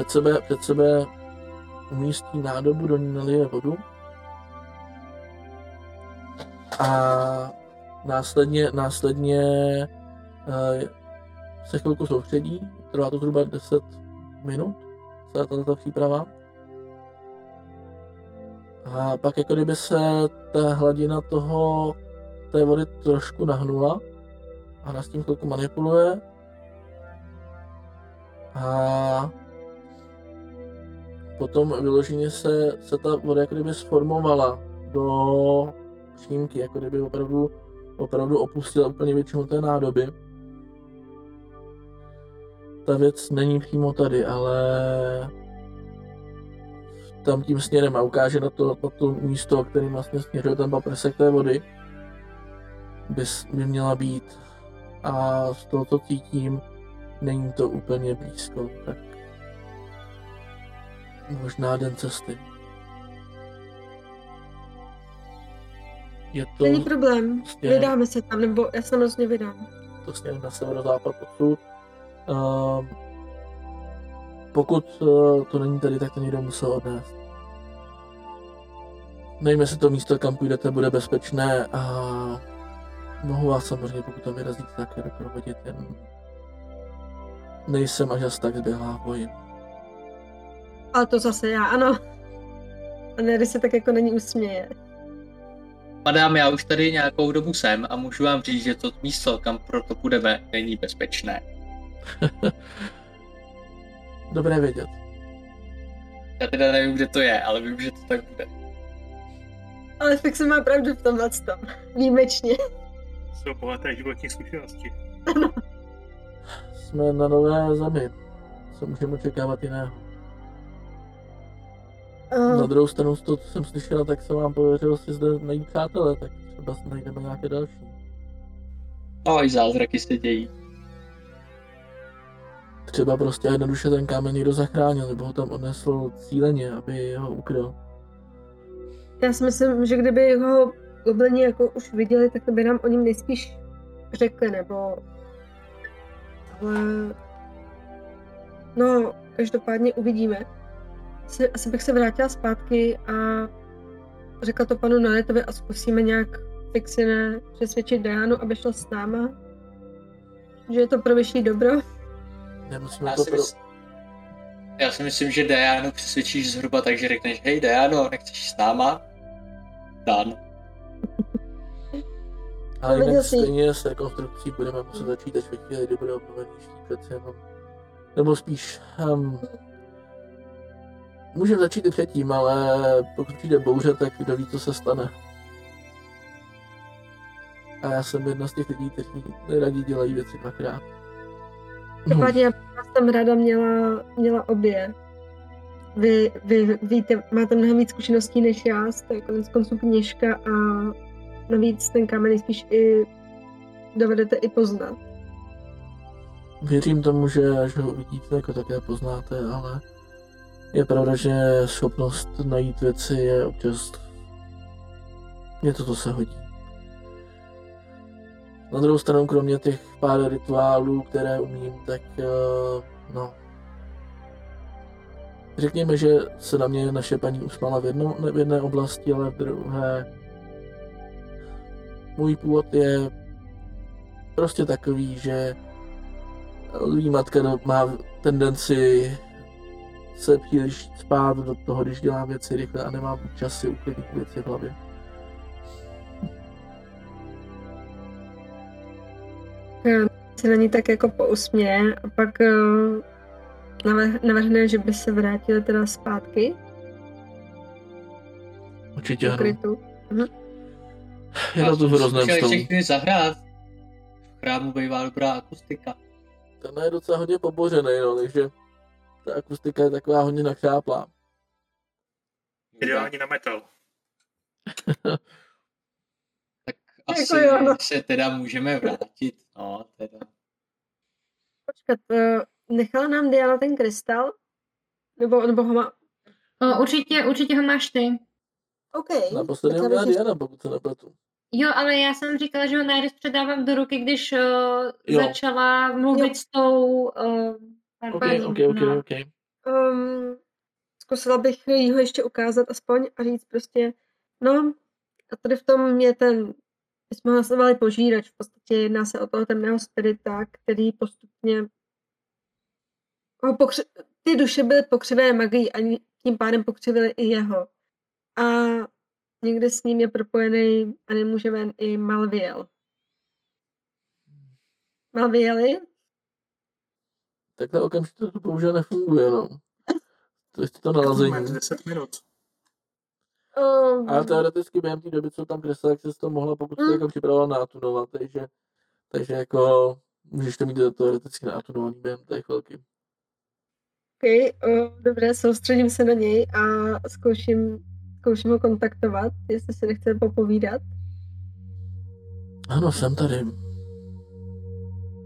[SPEAKER 1] před sebe, před sebe umístí nádobu, do ní nalije vodu a následně, následně uh, se chvilku soustředí, trvá to zhruba 10 minut, celá tato příprava. A pak jako kdyby se ta hladina toho, té vody trošku nahnula a nás tím chvilku manipuluje. A potom vyloženě se, se ta voda jako kdyby sformovala do přímky, jako kdyby opravdu, opravdu opustila úplně většinu té nádoby. Ta věc není přímo tady, ale tam tím směrem a ukáže na to, na to místo, kterým vlastně směřuje ten paprsek té vody, by, by měla být. A z toho, co cítím, není to úplně blízko, tak Možná den cesty.
[SPEAKER 4] Je to... Není problém, směr... vydáme se tam, nebo já se rozhodně vydám.
[SPEAKER 1] To směr na severozápad odsud. Um, pokud uh, to není tady, tak to někdo musel odnést. Nevím, jestli to místo, kam půjdete, bude bezpečné a mohu vás samozřejmě, pokud tam vyrazíte, také doprovodit, jen nejsem až tak zběhlá v boji.
[SPEAKER 4] Ale to zase já, ano. A Nery se tak jako není usměje.
[SPEAKER 5] Madám, já už tady nějakou dobu jsem a můžu vám říct, že to místo, kam proto půjdeme, není bezpečné. <laughs>
[SPEAKER 1] Dobré vědět.
[SPEAKER 5] Já teda nevím, kde to je, ale vím, že to tak bude.
[SPEAKER 4] Ale se má pravdu v tomhle tom. Výjimečně.
[SPEAKER 3] Jsou bohaté životní zkušenosti.
[SPEAKER 4] Ano.
[SPEAKER 1] Jsme na nové zemi. Co můžeme očekávat jiného?
[SPEAKER 4] Uh,
[SPEAKER 1] Na druhou stranu, z toho, co jsem slyšela, tak se vám pověřilo si zde najít přátelé, tak třeba si najdeme nějaké další.
[SPEAKER 5] No, i zázraky se dějí.
[SPEAKER 1] Třeba prostě jednoduše ten kámen někdo zachránil, nebo ho tam odnesl cíleně, aby ho ukryl.
[SPEAKER 4] já si myslím, že kdyby ho goblini jako už viděli, tak by nám o něm nejspíš řekli, nebo... Ale... No, každopádně uvidíme. Asi, asi bych se vrátila zpátky a řekla to panu Nanetovi a zkusíme nějak fixine přesvědčit Dianu, aby šla s náma. Že je to pro vyšší dobro.
[SPEAKER 1] Nemusíme
[SPEAKER 5] Já
[SPEAKER 1] to
[SPEAKER 5] si,
[SPEAKER 1] pro...
[SPEAKER 5] mysl... já si myslím, že Dianu přesvědčíš zhruba tak, že řekneš, hej Diano, nechceš s náma? Dan. <laughs>
[SPEAKER 1] Ale jinak stejně s rekonstrukcí budeme muset začít až ve chvíli, kdy bude obnovenější přece jenom. Nebo spíš, um, můžeme začít i předtím, ale pokud přijde bouře, tak kdo ví, co se stane. A já jsem jedna z těch lidí, kteří rádi dělají věci dvakrát.
[SPEAKER 4] Každopádně já tam ráda měla, měla obě. Vy, vy víte, máte mnohem víc zkušeností než já, jste konec konců kněžka a navíc ten kámen spíš i dovedete i poznat.
[SPEAKER 1] Věřím tomu, že až ho uvidíte, jako také poznáte, ale je pravda, že schopnost najít věci je občas něco, co se hodí. Na druhou stranu, kromě těch pár rituálů, které umím, tak eh, no. Řekněme, že se na mě naše paní usmála v, jedno, v jedné oblasti, ale v druhé můj původ je prostě takový, že Lví matka má tendenci se příliš spát do toho, když dělá věci rychle a nemá čas si uklidnit věci v hlavě.
[SPEAKER 4] Se na ní tak jako pousměje a pak navr- navrhne, že by se vrátili teda zpátky
[SPEAKER 1] Určitě
[SPEAKER 4] do
[SPEAKER 1] ano.
[SPEAKER 4] krytu.
[SPEAKER 1] Je na to v hrozném stavu.
[SPEAKER 5] všechny zahrát. V chrámu bývá dobrá akustika.
[SPEAKER 1] Ten je docela hodně pobořený, no, takže ta akustika je taková hodně nakřáplá.
[SPEAKER 3] Ideální na metal. <laughs>
[SPEAKER 5] Tak
[SPEAKER 4] Jako
[SPEAKER 5] asi
[SPEAKER 4] jo, no.
[SPEAKER 5] se teda můžeme vrátit. No, teda.
[SPEAKER 4] Počkat, eh, nechala nám Diana ten krystal? Nebo, nebo ho má...
[SPEAKER 2] O, určitě, určitě ho máš ty.
[SPEAKER 4] OK.
[SPEAKER 1] Naposledy ho měla Diana, pokud se nepletu.
[SPEAKER 2] Jo, ale já jsem říkala, že ho Nairis předávám do ruky, když uh,
[SPEAKER 1] Jo.
[SPEAKER 2] začala mluvit
[SPEAKER 4] Jo.
[SPEAKER 2] s tou uh,
[SPEAKER 1] Ok,
[SPEAKER 2] paní.
[SPEAKER 1] ok, ok,
[SPEAKER 2] no.
[SPEAKER 1] ok.
[SPEAKER 4] Um, zkusila bych jí ho ještě ukázat aspoň a říct prostě, no, a tady v tom je ten, my jsme ho nazvali požírač, v podstatě jedná se o toho temného spirita, který postupně ho pokři... ty duše byly pokřivé magií a tím pádem pokřivily i jeho. A někde s ním je propojený a nemůže ven i Malviel. Malvieli?
[SPEAKER 1] Takhle okamžitě to bohužel nefunguje, no. To je to
[SPEAKER 3] Moment,
[SPEAKER 1] nalazení.
[SPEAKER 3] 10 minut.
[SPEAKER 4] Um,
[SPEAKER 1] Ale teoreticky během té doby, co tam kresla, tak se to mohla, pokud se
[SPEAKER 4] Mm.
[SPEAKER 1] jako připravila nátunovat, takže, takže jako můžeš to mít teoreticky nátunovaný během té chvilky.
[SPEAKER 4] OK, o, dobré, soustředím se na něj a zkouším, zkouším ho kontaktovat, jestli si nechce popovídat.
[SPEAKER 1] Ano, jsem tady.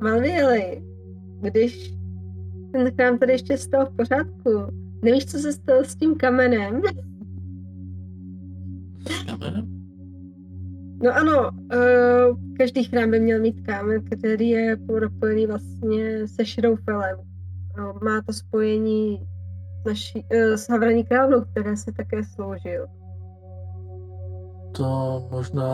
[SPEAKER 4] Malvieli, když ten chrám tady ještě stal v pořádku, nevíš, co se stalo s tím kamenem?
[SPEAKER 1] Kamenem?
[SPEAKER 4] No ano, uh, každý chrám by měl mít kámen, který je propojený vlastně se Šroufelem. má to spojení naší, s Havraní královnou, které se také sloužil.
[SPEAKER 1] To možná...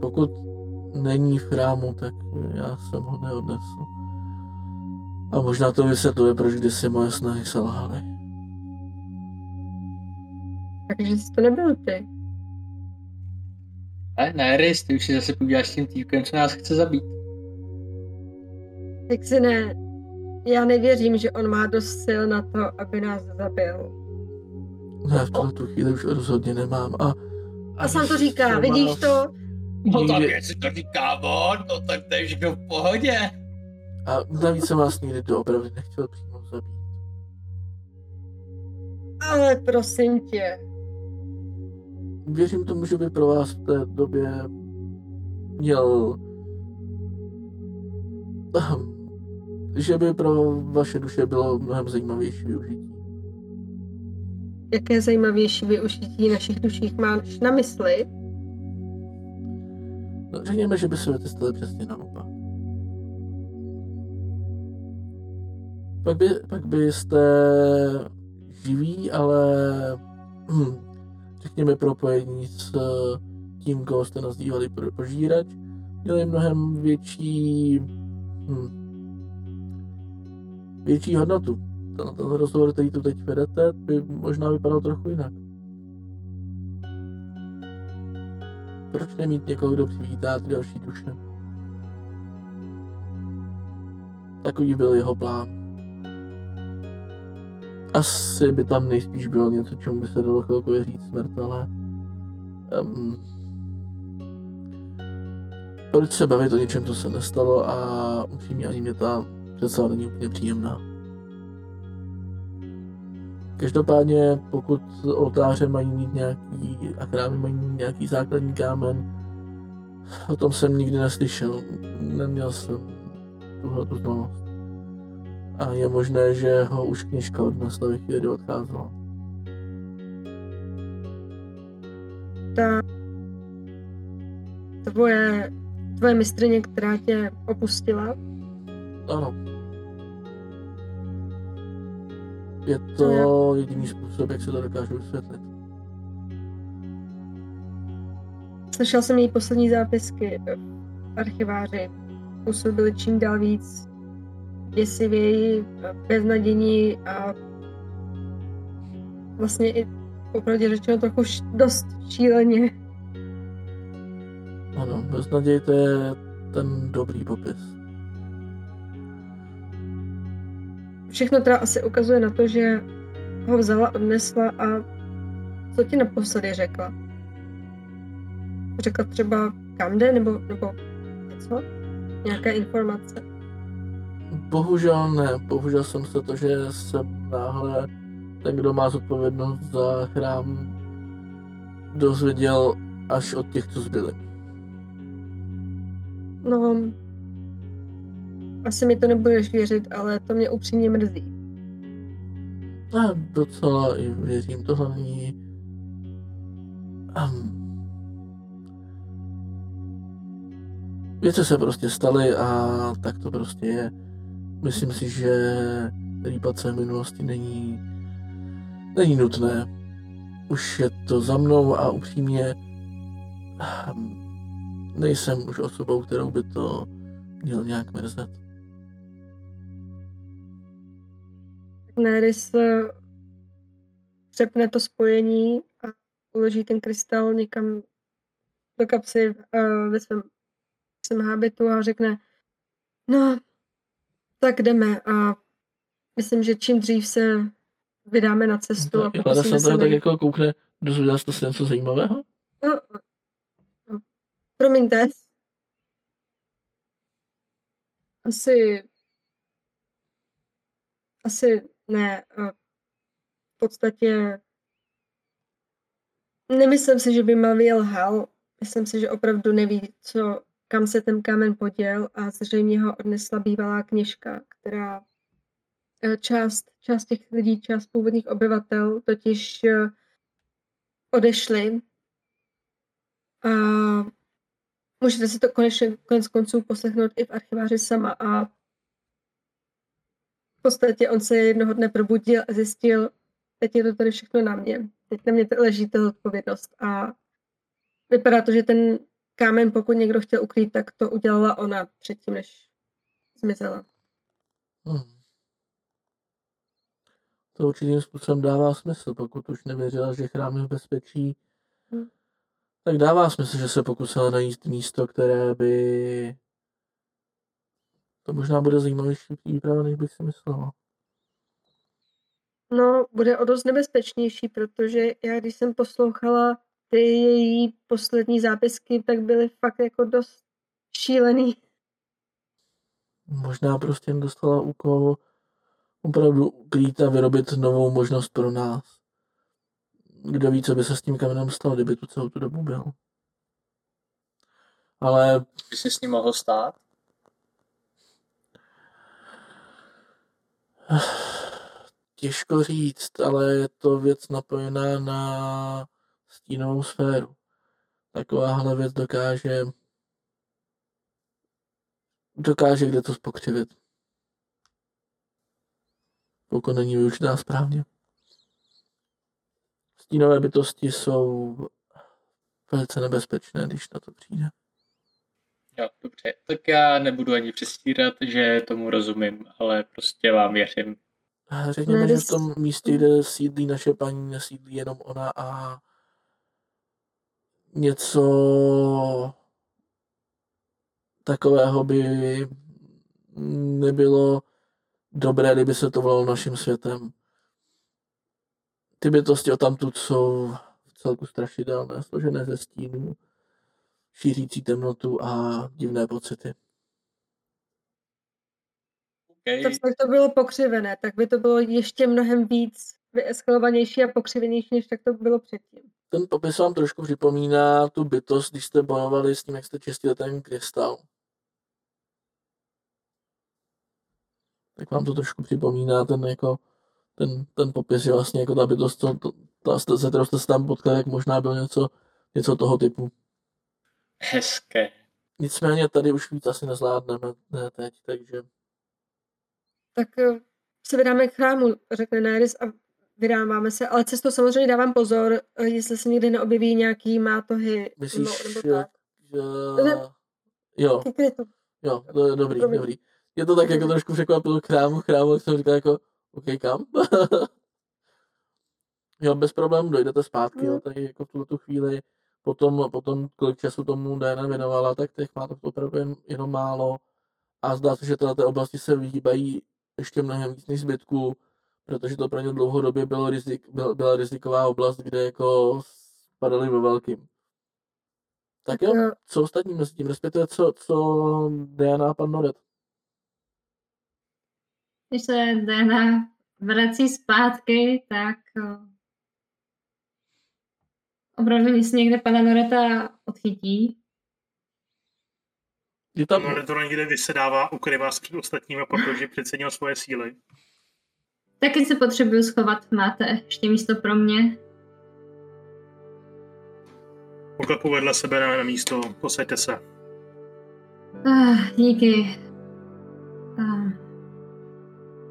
[SPEAKER 1] Pokud není v chrámu, tak já jsem ho neodnesl. A možná to vysvětluje, proč kdysi moje snahy selhaly.
[SPEAKER 4] Takže jsi to nebyl ty.
[SPEAKER 5] Ne, ne, Rys, ty už si zase podíváš s tím týpkem, co nás chce zabít.
[SPEAKER 4] Tak si ne, já nevěřím, že on má dost sil na to, aby nás zabil.
[SPEAKER 1] Ne, v tuhle tu chvíli už rozhodně nemám a...
[SPEAKER 4] A sám to říká, vidíš to?
[SPEAKER 5] No tak jestli to říká on, no tak to je všechno v pohodě.
[SPEAKER 1] A navíc jsem vás nikdy doopravdy nechtěl přímo zabít.
[SPEAKER 4] Ale prosím tě.
[SPEAKER 1] Věřím tomu, že by pro vás v té době měl... že by pro vaše duše bylo mnohem zajímavější využití.
[SPEAKER 4] Jaké zajímavější využití našich duších máš na mysli?
[SPEAKER 1] Řekněme, že by se stali přesně naopak. Pak, by, pak byste živí, ale hm, řekněme propojení s tím, koho jste nazývali požírač, měli mnohem větší hm, větší hodnotu. Ten, ten rozhovor, který tu teď vedete, by možná vypadal trochu jinak. Proč nemít někoho, kdo přivítá ty další duše? Takový byl jeho plán. Asi by tam nejspíš bylo něco, čemu by se dalo chvilkově říct smrt, ale... Um, proč se bavit o něčem, co se nestalo a upřímně ani mě ta představa není úplně příjemná. Každopádně, pokud oltáře mají mít nějaký a chrámy mají mít nějaký základní kámen, o tom jsem nikdy neslyšel. Neměl jsem tuhle tu znalost. A je možné, že ho už knižka odnesla ve chvíli, kdy odcházela.
[SPEAKER 4] Ta tvoje, tvoje mistrně, která tě opustila?
[SPEAKER 1] Ano. Je to jediný způsob, jak se to dokážu vysvětlit.
[SPEAKER 4] Slyšel jsem její poslední zápisky archiváři. Působily čím dál víc děsivěji, beznadění a vlastně i popravdě řečeno trochu dost šíleně.
[SPEAKER 1] Ano, beznaděj to je ten dobrý popis.
[SPEAKER 4] Všechno teda asi ukazuje na to, že ho vzala, odnesla a co ti naposledy řekla? Řekla třeba kam jde, nebo, nebo něco? Nějaké informace?
[SPEAKER 1] Bohužel ne. Bohužel jsem se to, že se náhle ten, kdo má zodpovědnost za chrám, dozvěděl až od těch, co zbyli.
[SPEAKER 4] No, asi mi to nebudeš věřit, ale to mě upřímně mrzí.
[SPEAKER 1] Já docela i věřím, to hlavní... Um, věci se prostě staly a tak to prostě je. Myslím si, že rýpat se minulosti není, není nutné. Už je to za mnou a upřímně um, nejsem už osobou, kterou by to měl nějak mrzet.
[SPEAKER 4] Nerys přepne to spojení a uloží ten krystal někam do kapsy uh, ve svém, svém hábitu a řekne, no, tak jdeme a myslím, že čím dřív se vydáme na cestu.
[SPEAKER 1] a Klada se na to tak jako koukne, dozvěděla jste se něco zajímavého? No,
[SPEAKER 4] no, promiňte. Asi asi ne, v podstatě nemyslím si, že by Mavi lhal. Myslím si, že opravdu neví, co, kam se ten kámen poděl a zřejmě ho odnesla bývalá kněžka, která e, část, část těch lidí, část původních obyvatel totiž e, odešli a můžete si to konečně konec konců poslechnout i v archiváři sama a podstatě on se jednoho dne probudil a zjistil, teď je to tady všechno na mě. Teď na mě leží ta odpovědnost a vypadá to, že ten kámen, pokud někdo chtěl ukrýt, tak to udělala ona předtím, než zmizela.
[SPEAKER 1] Hmm. To určitým způsobem dává smysl, pokud už nevěřila, že chrám je v bezpečí,
[SPEAKER 4] Hmm.
[SPEAKER 1] tak dává smysl, že se pokusila najít místo, které by... To možná bude zajímavější výprava, než bych si myslela.
[SPEAKER 4] No, bude o dost nebezpečnější, protože já, když jsem poslouchala ty její poslední zápisky, tak byly fakt jako dost šílený.
[SPEAKER 1] Možná prostě jen dostala úkol opravdu ukrýt a vyrobit novou možnost pro nás. Kdo ví, co by se s tím kamenem stalo, kdyby tu celou tu dobu byl. Ale
[SPEAKER 5] By se s ním mohl stát?
[SPEAKER 1] Těžko říct, ale je to věc napojená na stínovou sféru. Takováhle věc dokáže dokáže kde to spokřivit. Pokud není využitá správně. Stínové bytosti jsou velice nebezpečné, když na to přijde.
[SPEAKER 5] Jo, dobře. Tak já nebudu ani přestírat, že tomu rozumím, ale prostě vám věřím.
[SPEAKER 1] Řekněme, že v tom místě, kde sídlí naše paní, nesídlí jenom ona a něco takového by nebylo dobré, kdyby se to volalo naším světem. Ty bytosti o tamtud jsou v celku strašidelné, složené ze stínů, šířící temnotu a divné pocity.
[SPEAKER 5] Okay.
[SPEAKER 4] To, tak to bylo pokřivené, tak by to bylo ještě mnohem víc vyeskalovanější a pokřivenější, než tak to bylo předtím.
[SPEAKER 1] Ten popis vám trošku připomíná tu bytost, když jste bojovali s tím, jak jste čistili ten krystal. Tak vám to trošku připomíná ten jako ten, ten popis, že vlastně jako ta bytost, to, to, ta, se kterou jste se tam potkali, jak možná bylo něco, něco toho typu.
[SPEAKER 5] Hezké.
[SPEAKER 1] Nicméně tady už víc asi nezvládneme ne teď, takže
[SPEAKER 4] Tak eh, se vydáme k chrámu, řekne Nerys a vydáváme se, ale cestou samozřejmě dávám pozor, eh, jestli se někdy neobjeví nějaký mátohy
[SPEAKER 1] myslíš,
[SPEAKER 4] nebo,
[SPEAKER 1] že,
[SPEAKER 4] nebo tak.
[SPEAKER 1] že jo,
[SPEAKER 4] Ke krytu.
[SPEAKER 1] jo, to je dobrý,
[SPEAKER 4] Promiň.
[SPEAKER 1] dobrý. Je to tak jako trošku překvapilo chrámu, chrámu, jak jsem říkal jako, OK, kam? <laughs> jo, bez problémů dojdete zpátky, jo, tady jako v tuto tu chvíli, potom, potom kolik času tomu Diana věnovala, tak těch má to opravdu jen, jenom málo a zdá se, že tyhle ty oblasti se vyhýbají ještě mnohem víc než zbytku, protože to pro ně dlouhodobě bylo rizik, byl, byla riziková oblast, kde jako spadali ve velkým. Tak jo, co ostatní mezi tím, respektive co, co Diana a pan Noret.
[SPEAKER 2] Když se Dana vrací zpátky, tak eh, opravdu si někde pana Noreta odchytí.
[SPEAKER 1] Je tam,
[SPEAKER 3] No, to někde vysedává, ukryvá se před ostatními, protože přecenil svoje síly.
[SPEAKER 2] Taky se potřebuju schovat. Máte ještě místo pro mě?
[SPEAKER 3] Poklepu vedle sebe na, na místo, posaďte se.
[SPEAKER 2] Ah, díky. Ah.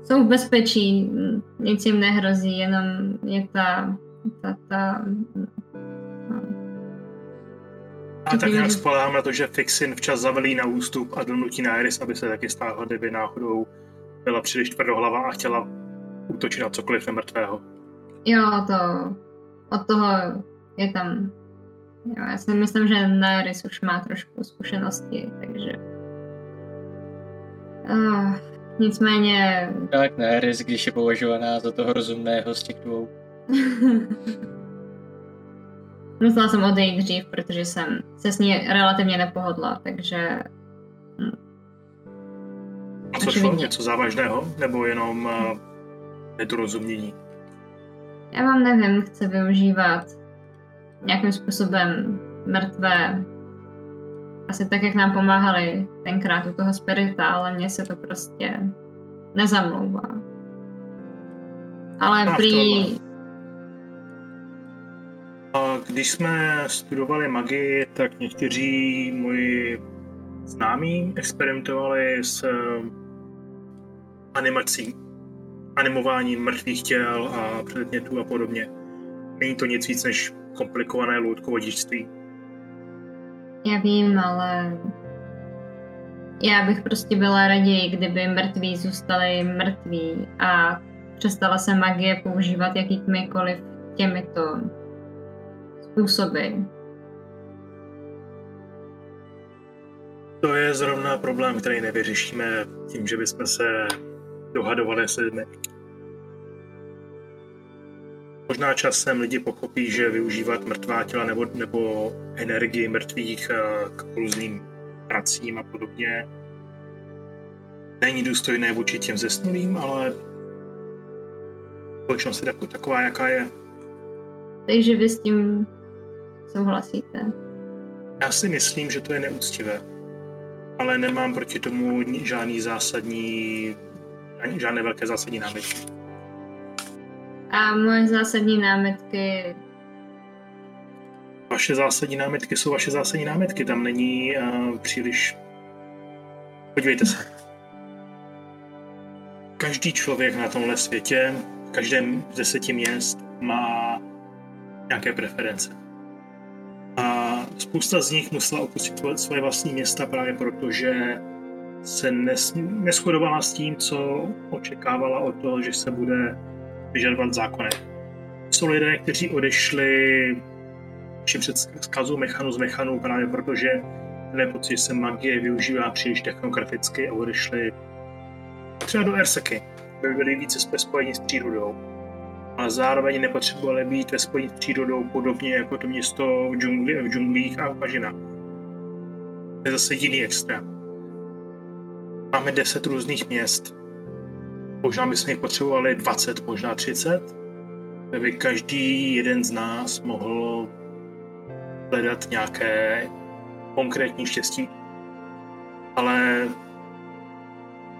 [SPEAKER 2] Jsou v bezpečí, nic jim nehrozí, jenom je ta, ta, ta.
[SPEAKER 3] A tak nějak spoléhám na to, že Fixin včas zavelí na ústup a donutí na Iris, aby se taky stáhla, kdyby náhodou byla příliš tvrdohlava a chtěla útočit na cokoliv nemrtvého.
[SPEAKER 2] Jo, to od toho je tam. Jo, já si myslím, že Naeris už má trošku zkušenosti, takže. Uh, nicméně.
[SPEAKER 5] Tak ne, Riz, když je považovaná za toho rozumného z těch dvou. <laughs>
[SPEAKER 2] Musela jsem odejít dřív, protože jsem se s ní relativně nepohodla, takže
[SPEAKER 3] A co šlo? Něco závažného? Nebo jenom uh, nedorozumění?
[SPEAKER 2] já vám nevím, chce využívat nějakým způsobem mrtvé. Asi tak, jak nám pomáhali tenkrát u toho spirita, ale mně se to prostě nezamlouvá. Ale prý...
[SPEAKER 3] A když jsme studovali magii, tak někteří moji známí experimentovali s eh, animací animování mrtvých těl a předmětů a podobně. Není to nic víc než komplikované loutkovodičství.
[SPEAKER 2] Já vím, ale já bych prostě byla raději, kdyby mrtví zůstali mrtví a přestala se magie používat jakýmikoliv těmito způsoby.
[SPEAKER 3] To je zrovna problém, který nevyřešíme tím, že bychom se dohadovali se lidmi. Možná časem lidi pochopí, že využívat mrtvá těla nebo, nebo energii mrtvých eh, k různým pracím a podobně není důstojné vůči těm zesnulým, ale společnost je taková, jaká je.
[SPEAKER 2] Takže vy s tím souhlasíte?
[SPEAKER 3] Já si myslím, že to je neúctivé. Ale nemám proti tomu žádný zásadní, ani žádné velké zásadní námitky.
[SPEAKER 2] A moje zásadní námitky...
[SPEAKER 3] Vaše zásadní námitky jsou vaše zásadní námitky. Tam není uh, příliš... Podívejte se. Každý člověk na tomhle světě, v každém z deseti měst má nějaké preference. Spousta z nich musela opustit svoje vlastní města právě proto, že se nes, neschodovala s tím, co očekávala od toho, že se bude vyžadovat zákony. Jsou lidé, kteří odešli při předskazu mechanu z mechanu právě proto, že měli pocit, že se magie využívá příliš technokraticky a odešli třeba do Erseky, by byli více spojeni s přírodou. A zároveň nepotřebovali být ve spojení s přírodou podobně jako to město v, džungli, v džunglích a v bažinách. To je zase jiný extrém. Máme 10 různých měst. Možná bychom jich potřebovali 20, možná 30, aby každý jeden z nás mohl hledat nějaké konkrétní štěstí. Ale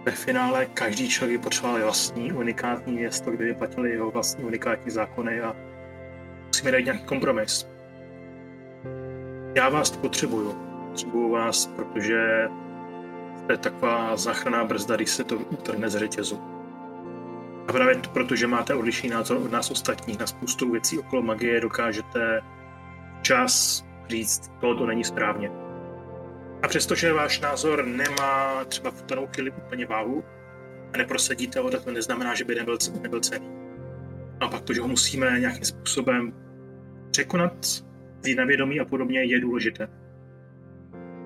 [SPEAKER 3] ve finále každý člověk potřeboval vlastní unikátní město, kde vyplatili jeho vlastní unikátní zákony a musíme dát nějaký kompromis. Já vás potřebuju. Potřebuju vás, protože jste taková záchranná brzda, když se to utrhne z řetězu. A právě to, protože máte odlišný názor od nás ostatních na spoustu věcí okolo magie, dokážete čas říct, tohle to není správně a přestože váš názor nemá třeba v danou chvíli úplně váhu a neprosadíte ho, to neznamená, že by nebyl, nebyl cený. A pak to, že ho musíme nějakým způsobem překonat, vzít na vědomí a podobně, je důležité.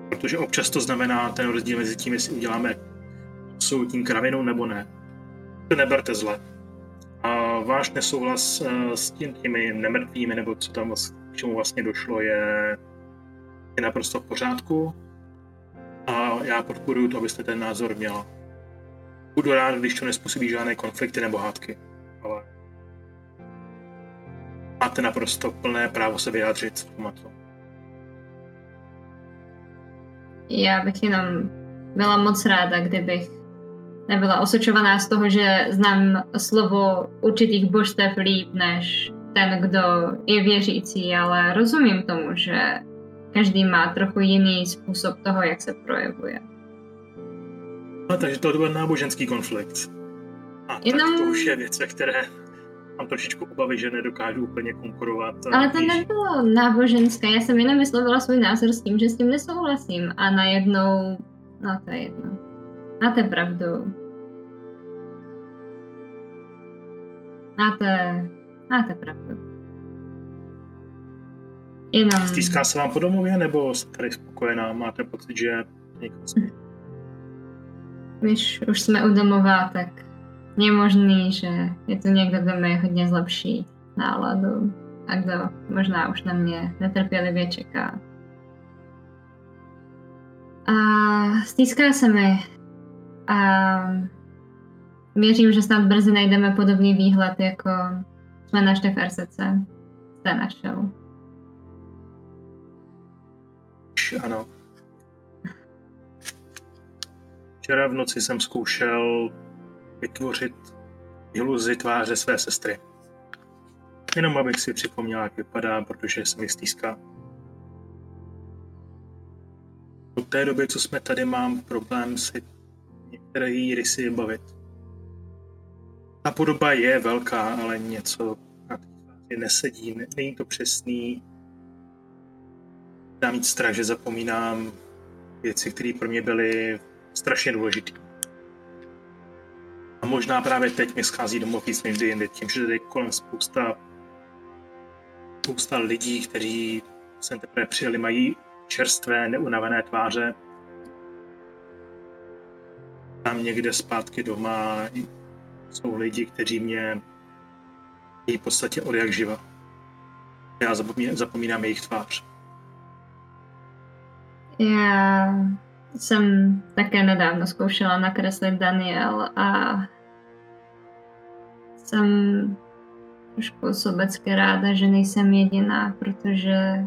[SPEAKER 3] Protože občas to znamená ten rozdíl mezi tím, jestli uděláme jsou tím kravinou nebo ne. To neberte zle. A váš nesouhlas eh, s tím, těmi nemrtvými, nebo co tam k čemu vlastně došlo, je, je naprosto v pořádku já podporuji to, abyste ten názor měl. Budu rád, když to nespůsobí žádné konflikty nebo hádky, ale máte naprosto plné právo se vyjádřit v tomto.
[SPEAKER 2] Já bych jenom byla moc ráda, kdybych nebyla osočovaná z toho, že znám slovo určitých božstev líp než ten, kdo je věřící, ale rozumím tomu, že každý má trochu jiný způsob toho, jak se projevuje.
[SPEAKER 3] No, takže to byl náboženský konflikt. A Jenom... tak to už je věc, které mám trošičku obavy, že nedokážu úplně konkurovat.
[SPEAKER 2] Ale to nebylo náboženské, já jsem jenom vyslovila svůj názor s tím, že s tím nesouhlasím a najednou, no to je jedno. Máte pravdu. Máte, máte pravdu.
[SPEAKER 3] Jenom... Stýská se vám po domově, nebo jste tady spokojená? Máte pocit, že někoho
[SPEAKER 2] Když už jsme u domova, tak je možný, že je tu někdo, kdo mi hodně zlepší náladu a kdo možná už na mě netrpělivě čeká. A stýská se mi a věřím, že snad brzy najdeme podobný výhled, jako jsme našli v RCC. Jste našel.
[SPEAKER 3] Ano. Včera v noci jsem zkoušel vytvořit iluzi tváře své sestry. Jenom abych si připomněla, jak vypadá, protože se mi stýská. Od té doby, co jsme tady, mám problém si některé její rysy bavit. Ta podoba je velká, ale něco nesedí, není to přesný. Dám mít strach, že zapomínám věci, které pro mě byly strašně důležité. A možná právě teď mi schází domov víc než jindy, tím, že tady kolem spousta, spousta lidí, kteří sem teprve přijeli, mají čerstvé, neunavené tváře. Tam někde zpátky doma jsou lidi, kteří mě v podstatě od jak živa. Já zapomínám, zapomínám jejich tvář.
[SPEAKER 2] Já jsem také nedávno zkoušela nakreslit Daniel a jsem trošku sobecky ráda, že nejsem jediná, protože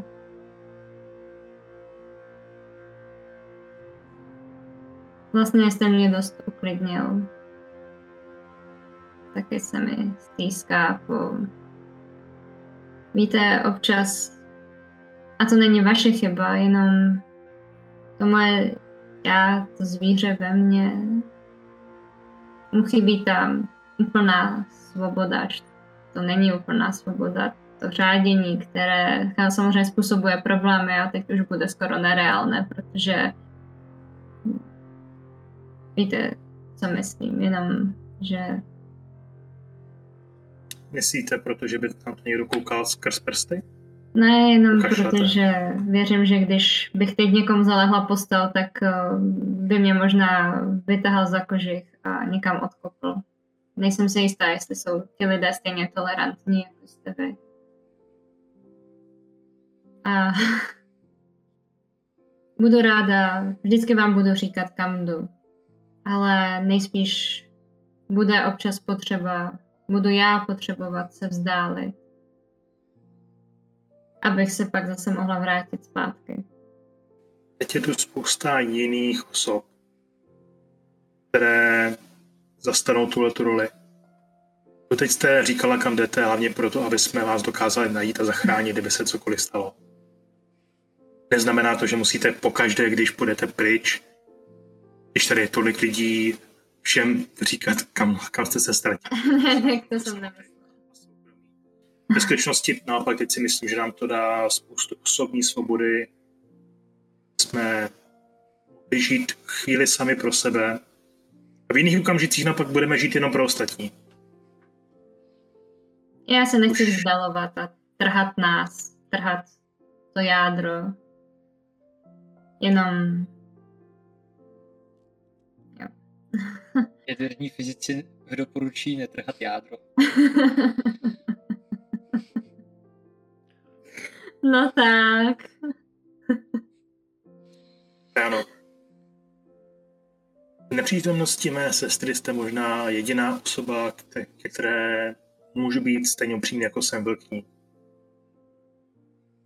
[SPEAKER 2] vlastně jste mě dost uklidnil. Taky se mi stýská po... Víte, občas, a to není vaše chyba, jenom to moje já, to zvíře ve mně, mu chybí tam úplná svoboda. To není úplná svoboda. To řádění, které samozřejmě způsobuje problémy a teď už bude skoro nereálné, protože víte, co myslím, jenom, že
[SPEAKER 3] Myslíte, protože by tam někdo koukal skrz prsty?
[SPEAKER 2] Ne, jenom Kašlete. protože věřím, že když bych teď někomu zalehla postel, tak eh, by mě možná vytahal za kožich a někam odkopl. Nejsem si jistá, jestli jsou ti lidé stejně tolerantní, jako jste vy. A <laughs> budu ráda, vždycky vám budu říkat, kam jdu. Ale nejspíš bude občas potřeba, budu já potřebovat se vzdálit abych se pak zase mohla vrátit zpátky.
[SPEAKER 3] Teď je tu spousta jiných osob, které zastanou tuhle roli. To teď jste říkala, kam jdete, hlavně proto, aby jsme vás dokázali najít a zachránit, kdyby se cokoliv stalo. Neznamená to, že musíte pokaždé, když půjdete pryč, když tady je tolik lidí, všem říkat, kam, kam jste se ztratili. <laughs>
[SPEAKER 2] ne, tak to jsem
[SPEAKER 3] ve skutečnosti naopak teď si myslím, že nám to dá spoustu osobní svobody. Jsme žít chvíli sami pro sebe. A v jiných okamžicích naopak budeme žít jenom pro ostatní.
[SPEAKER 2] Já se nechci Už... vzdalovat a trhat nás, trhat to jádro. Jenom...
[SPEAKER 5] Jo. <laughs> Jaderní fyzici doporučí netrhat jádro. <laughs>
[SPEAKER 2] No tak.
[SPEAKER 3] Ano. V nepřítomnosti mé sestry jste možná jediná osoba, ke které můžu být stejně upřímný, jako jsem velký.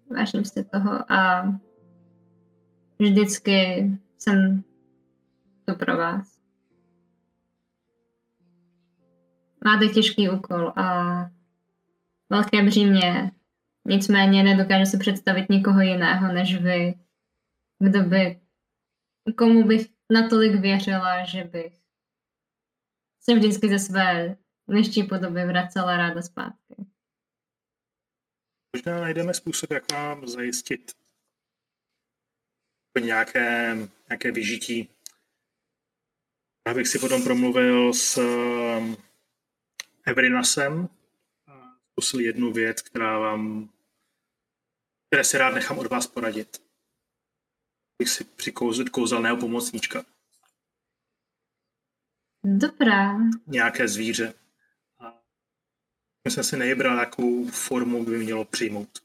[SPEAKER 2] Vážím si toho a vždycky jsem tu pro vás. Máte těžký úkol a velké břímě Nicméně nedokážu si představit nikoho jiného než vy, kdo by, komu bych natolik věřila, že bych se vždycky ze své dnešní podoby vracela ráda zpátky.
[SPEAKER 3] Možná najdeme způsob, jak vám zajistit nějaké, nějaké vyžití. Já bych si potom promluvil s um, Everinasem a zkusil jednu věc, která vám které si rád nechám od vás poradit. Bych si přikouzit kouzelného pomocníčka.
[SPEAKER 2] Dobrá.
[SPEAKER 3] Nějaké zvíře. A jsem si nejebral, jakou formu by mělo přijmout.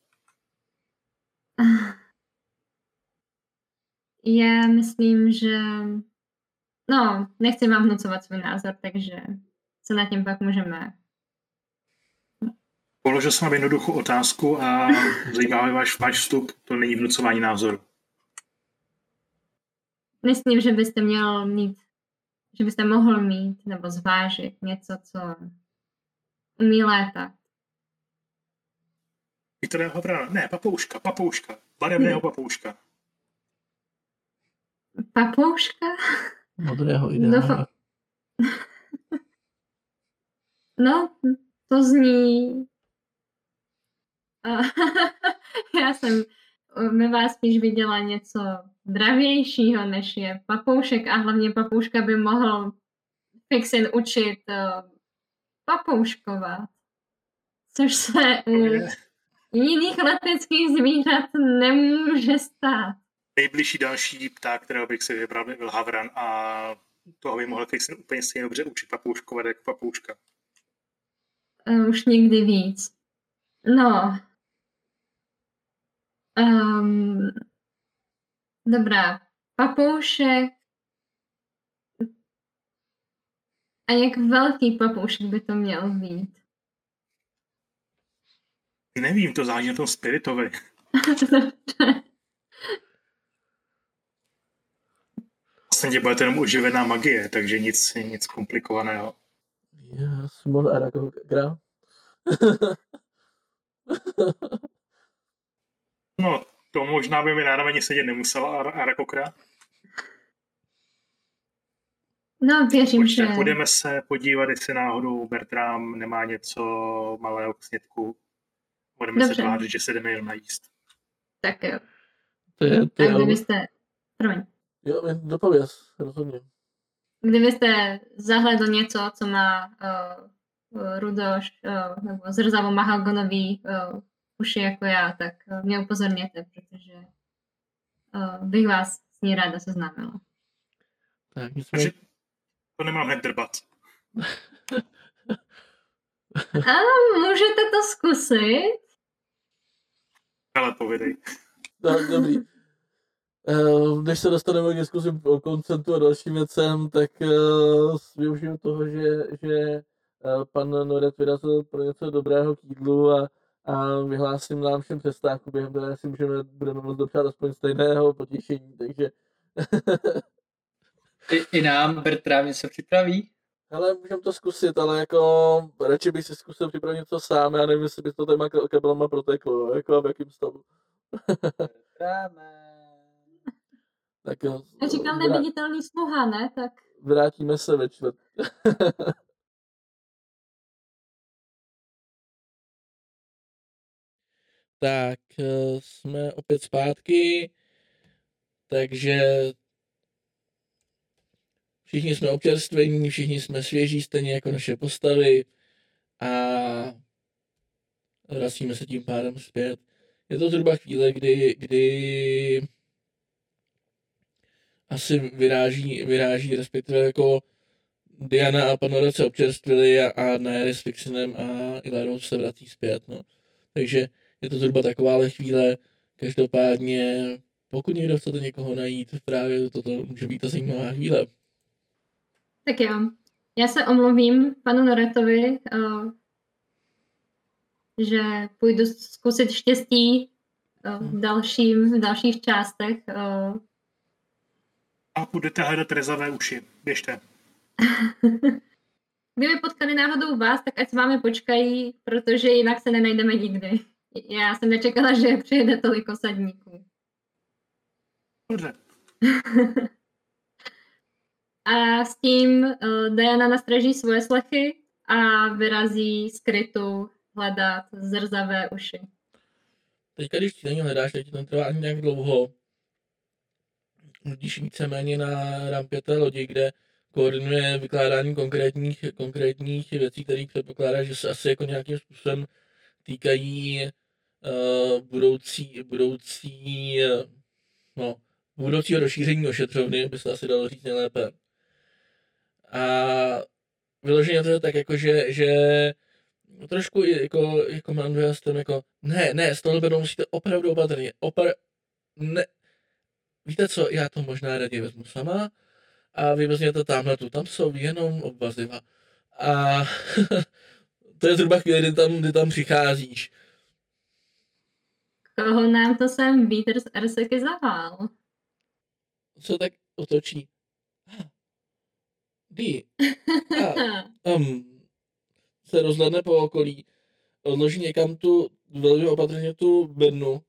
[SPEAKER 2] Já myslím, že... No, nechci vám vnucovat svůj názor, takže se nad tím pak můžeme
[SPEAKER 3] Položil jsem vám jednoduchou otázku a zajímá mě váš, váš vstup, to není vnucování názoru.
[SPEAKER 2] Myslím, že byste měl mít, že byste mohl mít nebo zvážit něco, co umí létat.
[SPEAKER 3] Viktoria Havrana, ne, papouška, papouška, barevného hmm. papouška.
[SPEAKER 2] Papouška?
[SPEAKER 1] Modrého ideálně. <laughs>
[SPEAKER 2] No, to zní... <laughs> Já jsem ve vás spíš viděla něco dravějšího, než je papoušek a hlavně papouška by mohl Fixin učit uh, papouškovat, což se u jiných leteckých zvířat nemůže stát.
[SPEAKER 3] Nejbližší další pták, kterého bych si vybral, byl havran a toho by mohl Fixin úplně stejně dobře učit papouškovat jako papouška.
[SPEAKER 2] Uh, už někdy víc. No. Um, dobrá. Papoušek. A jak velký papoušek by to měl být?
[SPEAKER 3] Nevím, to záleží na tom spiritovi. <laughs> vlastně bude to jenom oživená magie, takže nic, nic komplikovaného.
[SPEAKER 1] Já jsem mohl Aragorn. <laughs>
[SPEAKER 3] no, to možná by mi nároveň sedět nemusela Arakokra.
[SPEAKER 2] No, věřím,
[SPEAKER 3] Pojďte,
[SPEAKER 2] že...
[SPEAKER 3] Půjdeme se podívat, jestli náhodou Bertram nemá něco malého k snědku. Budeme Dobře. se tvářit, že se jdeme jenom najíst.
[SPEAKER 2] Tak jo.
[SPEAKER 1] To je, to je,
[SPEAKER 2] A kdybyste... Promiň.
[SPEAKER 1] Jo, dopověz, rozhodně.
[SPEAKER 2] Kdybyste zahledl něco, co má uh, Rudoš uh, nebo zrzavo mahagonový uh, uši jako já, tak uh, mě upozorněte, protože uh, bych vás s ní ráda seznámila.
[SPEAKER 1] Tak, nicméně...
[SPEAKER 3] To nemám hned drbat. <laughs>
[SPEAKER 2] A můžete to zkusit.
[SPEAKER 3] Ale povědej.
[SPEAKER 1] No, dobrý. Uh, než se dostaneme k diskuzi o koncentu a dalším věcem, tak využiju toho, že, že pan Noret vyrazil pro něco dobrého k jídlu a, a vyhlásím nám všem přestávku, během které si můžeme, budeme moct dopřát aspoň stejného potěšení, takže... <laughs>
[SPEAKER 5] I, I nám Bertrám něco připraví?
[SPEAKER 1] Ale můžeme to zkusit, ale jako radši bych si zkusil připravit něco sám, já nevím, jestli by to téma kabelama proteklo, jako a v jakým stavu. <laughs>
[SPEAKER 2] tak jo. Já říkám neviditelný sluha, ne? Tak...
[SPEAKER 1] Vrátíme se ve čtvrt. <laughs> tak, eh, jsme opět zpátky, takže Všichni jsme občerstvení, všichni jsme svěží, stejně jako naše postavy a vracíme se tím pádem zpět. Je to zhruba chvíle, kdy, kdy asi vyráží, vyráží, respektive jako Diana a Panora se občerstvili a, a Nairi s Fixinem a Ilarou se vrací zpět. No. Takže je to zhruba taková chvíle. Každopádně, pokud někdo chcete někoho najít, právě toto může být ta zajímavá chvíle.
[SPEAKER 2] Tak jo. Já se omluvím panu Noretovi, uh, že půjdu zkusit štěstí uh, v, dalším, v dalších částech. Uh.
[SPEAKER 3] A budete hledat rezavé uši. Běžte. <laughs>
[SPEAKER 2] Kdyby potkali náhodou vás, tak ať s vámi počkají, protože jinak se nenajdeme nikdy. Já jsem nečekala, že přijede tolik osadníků.
[SPEAKER 3] Dobře. <laughs>
[SPEAKER 2] A s tím uh, Diana nastraží svoje slechy a vyrazí skrytu hledat zrzavé uši.
[SPEAKER 1] Teďka, když ti není hledáš, tak ti to trvá ani nějak dlouho. Když víceméně na rampě té lodi, kde koordinuje vykládání konkrétních, konkrétních věcí, které předpokládá, že se asi jako nějakým způsobem týkají uh, budoucí, budoucí, uh, no, budoucího rozšíření ošetřovny, by se asi dalo říct nejlépe. A vyloženě to je tak jako, že, že trošku jako, jako mám s tím jako, ne, ne, s tohle musíte opravdu opatrně, opar, ne, víte co, já to možná raději vezmu sama a vy vezměte tamhle tu, tam jsou jenom obvaziva. A <laughs> to je zhruba chvíli, kdy tam, kdy tam přicházíš.
[SPEAKER 2] Koho nám to sem vítr z Erseky zavál?
[SPEAKER 1] Co tak otočí? kdy a, um, se rozhledne po okolí, odloží někam tu velmi opatrně tu bednu.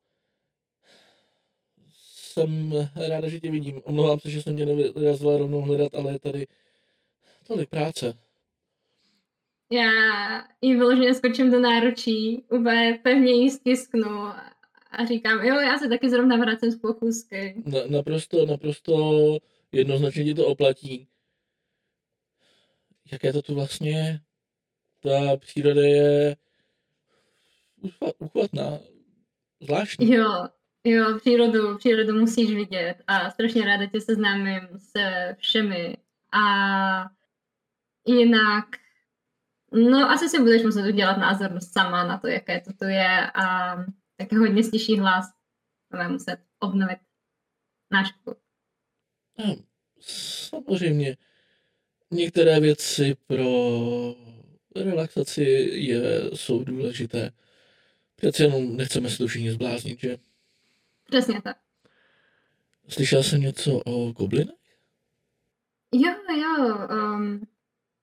[SPEAKER 1] Jsem ráda, že tě vidím. Omlouvám se, že jsem tě nevyrazila rovnou hledat, ale je tady tolik práce.
[SPEAKER 2] já jí vyloženě skočím do náručí, úplně pevně jí stisknu a říkám, jo, já se taky zrovna vracím z pochůzky.
[SPEAKER 1] Na, naprosto, naprosto jednoznačně ti to oplatí. Jaké to tu vlastně je? Ta příroda je uchvatná, zvláštní.
[SPEAKER 2] Jo, jo, přírodu, přírodu musíš vidět a strašně ráda tě seznámím se všemi. A jinak, no asi si budeš muset udělat názor sama na to, jaké to tu je a taky hodně slyší hlas. Budeme muset obnovit náš klub.
[SPEAKER 1] No, samozřejmě. Některé věci pro relaxaci je, jsou důležité. Přece jenom nechceme se tu všichni zbláznit, že?
[SPEAKER 2] Přesně tak.
[SPEAKER 1] Slyšel jsem něco o goblinech?
[SPEAKER 2] Jo, jo. Um,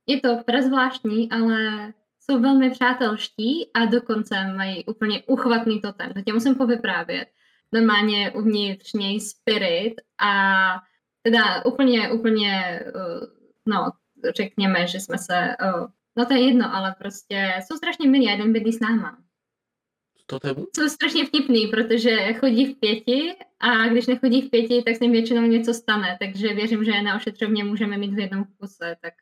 [SPEAKER 2] je to prezvláštní, ale jsou velmi přátelští a dokonce mají úplně uchvatný totem. To tě musím povyprávět. Normálně uvnitř něj spirit a teda úplně, úplně, uh, no, řekněme, že jsme se, uh, no to je jedno, ale prostě jsou strašně milí a jeden bydlí s náma.
[SPEAKER 1] Totemu?
[SPEAKER 2] Jsou strašně vtipný, protože chodí v pěti a když nechodí v pěti, tak s ním většinou něco stane, takže věřím, že na ošetřovně můžeme mít v jednom kuse, tak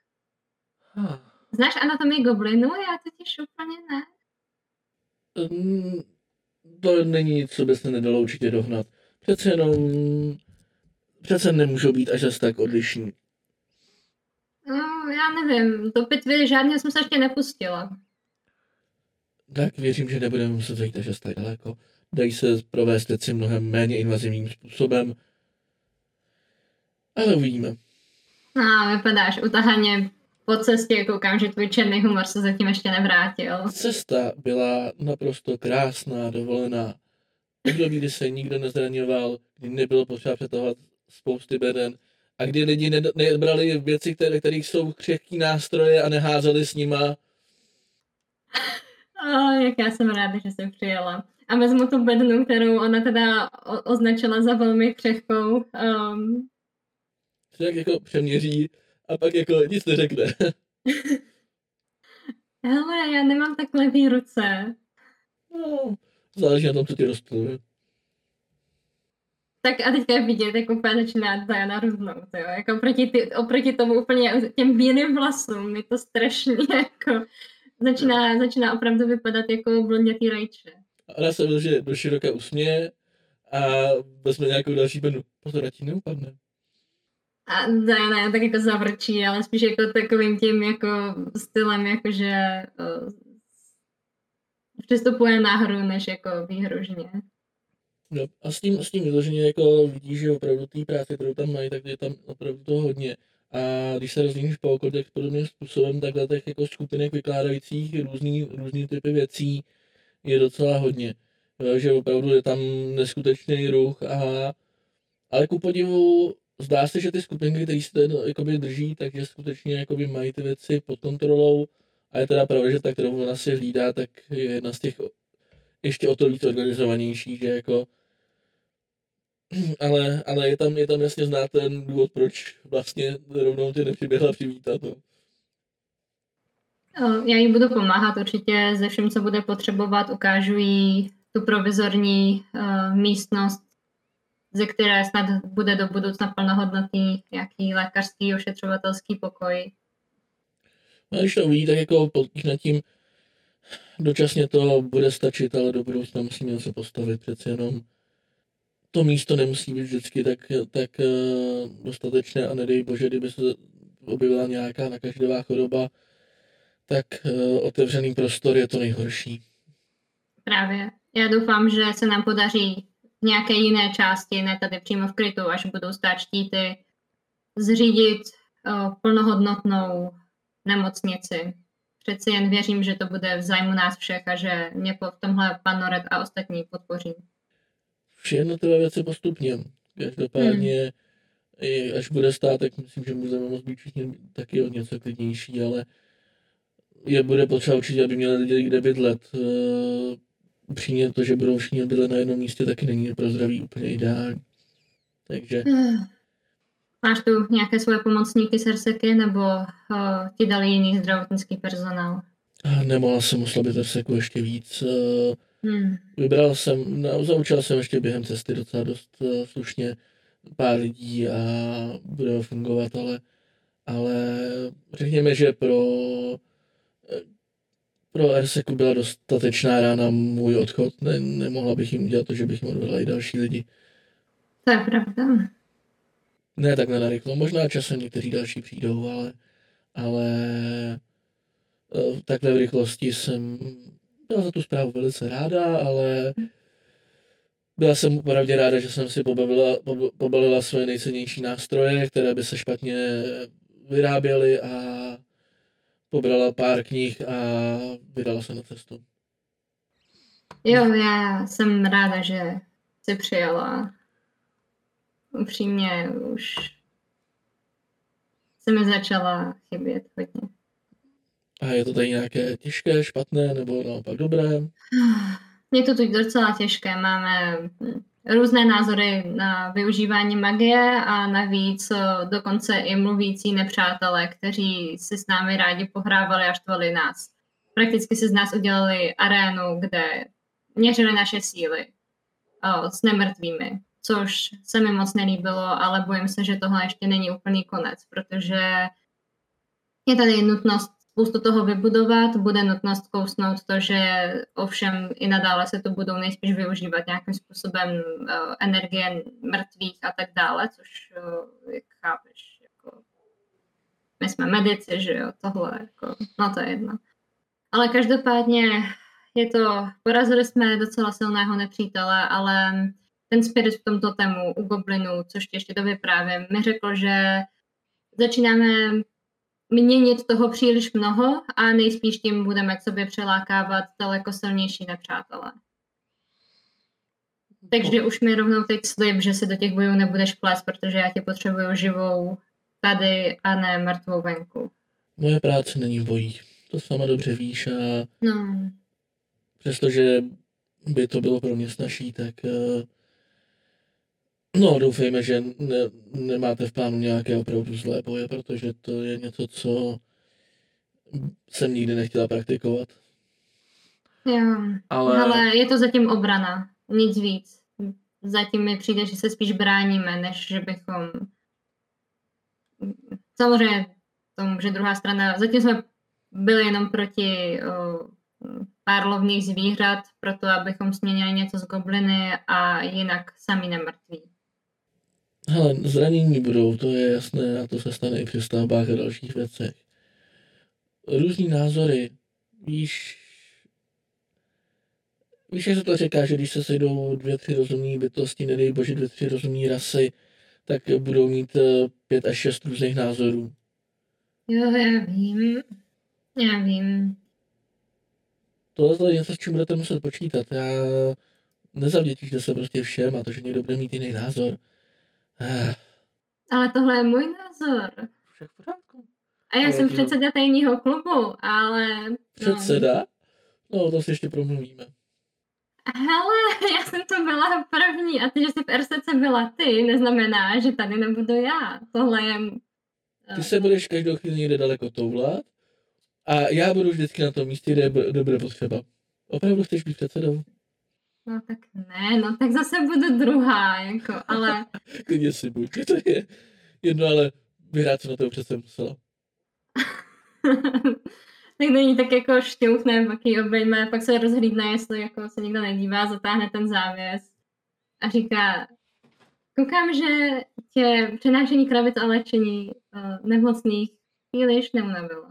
[SPEAKER 1] Ah.
[SPEAKER 2] Znáš anatomii goblinu? Já totiž úplně ne.
[SPEAKER 1] Um, to není nic, co by se nedalo určitě dohnat. Přece jenom... Přece nemůžou být až zase tak odlišní.
[SPEAKER 2] No, já nevím, do pitvy žádně jsem se ještě nepustila.
[SPEAKER 1] Tak věřím, že nebudeme muset zajít až tak daleko. Dají se provést věci mnohem méně invazivním způsobem. Ale uvidíme.
[SPEAKER 2] No, vypadáš utahaně po cestě, koukám, že tvůj černý humor se zatím ještě nevrátil.
[SPEAKER 1] Cesta byla naprosto krásná, dovolená. Období, kdy se nikdo nezraňoval, kdy nebylo potřeba přetahovat spousty beden a kdy lidi ne- nebrali věci, které, kterých jsou křehký nástroje a neházeli s nima. <laughs>
[SPEAKER 2] O, jak já jsem ráda, že jsem přijela. A vezmu tu bednu, kterou ona teda o- označila za velmi křehkou. Um,
[SPEAKER 1] Se jak jako přeměří a pak jako nic neřekne. <laughs>
[SPEAKER 2] hele, já nemám tak levý ruce.
[SPEAKER 1] No, záleží na tom, co ti rostl.
[SPEAKER 2] Tak a teďka je vidět, jak úplně začíná Diana rudnout, jo. Jako oproti, ty, oproti tomu úplně těm bílým vlasům, je to strašně <laughs> jako, začíná, začíná opravdu vypadat jako blondětý rajče.
[SPEAKER 1] A ona se že do široka usměje a vezme nějakou další bednu. Pozor, ti neupadne.
[SPEAKER 2] A Diana tak jako zavrčí, ale spíš jako takovým tím jako stylem, jakože uh, přistupuje na hru, než jako výhružně.
[SPEAKER 1] No, a s tím, s tím vyloženě jako vidíš, že opravdu té práce, kterou tam mají, tak je tam opravdu toho hodně. A když se rozlíníš po okolí, tak podobným způsobem takhle těch jako skupinek vykládajících různý, různý typy věcí je docela hodně. Že opravdu je tam neskutečný ruch a ale ku podivu zdá se, že ty skupinky, které se to jakoby drží, takže skutečně jakoby mají ty věci pod kontrolou a je teda pravda, že ta, kterou ona si hlídá, tak je jedna z těch ještě o to víc organizovanější, že jako <clears throat> ale, ale je tam, je tam jasně znát ten důvod, proč vlastně rovnou tě nepřiběhla přivítat. No.
[SPEAKER 2] O, Já jí budu pomáhat určitě ze všem, co bude potřebovat. Ukážu jí tu provizorní uh, místnost, ze které snad bude do budoucna plnohodnotný nějaký lékařský ošetřovatelský pokoj.
[SPEAKER 1] No, a když to uvidí, tak jako nad tím, dočasně to bude stačit, ale do budoucna musíme se postavit přece jenom. To místo nemusí být vždycky tak, tak eh, dostatečné a nedej bože, kdyby se objevila nějaká nakažlivá choroba, tak eh, otevřený prostor je to nejhorší.
[SPEAKER 2] Právě. Já doufám, že se nám podaří v nějaké jiné části, ne tady přímo v krytu, až budou stát štíty, zřídit o, plnohodnotnou nemocnici. Přeci jen věřím, že to bude v zájmu nás všech a že mě v tomhle pan Noret a ostatní podpoří.
[SPEAKER 1] Vše jednotlivé věci postupně. Každopádně, i až bude stát, tak myslím, že můžeme moct být všichni taky o něco klidnější, ale je bude potřeba určitě, aby měli lidi kde bydlet. Upřímně to, že budou všichni bydlet na jednom místě, taky není pro zdraví úplně ideální. Takže
[SPEAKER 2] Máš tu nějaké svoje pomocníky, serseky, nebo uh, ti dali jiný zdravotnický personál?
[SPEAKER 1] Nemohla jsem oslabit Erseku ještě víc. Eh,
[SPEAKER 2] Hmm.
[SPEAKER 1] Vybral jsem, no, zaučil jsem ještě během cesty docela dost uh, slušně pár lidí a bude fungovat, ale, ale řekněme, že pro, eh, pro Erseku byla dostatečná rána můj odchod. Ne, nemohla bych jim udělat to, že bych jim odvedla i další lidi.
[SPEAKER 2] To je pravda.
[SPEAKER 1] Ne takhle narychlo, možná časem někteří další přijdou, ale, ale eh, takhle v rychlosti jsem byla za tu zprávu velice ráda, ale byla jsem opravdu ráda, že jsem si pobavila, pobalila svoje nejcennější nástroje, které by se špatně vyráběly a pobrala pár knih a vydala se na cestu.
[SPEAKER 2] Jo, já jsem ráda, že jsi přijela. Upřímně už se mi začala chybět hodně.
[SPEAKER 1] A je to tady nějaké těžké, špatné nebo naopak dobré?
[SPEAKER 2] Je to tu docela těžké. Máme různé názory na využívání magie a navíc eh, dokonce i mluvící nepřátelé, kteří si s námi rádi pohrávali a štvali nás. Prakticky si z nás udělali arénu, kde měřili naše síly o, eh, s nemrtvými, což se mi moc nelíbilo, ale bojím se, že tohle ještě není úplný konec, protože je tady nutnost spoustu toho vybudovat, bude nutnost kousnout to, že ovšem i nadále se to budou nejspíš využívat nějakým způsobem uh, energie mrtvých a tak dále, což uh, jak chápeš, jako my jsme medici, že jo, tohle, jako, no to je jedno. Ale každopádně je to, porazili jsme docela silného nepřítele, ale ten spirit v tomto tému u goblinů, což ještě to vyprávím, mi řekl, že začínáme měnit toho příliš mnoho a nejspíš tím budeme k sobě přelákávat daleko silnější nepřátelé. Takže už mi rovnou teď slib, že se do těch bojů nebudeš plést, protože já tě potřebuju živou tady a ne mrtvou venku.
[SPEAKER 1] Moje práce není v bojích. To sama dobře víš a
[SPEAKER 2] no.
[SPEAKER 1] přestože by to bylo pro mě snažší, tak uh, No, doufejme, že ne, nemáte v plánu nějaké opravdu zlé boje, protože to je něco, co jsem nikdy nechtěla praktikovat.
[SPEAKER 2] Jo, ale... ale je to zatím obrana, nic víc. Zatím mi přijde, že se spíš bráníme, než že bychom... Samozřejmě to může druhá strana... Zatím jsme byli jenom proti o, pár lovných zvířat, proto abychom směnili něco z gobliny a jinak sami nemrtví.
[SPEAKER 1] Hele, zranění budou, to je jasné a to se stane i při stavbách a dalších věcech. Různý názory, víš, víš, jak se to říká, že když se sejdou dvě, tři rozumní bytosti, nedej bože dvě, tři rozumní rasy, tak budou mít eh, pět až šest různých názorů.
[SPEAKER 2] Jo, já vím. Já vím.
[SPEAKER 1] Tohle je něco, s čím budete muset počítat. Já nezavděčíte se prostě všem a to, že někdo bude mít jiný názor.
[SPEAKER 2] Ale tohle je můj názor.
[SPEAKER 1] Však pořádku.
[SPEAKER 2] A já ale jsem předseda tajního klubu, ale...
[SPEAKER 1] No. Předseda? No, to si ještě promluvíme.
[SPEAKER 2] Hele, <laughs> já jsem to byla první a ty, že jsi v RSC byla ty, neznamená, že tady nebudu já. Tohle je...
[SPEAKER 1] Ty se budeš každou chvíli někde daleko toulat a já budu vždycky na tom místě, kde, kde bude potřeba. Opravdu chceš být předsedou?
[SPEAKER 2] No tak ne, no tak zase budu druhá, jako, ale... <laughs>
[SPEAKER 1] Klidně si buď, to je jedno, ale vyhrát se na to přece musela. <laughs>
[SPEAKER 2] tak není tak jako šťouchne, pak ji obejme, pak se rozhlídne, jestli jako se někdo nedívá, zatáhne ten závěs a říká, koukám, že tě přenášení kravic a léčení uh, nemocných příliš neunavilo.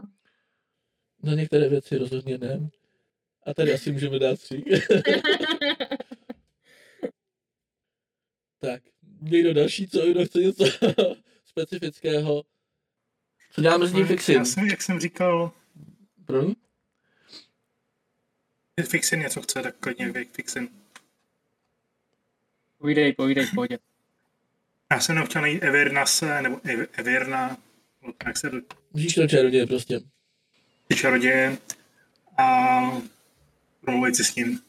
[SPEAKER 1] Na některé věci rozhodně ne. A tady asi můžeme dát tři. <laughs> tak, někdo další, co kdo chce něco <laughs> specifického? Co děláme s ním fixin?
[SPEAKER 3] Já jsem, jak jsem říkal...
[SPEAKER 1] Pro
[SPEAKER 3] Fixin něco chce, tak klidně fixin.
[SPEAKER 5] Povídej, povídej, pohodě.
[SPEAKER 3] Já jsem chtěl najít Evernase, nebo Everna, jak se to...
[SPEAKER 1] Můžeš to čaroděje prostě.
[SPEAKER 3] Čaroděje. A promluvit si s ním.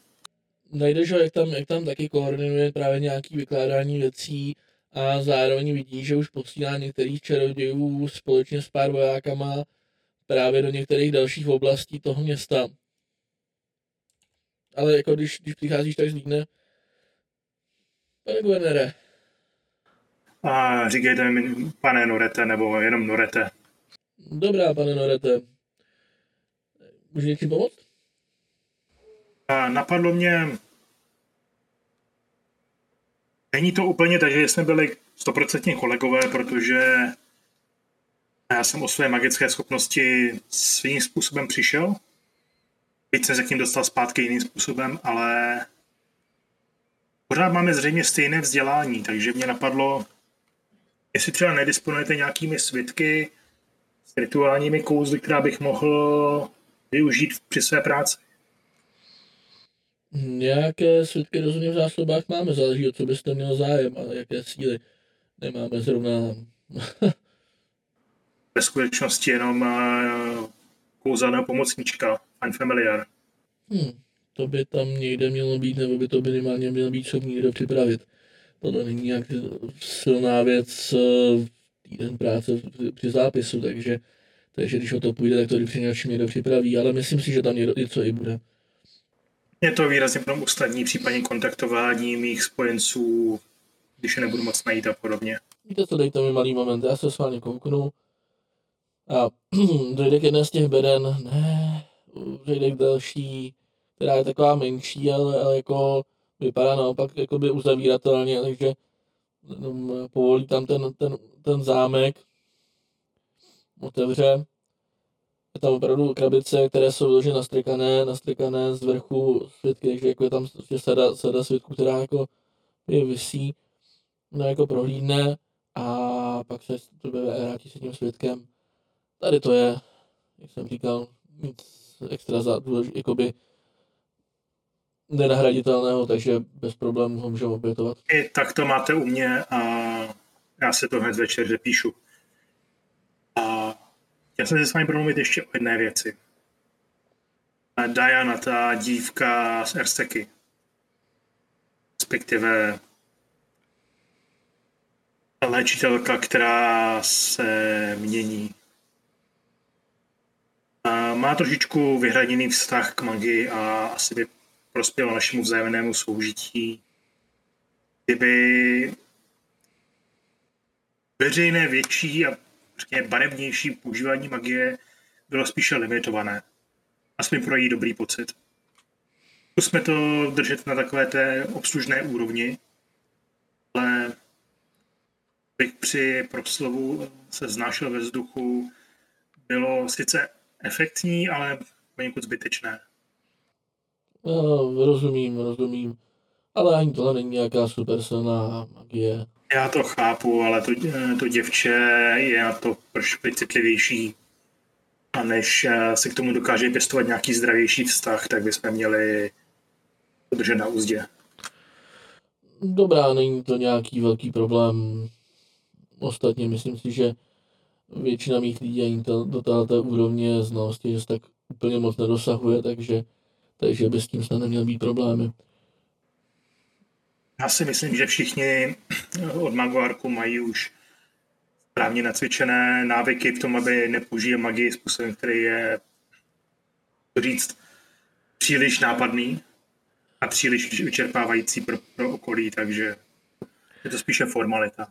[SPEAKER 1] Najdeš ho, jak tam, jak tam taky koordinuje právě nějaký vykládání věcí a zároveň vidí, že už posílá některých čarodějů společně s pár vojákama právě do některých dalších oblastí toho města. Ale jako když, když přicházíš tak z Vídne, pane guvernére.
[SPEAKER 3] A říkejte mi, pane Norete, nebo jenom Norete.
[SPEAKER 1] Dobrá, pane Norete. Můžu něčím pomoct?
[SPEAKER 3] Napadlo mě, není to úplně tak, že jsme byli stoprocentně kolegové, protože já jsem o své magické schopnosti svým způsobem přišel. Teď jsem se k ním dostal zpátky jiným způsobem, ale pořád máme zřejmě stejné vzdělání, takže mě napadlo, jestli třeba nedisponujete nějakými svitky s rituálními kouzly, která bych mohl využít při své práci.
[SPEAKER 1] Nějaké svitky rozhodně v zásobách máme, záleží o co byste měl zájem a jaké síly. Nemáme zrovna... <laughs>
[SPEAKER 3] Ve skutečnosti jenom uh, kouzelného pomocníčka, fine familiar.
[SPEAKER 1] Hmm, to by tam někde mělo být, nebo by to minimálně mělo být schopný někdo připravit. Tohle není nějak silná věc uh, týden práce při zápisu, takže, takže když o to půjde, tak to něčem někdo připraví, ale myslím si, že tam něco i bude.
[SPEAKER 3] Je to výrazně potom usnadní případně kontaktování mých spojenců, když je nebudu moc najít a podobně.
[SPEAKER 1] Víte co, dejte mi malý moment, já se s vámi kouknu a <clears throat> dojde k jedné z těch beden, ne, dojde k další, která je taková menší, ale, ale jako vypadá naopak jakoby uzavíratelně, takže povolí tam ten, ten, ten zámek, otevře je tam opravdu krabice, které jsou vloženy nastrikané, nastrikané z vrchu světky, takže jako je tam prostě sada, sada světku, která jako je vysí, no jako prohlídne a pak se to vrátí se tím světkem. Tady to je, jak jsem říkal, nic extra za, jakoby nenahraditelného, takže bez problémů ho můžeme obětovat.
[SPEAKER 3] I tak to máte u mě a já se to hned večer zapíšu. Já jsem se s vámi promluvit ještě o jedné věci. Diana, ta dívka z Ersteky, respektive léčitelka, která se mění. A má trošičku vyhraněný vztah k magii a asi by prospělo našemu vzájemnému soužití, kdyby veřejné větší a řekněme, barevnější používání magie bylo spíše limitované. Aspoň pro její dobrý pocit. Zkusme to držet na takové té obslužné úrovni, ale bych při proslovu se znášel ve vzduchu bylo sice efektní, ale poněkud zbytečné.
[SPEAKER 1] No, rozumím, rozumím. Ale ani tohle není nějaká super silná magie.
[SPEAKER 3] Já to chápu, ale to, to děvče je na to trošku citlivější. A než eh, se k tomu dokáže pěstovat nějaký zdravější vztah, tak bychom měli držet na úzdě.
[SPEAKER 1] Dobrá, není to nějaký velký problém. Ostatně myslím si, že většina mých lidí ani to, do této úrovně znalosti, že se tak úplně moc nedosahuje, takže, takže by s tím snad neměl být problémy.
[SPEAKER 3] Já si myslím, že všichni od Magoarku mají už správně nacvičené návyky v tom, aby nepoužije magii způsobem, který je říct příliš nápadný a příliš vyčerpávající pro, pro okolí, takže je to spíše formalita.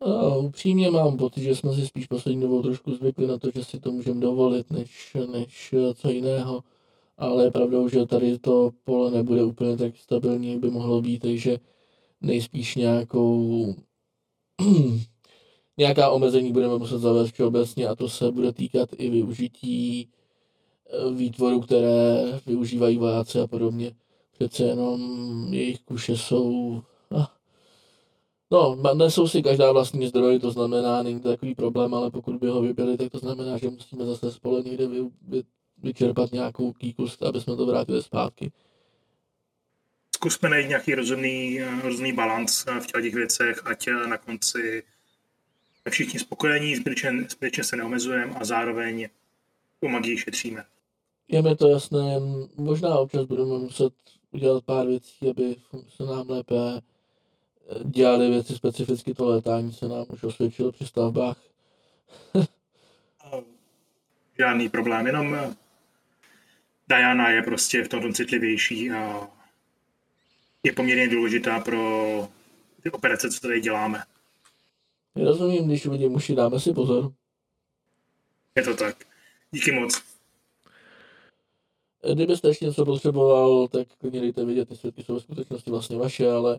[SPEAKER 1] A upřímně mám pocit, že jsme si spíš poslední dobou trošku zvykli na to, že si to můžeme dovolit, než, než co jiného. Ale je pravdou, že tady to pole nebude úplně tak stabilní, jak by mohlo být, takže nejspíš nějakou <clears throat> nějaká omezení budeme muset zavést všeobecně a to se bude týkat i využití eh, výtvorů, které využívají vojáci a podobně. Přece jenom jejich kuše jsou... Ah. No, nesou si každá vlastní zdroj, to znamená, není to takový problém, ale pokud by ho vybili, tak to znamená, že musíme zase spole někde vy, vy, vyčerpat nějakou kýkust, aby jsme to vrátili zpátky
[SPEAKER 3] zkusme najít nějaký rozumný, rozumný balans v těch věcech, ať na konci všichni spokojení, zbytečně, zbytečně se neomezujeme a zároveň tu magii šetříme.
[SPEAKER 1] Je mi to jasné, možná občas budeme muset udělat pár věcí, aby se nám lépe dělali věci specificky, to létání se nám už osvědčilo při stavbách. <laughs>
[SPEAKER 3] žádný problém, jenom eh, Diana je prostě v tom citlivější a je poměrně důležitá pro ty operace, co tady děláme.
[SPEAKER 1] Rozumím, když vidím muši, dáme si pozor.
[SPEAKER 3] Je to tak. Díky moc.
[SPEAKER 1] Kdybyste ještě něco potřeboval, tak klidně dejte vidět, ty svědky jsou v skutečnosti vlastně vaše, ale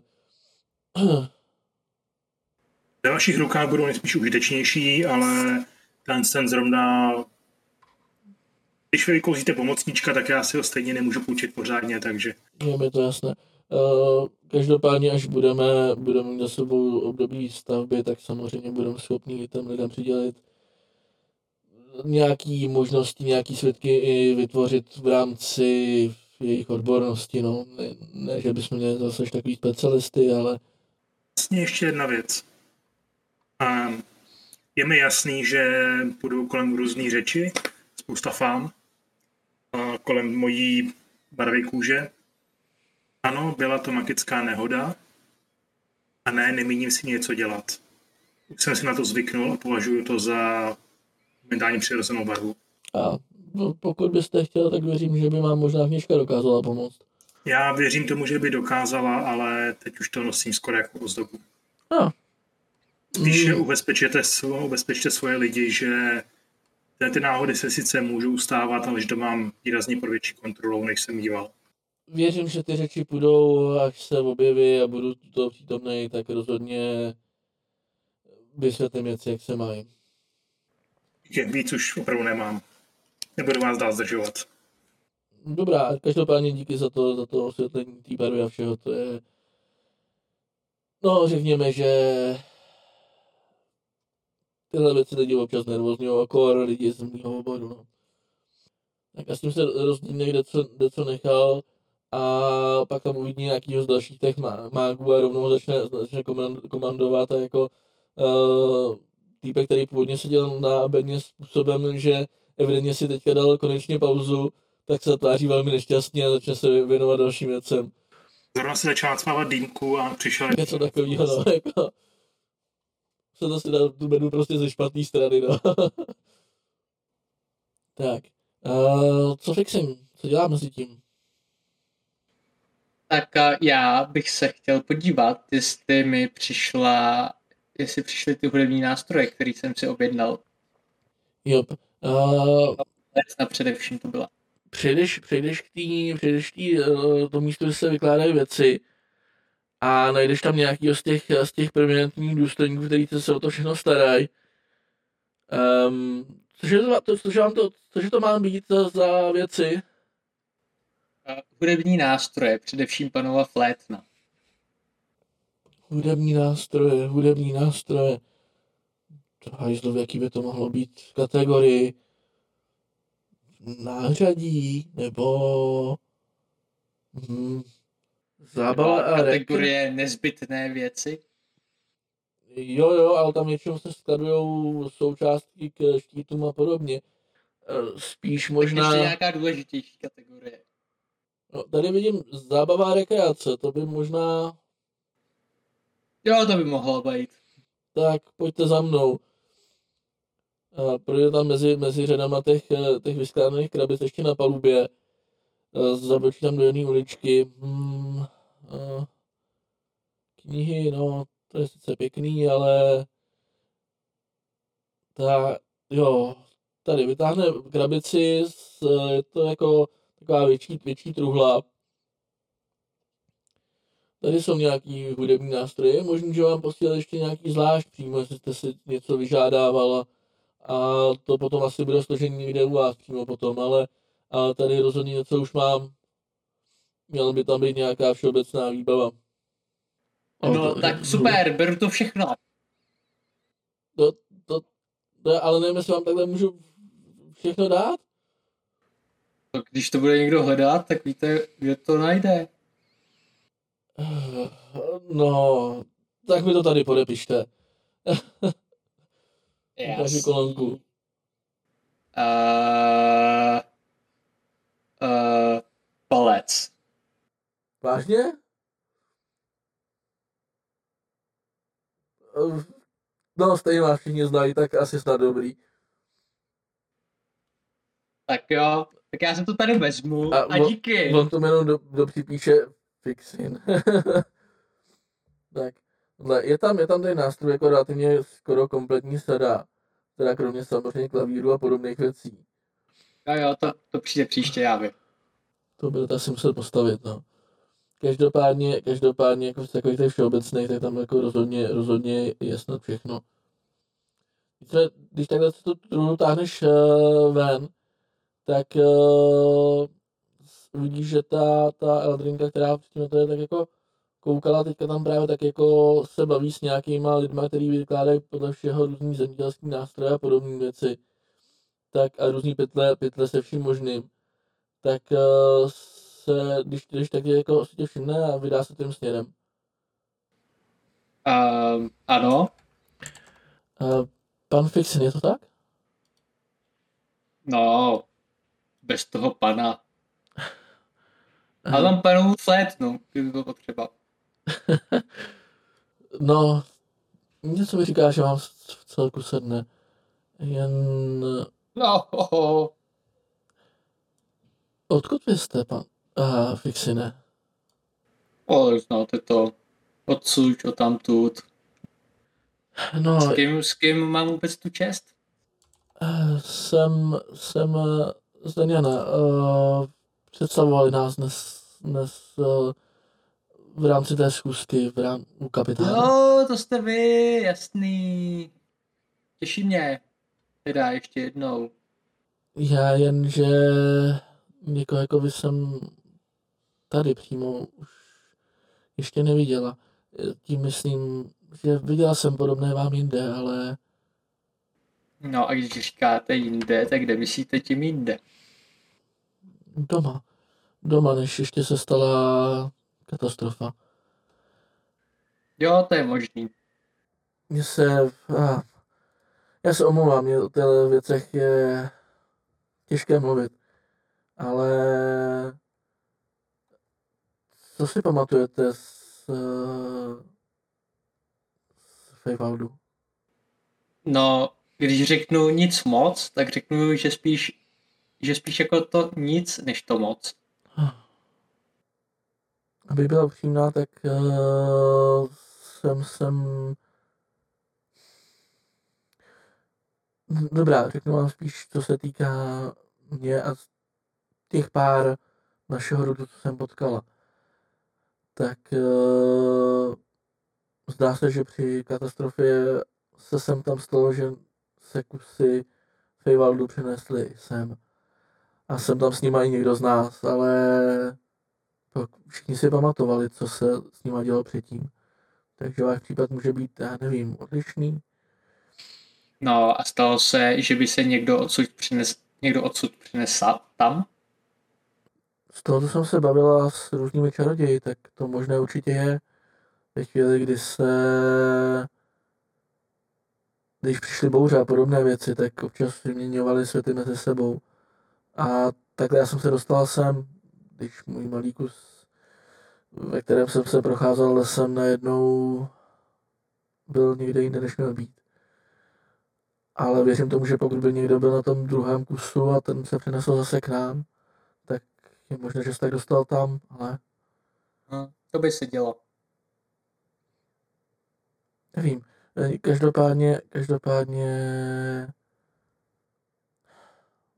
[SPEAKER 1] <clears throat>
[SPEAKER 3] Ve vašich rukách budou nejspíš užitečnější, ale ten sen zrovna když vy vykouzíte pomocníčka, tak já si ho stejně nemůžu půjčit pořádně, takže
[SPEAKER 1] je mi to jasné. Uh, každopádně, až budeme, budeme mít za sebou období stavby, tak samozřejmě budeme schopni těm lidem přidělit nějaký možnosti, nějaký svědky i vytvořit v rámci jejich odbornosti. No. Ne, ne že bychom měli zase takový specialisty, ale
[SPEAKER 3] vlastně ještě jedna věc. A je mi jasný, že budou kolem různý řeči, spousta fám, kolem mojí barvy kůže. Ano, byla to magická nehoda a ne, nemíním si něco dělat. Už jsem si na to zvyknul a považuji to za mentálně přirozenou barvu.
[SPEAKER 1] a pokud byste chtěl, tak věřím, že by vám možná knižka dokázala pomoct.
[SPEAKER 3] Já věřím tomu, že by dokázala, ale teď už to nosím skoro jako ozdobu.
[SPEAKER 1] No.
[SPEAKER 3] Spíš
[SPEAKER 1] Mm,
[SPEAKER 3] ubezpečete, svo- ubezpečte svoje lidi, že ty- ty náhody se sice můžou stávat, ale že to mám výrazně pro větší kontrolou, než jsem díval.
[SPEAKER 1] Věřím, že ty řeči půjdou, až se objeví a budu to přítomný, tak rozhodně vysvětlím věci, jak se mají.
[SPEAKER 3] Je, víc už opravdu nemám. Nebudu vás dál zdržovat.
[SPEAKER 1] Dobrá, každopádně díky za to, za to osvětlení té barvy a všeho, to je... No, řekněme, že tyhle věci lidi občas nervózňují, jako lidi z mého oboru, no. Tak s tím se rozdílně, kde co, kde co nechal a pak tam uvidí nějakýho z dalších těch má- mágů a rovnou začne, začne komand- komandovat a jako uh, týpek, který původně seděl na bedně způsobem, že evidentně si teďka dal konečně pauzu, tak se tváří velmi nešťastně a začne se věnovat dalším věcem.
[SPEAKER 3] Zrovna se začal nacmávat dýmku a přišel
[SPEAKER 1] Něco takového, no, <laughs> jako... Se to si dal tu bedu prostě ze špatné strany, no. <laughs> tak. Uh, co fixím? Co dělám mezi tím?
[SPEAKER 5] Tak já bych se chtěl podívat, jestli mi přišla, jestli přišly ty hudební nástroje, který jsem si objednal.
[SPEAKER 1] Jop. Uh,
[SPEAKER 5] Na především to byla.
[SPEAKER 1] přejdeš, přejdeš k tý, přejdeš k tý, uh, to místo, kde se vykládají věci a najdeš tam nějaký z těch, z těch prominentních důstojníků, který se o to všechno starají. Um, cože, to, to, cože, vám to, cože to má být za, za věci?
[SPEAKER 5] Hudební nástroje, především panova flétna.
[SPEAKER 1] Hudební nástroje, hudební nástroje. To hajzlo, v jaký by to mohlo být v kategorii nářadí, nebo hm, zábava a
[SPEAKER 5] kategorie nezbytné věci.
[SPEAKER 1] Jo, jo, ale tam většinou se skladujou součástky k štítům a podobně. Eh, Spíš
[SPEAKER 5] Možná...
[SPEAKER 1] možná...
[SPEAKER 5] ještě nějaká důležitější kategorie.
[SPEAKER 1] No, tady vidím zábava a rekreace, to by možná...
[SPEAKER 5] Jo, to by mohlo být.
[SPEAKER 1] Tak, pojďte za mnou. A projde tam mezi, mezi řadama těch, eh, těch vyskládaných krabic ještě na palubě. Eh, Zabročí tam do jedné uličky. Hmm, eh, knihy, no, to je sice pěkný, ale ta, jo, tady vytáhne krabici, s, je to jako taková větší, větší truhla. Tady jsou nějaký hudební nástroje, možná, že vám posílat ještě nějaký zvlášť přímo, jestli jste si něco vyžádávala a to potom asi bude složení někde u vás přímo potom, ale, ale tady rozhodně něco už mám. Měla by tam být nějaká všeobecná výbava.
[SPEAKER 5] No,
[SPEAKER 1] to-
[SPEAKER 5] tak super, beru to všechno.
[SPEAKER 1] To, to, to, ale nevím, jestli vám takhle můžu všechno dát.
[SPEAKER 5] Když to bude někdo hledat, tak víte, kde to najde. <sighs>
[SPEAKER 1] No, tak mi to tady podepište. <laughs> Ukáži kolonku.
[SPEAKER 5] Uh, uh, palec.
[SPEAKER 1] Vážně? Eh, No, stejně vás všichni znají, tak asi snad dobrý.
[SPEAKER 5] Tak jo, tak já se to tady vezmu
[SPEAKER 1] A
[SPEAKER 5] a, a
[SPEAKER 1] on-
[SPEAKER 5] díky.
[SPEAKER 1] On to jenom do, do připíše Fixin. <laughs> tak, dle, je tam, je tam ten nástroj jako relativně skoro kompletní sada, teda kromě samozřejmě klavíru a podobných věcí.
[SPEAKER 5] Jo, jo, to, to přijde příště, já vím.
[SPEAKER 1] To by asi musel postavit, no. Každopádně, každopádně jako z takových těch všeobecných, tak tam jako rozhodně, rozhodně je snad všechno. Když takhle tu truhlu táhneš uh, ven, tak uh, vidíš, že ta, ta Eldrinka, která předtím na to je tak jako koukala, teďka tam právě tak jako se baví s nějakýma lidma, který vykládají podle všeho různý zemědělský nástroje a podobné věci. Tak a různý pytle, pytle se vším možným. Tak uh, se, když, když tak je jako si tě všimne a vydá se tím směrem.
[SPEAKER 5] Um, ano,
[SPEAKER 1] Uh, pan Fixin, je to tak?
[SPEAKER 5] no, bez toho pana. Ale tam panu flétnu, kdyby bylo potřeba. <laughs>
[SPEAKER 1] No, něco mi říká, že vám v celku sedne. Jen
[SPEAKER 5] No, ho, ho.
[SPEAKER 1] odkud vy jste, pan uh, Fixine?
[SPEAKER 5] O, znáte to. Odsuť, o tamtud.
[SPEAKER 1] No,
[SPEAKER 5] S kým, s kým mám vůbec tu čest?
[SPEAKER 1] eh, jsem, jsem eh, z Daňana. Uh, představovali nás dnes, dnes uh, v rámci té schůzky v rám, u kapitána.
[SPEAKER 5] Jo, to jste vy, jasný. Těší mě. Teda ještě jednou.
[SPEAKER 1] Já jen, že někoho jako vy jsem tady přímo už ještě neviděla. Eh, Tím myslím, že viděla jsem podobné vám jinde, ale
[SPEAKER 5] No a když říkáte jinde, tak kde myslíte tím jinde?
[SPEAKER 1] Doma. Doma, než ještě se stala katastrofa.
[SPEAKER 5] Jo, to je možný.
[SPEAKER 1] Mně se... Ah, já se omlouvám, mě o těchto věcech je těžké mluvit. Ale... Co si pamatujete z... z Feyvaldu?
[SPEAKER 5] No, když řeknu nic moc, tak řeknu, že spíš, že spíš jako to nic, než to moc.
[SPEAKER 1] Aby byla upřímná, tak uh, jsem, jsem... Dobrá, řeknu vám spíš, co se týká mě a těch pár našeho rodu, co jsem potkala. Tak uh, zdá se, že při katastrofě se sem tam stalo, že se kusy Feyvaldu přinesli sem. A jsem tam s nima i někdo z nás, ale pak všichni si pamatovali, co se s nima dělo předtím. Takže váš případ může být, já nevím, odlišný.
[SPEAKER 5] No a stalo se, že by se někdo odsud přines, někdo odsud přinesl tam?
[SPEAKER 1] Z toho, co jsem se bavila s různými čaroději, tak to možné určitě je. Ve chvíli, kdy se... Když přišly bouře a podobné věci, tak občas vyměňovali světy mezi sebou. A takhle já jsem se dostal sem, když můj malý kus, ve kterém jsem se procházel lesem, najednou byl někde jinde, než měl být. Ale věřím tomu, že pokud by někdo byl na tom druhém kusu a ten se přinesl zase k nám, tak je možné, že se tak dostal tam, ale
[SPEAKER 5] Hm, to by se dělo.
[SPEAKER 1] nevím. Každopádně, každopádně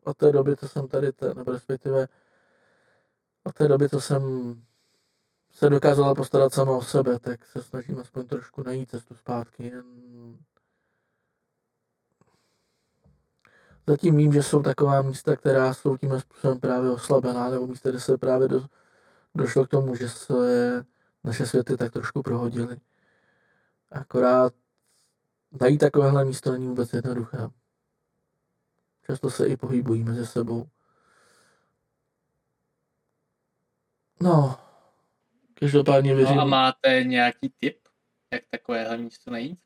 [SPEAKER 1] od té doby, co jsem tady, te- nebo respektive od té doby, co jsem se dokázala postarat sama o sebe, tak se snažím aspoň trošku najít cestu zpátky. Zatím vím, že jsou taková místa, která jsou tím způsobem právě oslabená, nebo místa, kde se právě do, došlo k tomu, že se naše světy tak trošku prohodily. Akorát najít takovéhle místo není vůbec jednoduché. Často se i pohybují mezi sebou. No, každopádně věřím,
[SPEAKER 5] No a máte nějaký tip, jak takovéhle místo najít?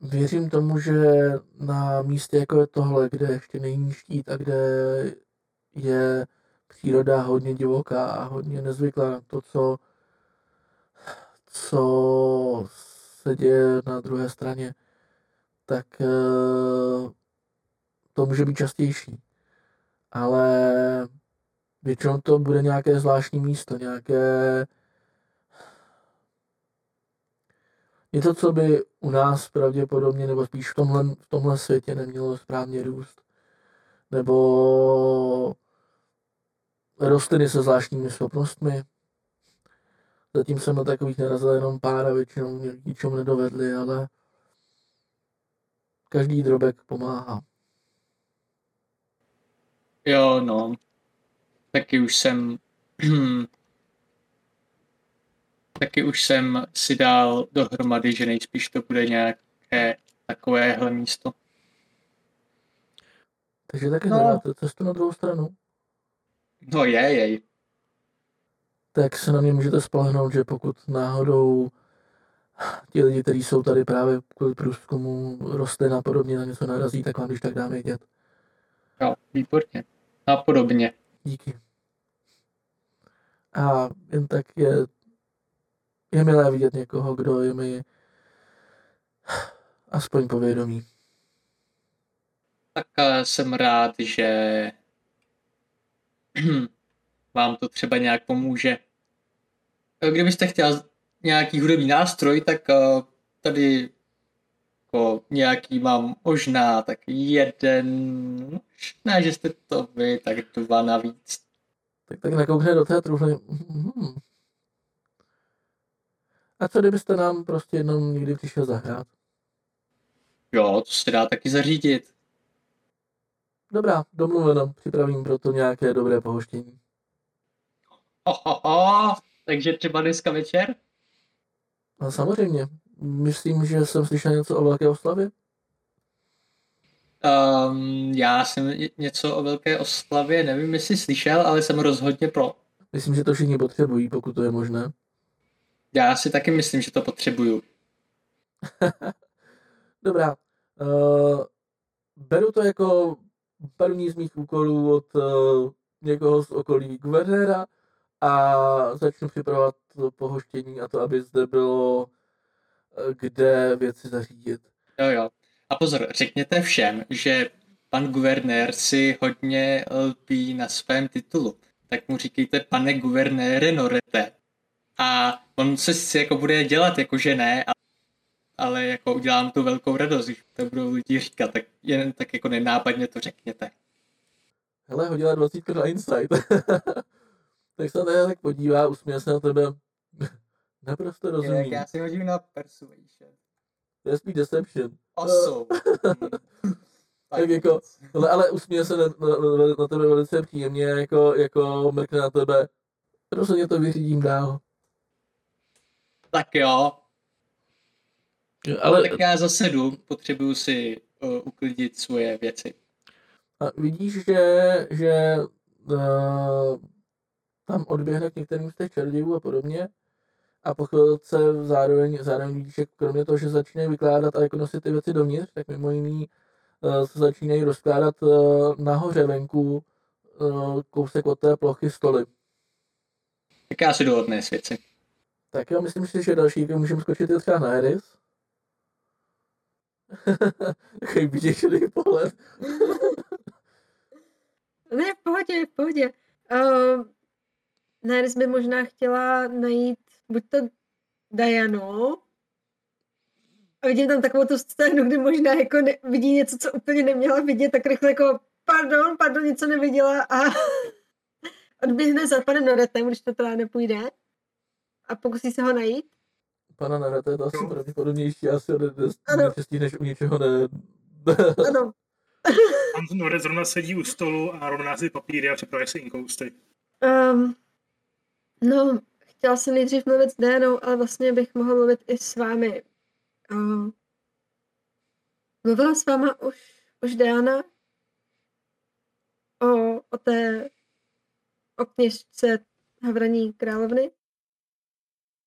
[SPEAKER 1] věřím tomu, že na místě jako je tohle, kde ještě není štít a kde je příroda hodně divoká a hodně nezvyklá na to, co, co se děje na druhé straně, tak eh, to může být častější. ale většinou to bude nějaké zvláštní místo, nějaké něco, co by u nás pravděpodobně, nebo spíš v tomhle, v tomhle světě nemělo správně růst. Nebo rostliny se zvláštními schopnostmi. Zatím jsem na takových narazil jenom pár a většinou mě ničemu nedovedli, ale každý drobek pomáhá.
[SPEAKER 5] Jo, no. Taky už jsem <clears throat> taky už jsem si dal dohromady, že nejspíš to bude nějaké takovéhle místo.
[SPEAKER 1] Takže taky no. hledáte cestu na druhou stranu?
[SPEAKER 5] No je, jej.
[SPEAKER 1] Tak se na mě můžete spolehnout, že pokud náhodou ti lidi, kteří jsou tady právě kvůli průzkumu rostlin a podobně na něco narazí, tak vám když tak dám vědět.
[SPEAKER 5] Jo, výborně. A podobně.
[SPEAKER 1] Díky. A jen tak je, je milé vidět někoho, kdo je mi aspoň povědomí.
[SPEAKER 5] Tak eh, jsem rád, že <clears throat> vám to třeba nějak pomůže. Eh, kdybyste chtěl nějaký hudební nástroj, tak eh, tady jako nějaký mám možná tak jeden, ne, že jste to vy, tak dva navíc.
[SPEAKER 1] Tak tak nakoukne do té truhly. Hmm. A co kdybyste nám prostě jednou někdy přišel zahrát?
[SPEAKER 5] Jo, to se dá taky zařídit.
[SPEAKER 1] Dobrá, domluveno. Připravím proto nějaké dobré pohoštění.
[SPEAKER 5] Ho, ho, ho. Takže třeba dneska večer?
[SPEAKER 1] No samozřejmě. Myslím, že jsem slyšel něco o velké oslavě.
[SPEAKER 5] Um, já jsem něco o velké oslavě, nevím, jestli slyšel, ale jsem rozhodně pro.
[SPEAKER 1] Myslím, že to všichni potřebují, pokud to je možné.
[SPEAKER 5] Já si taky myslím, že to potřebuju. <laughs>
[SPEAKER 1] Dobrá. Uh, beru to jako první z mých úkolů od uh, někoho z okolí guvernéra a začnu připravovat to pohoštění a to, aby zde bylo kde věci zařídit.
[SPEAKER 5] Jo, jo. A pozor, řekněte všem, že pan guvernér si hodně lpí na svém titulu. Tak mu říkejte, pane guvernére Norete. A on se si jako bude dělat, jako že ne, ale jako udělám tu velkou radost, když to budou lidi říkat, tak jen tak jako nenápadně to řekněte.
[SPEAKER 1] Hele, hodila 20 na insight. <laughs> tak se na tak podívá, usměje se na tebe. Naprosto rozumím.
[SPEAKER 5] Já si hodím na persuasion.
[SPEAKER 1] To je spíš deception.
[SPEAKER 5] Osou. <laughs> <laughs>
[SPEAKER 1] tak jako, ale, ale usměje se na, na, na, tebe velice příjemně, jako, jako mrkne na tebe. Rozhodně to vyřídím dál.
[SPEAKER 5] Tak jo. Ale... Tak já zase jdu, potřebuju si uh, uklidit svoje věci.
[SPEAKER 1] A vidíš, že, že uh, tam odběhne k některým z těch čarodějů a podobně a po chvilce zároveň, zároveň vidíš, že kromě toho, že začínají vykládat a jako nosit ty věci dovnitř, tak mimo jiný uh, se začínají rozkládat uh, nahoře venku uh, kousek od té plochy stoly.
[SPEAKER 5] Tak já si jdu odnést věci.
[SPEAKER 1] Tak jo, myslím si, že další, můžeme skočit, je třeba na Eris. Takový vyděšený pohled. <laughs>
[SPEAKER 4] ne, v pohodě, v pohodě. Uh, Eris by možná chtěla najít buď to Dianu, a vidím tam takovou tu scénu, kdy možná jako ne, vidí něco, co úplně neměla vidět, tak rychle jako pardon, pardon, něco neviděla a <laughs> odběhne za panem Noretem, když to teda nepůjde a pokusí se ho najít.
[SPEAKER 1] Pana Narata je to asi pravděpodobnější, asi ode neštěstí, než u něčeho ne. <laughs>
[SPEAKER 4] ano. <laughs>
[SPEAKER 3] Pan Noret zrovna sedí u stolu a rovná si papíry a připravuje si inkousty.
[SPEAKER 4] Um, no, chtěla jsem nejdřív mluvit s Dénou, ale vlastně bych mohla mluvit i s vámi. Uh, mluvila s váma už, už Diana o, o té o kněžce Havraní královny?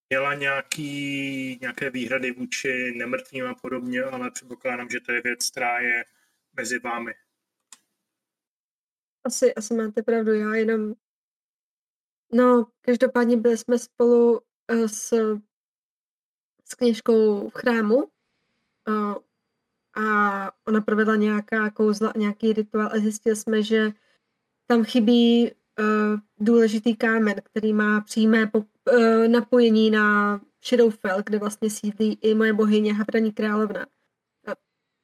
[SPEAKER 3] Měla nějaký, nějaké výhrady vůči nemrtvým a podobně, ale předpokládám, že to je věc, která je mezi vámi.
[SPEAKER 4] Asi, asi máte pravdu, já jenom... No, každopádně byli jsme spolu uh, s, s kněžkou v chrámu uh, a ona provedla nějaká kouzla, nějaký rituál a zjistili jsme, že tam chybí uh, důležitý kámen, který má přímé po, napojení na Shadowfell, kde vlastně sídlí i moje bohyně Havraní královna.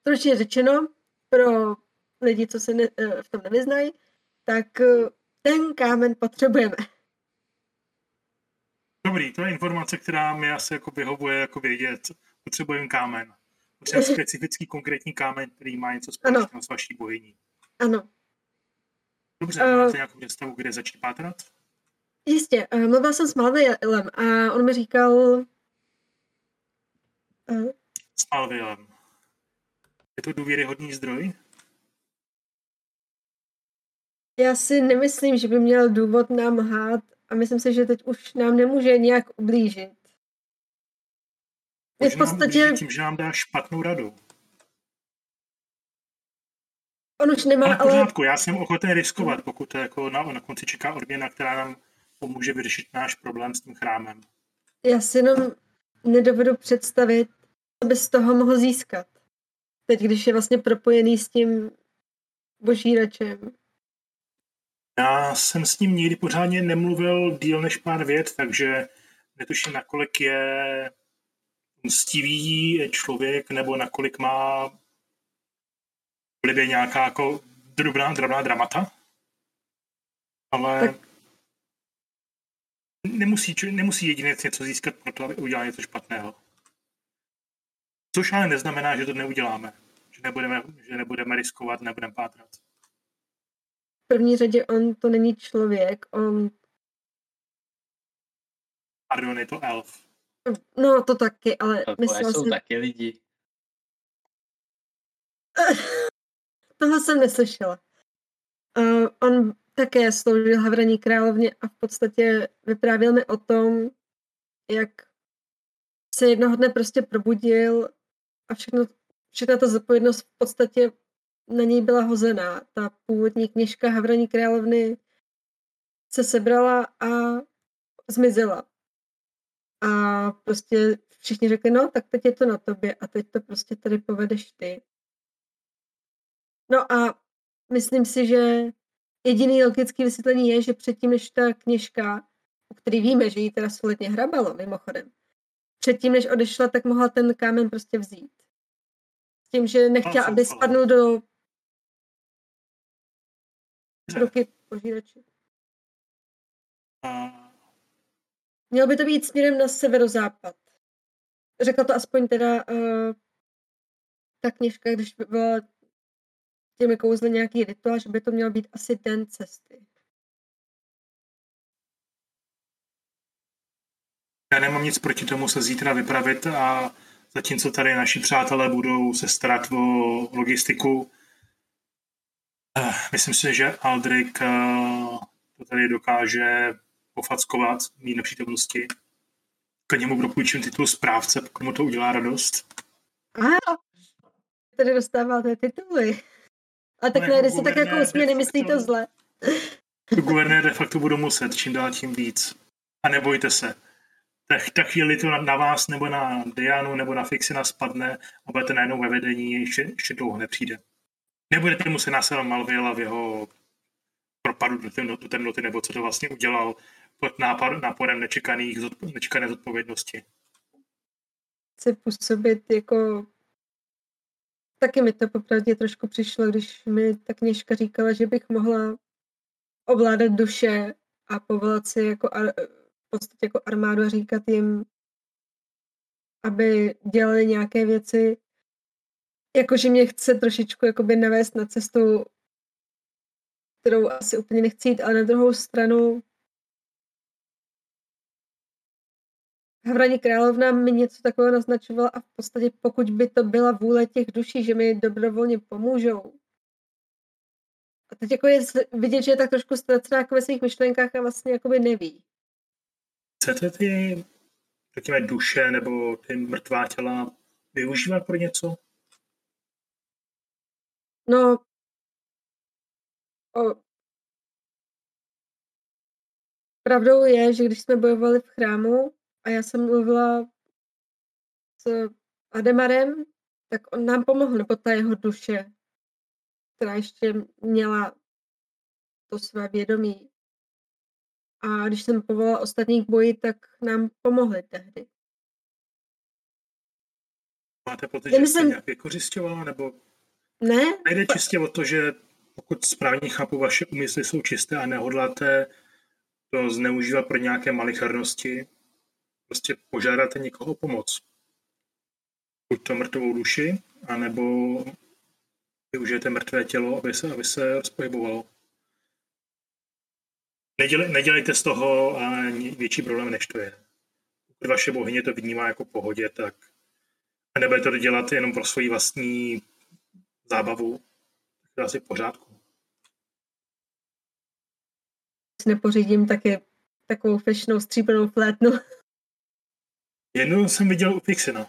[SPEAKER 4] Stručně řečeno, pro lidi, co se ne, v tom nevyznají, tak ten kámen potřebujeme.
[SPEAKER 3] Dobrý, to je informace, která mi asi jako vyhovuje jako vědět. Potřebujeme kámen. Potřebujeme specifický konkrétní kámen, který má něco společného s vaší bohyní.
[SPEAKER 4] Ano.
[SPEAKER 3] Dobře, uh, máte nějakou představu, kde začít pátrat?
[SPEAKER 4] Jistě, uh, mluvila jsem s Malvilem a on mi říkal...
[SPEAKER 3] Uh, s Malvilem. Je to důvěryhodný zdroj?
[SPEAKER 4] Já si nemyslím, že by měl důvod nám hát a myslím si, že teď už nám nemůže nějak ublížit.
[SPEAKER 3] Je v podstatě... tím, že nám dá špatnou radu.
[SPEAKER 4] On už nemá,
[SPEAKER 3] ale... pořádku, ale... já jsem ochoten riskovat, pokud to jako na, na konci čeká odměna, která nám pomůže vyřešit náš problém s tím chrámem.
[SPEAKER 4] Já si jenom nedovedu představit, co by z toho mohl získat. Teď, když je vlastně propojený s tím božíračem.
[SPEAKER 3] Já jsem s ním nikdy pořádně nemluvil díl než pár vět, takže netuším, nakolik je mstivý člověk, nebo nakolik má v libě nějaká jako drobná, drobná dramata. Ale tak. nemusí, nemusí jedinec něco získat pro to, aby udělal něco špatného. Což ale neznamená, že to neuděláme. Že nebudeme, že nebudeme riskovat, nebudeme pátrat
[SPEAKER 4] první řadě on to není člověk, on...
[SPEAKER 3] Pardon, je to elf.
[SPEAKER 4] No, to taky, ale
[SPEAKER 5] to myslím jsou si... taky lidi. <laughs>
[SPEAKER 4] Tohle jsem neslyšela. Uh, on také sloužil Havraní královně a v podstatě vyprávěl mi o tom, jak se jednoho dne prostě probudil a všechno, všechna ta zodpovědnost v podstatě na něj byla hozená. Ta původní kněžka Havraní královny se sebrala a zmizela. A prostě všichni řekli, no tak teď je to na tobě a teď to prostě tady povedeš ty. No a myslím si, že jediný logický vysvětlení je, že předtím, než ta kněžka, o který víme, že jí teda solidně hrabalo, mimochodem, předtím, než odešla, tak mohla ten kámen prostě vzít. S tím, že nechtěla, aby spadnul do ruky požírače. Mělo by to být směrem na severozápad. Řekla to aspoň teda uh, ta knižka, když by byla těmi kouzly nějaký rituál, že by to mělo být asi den cesty.
[SPEAKER 3] Já nemám nic proti tomu se zítra vypravit a zatímco tady naši přátelé budou se starat o logistiku, myslím si, že Aldrik eh, to tady dokáže pofackovat mý nepřítomnosti. K němu propůjčím titul správce, pokud mu to udělá radost.
[SPEAKER 4] A tady dostáváte tituly. A tak ne, si tak jako usmě, nemyslí to zle.
[SPEAKER 3] Guvernér de facto budu muset, čím dál tím víc. A nebojte se. Tak, ta chvíli to na, na vás nebo na Dianu nebo na Fixina spadne a budete najednou ve vedení, ještě, ještě dlouho nepřijde nebudete muset následovat Malvěla v jeho propadu do, do temnoty, nebo co to vlastně udělal pod nápad, náporem nečekaných, nečekané zodpovědnosti.
[SPEAKER 4] Chce působit jako... Taky mi to popravdě trošku přišlo, když mi ta kněžka říkala, že bych mohla ovládat duše a povolat si jako ar, v podstatě jako armádu a říkat jim, aby dělali nějaké věci, jakože mě chce trošičku jakoby navést na cestu, kterou asi úplně nechci jít, ale na druhou stranu Havraní královna mi něco takového naznačovala a v podstatě pokud by to byla vůle těch duší, že mi dobrovolně pomůžou. A teď jako je vidět, že je tak trošku ztracená jako ve svých myšlenkách a vlastně jakoby neví.
[SPEAKER 3] Chcete ty, řekněme, duše nebo ty mrtvá těla využívat pro něco?
[SPEAKER 4] No o pravdou je, že když jsme bojovali v chrámu a já jsem mluvila s Ademarem, tak on nám pomohl, nebo ta jeho duše, která ještě měla to své vědomí. A když jsem povolala ostatní k boji, tak nám pomohli tehdy.
[SPEAKER 3] Máte pocit,
[SPEAKER 4] Já
[SPEAKER 3] že jste
[SPEAKER 4] myslím-
[SPEAKER 3] nějak vykořišťovala, nebo
[SPEAKER 4] Ne?
[SPEAKER 3] nejde čistě o to, že pokud správně chápu, vaše úmysly jsou čisté a nehodláte to zneužívat pro nějaké malicharnosti, prostě požádáte někoho o pomoc. Buď to mrtvou duši, anebo využijete mrtvé tělo, aby se, aby se rozpohybovalo. Neděle, nedělejte z toho ani větší problém, než to je. Pokud vaše bohyně to vnímá jako pohodě, tak a nebudete to dělat jenom pro svoji vlastní zábavu, tak to je asi v pořádku.
[SPEAKER 4] Nepořídím taky takovou fešnou stříbrnou flétnu.
[SPEAKER 3] Jednu jsem viděl u Pixina.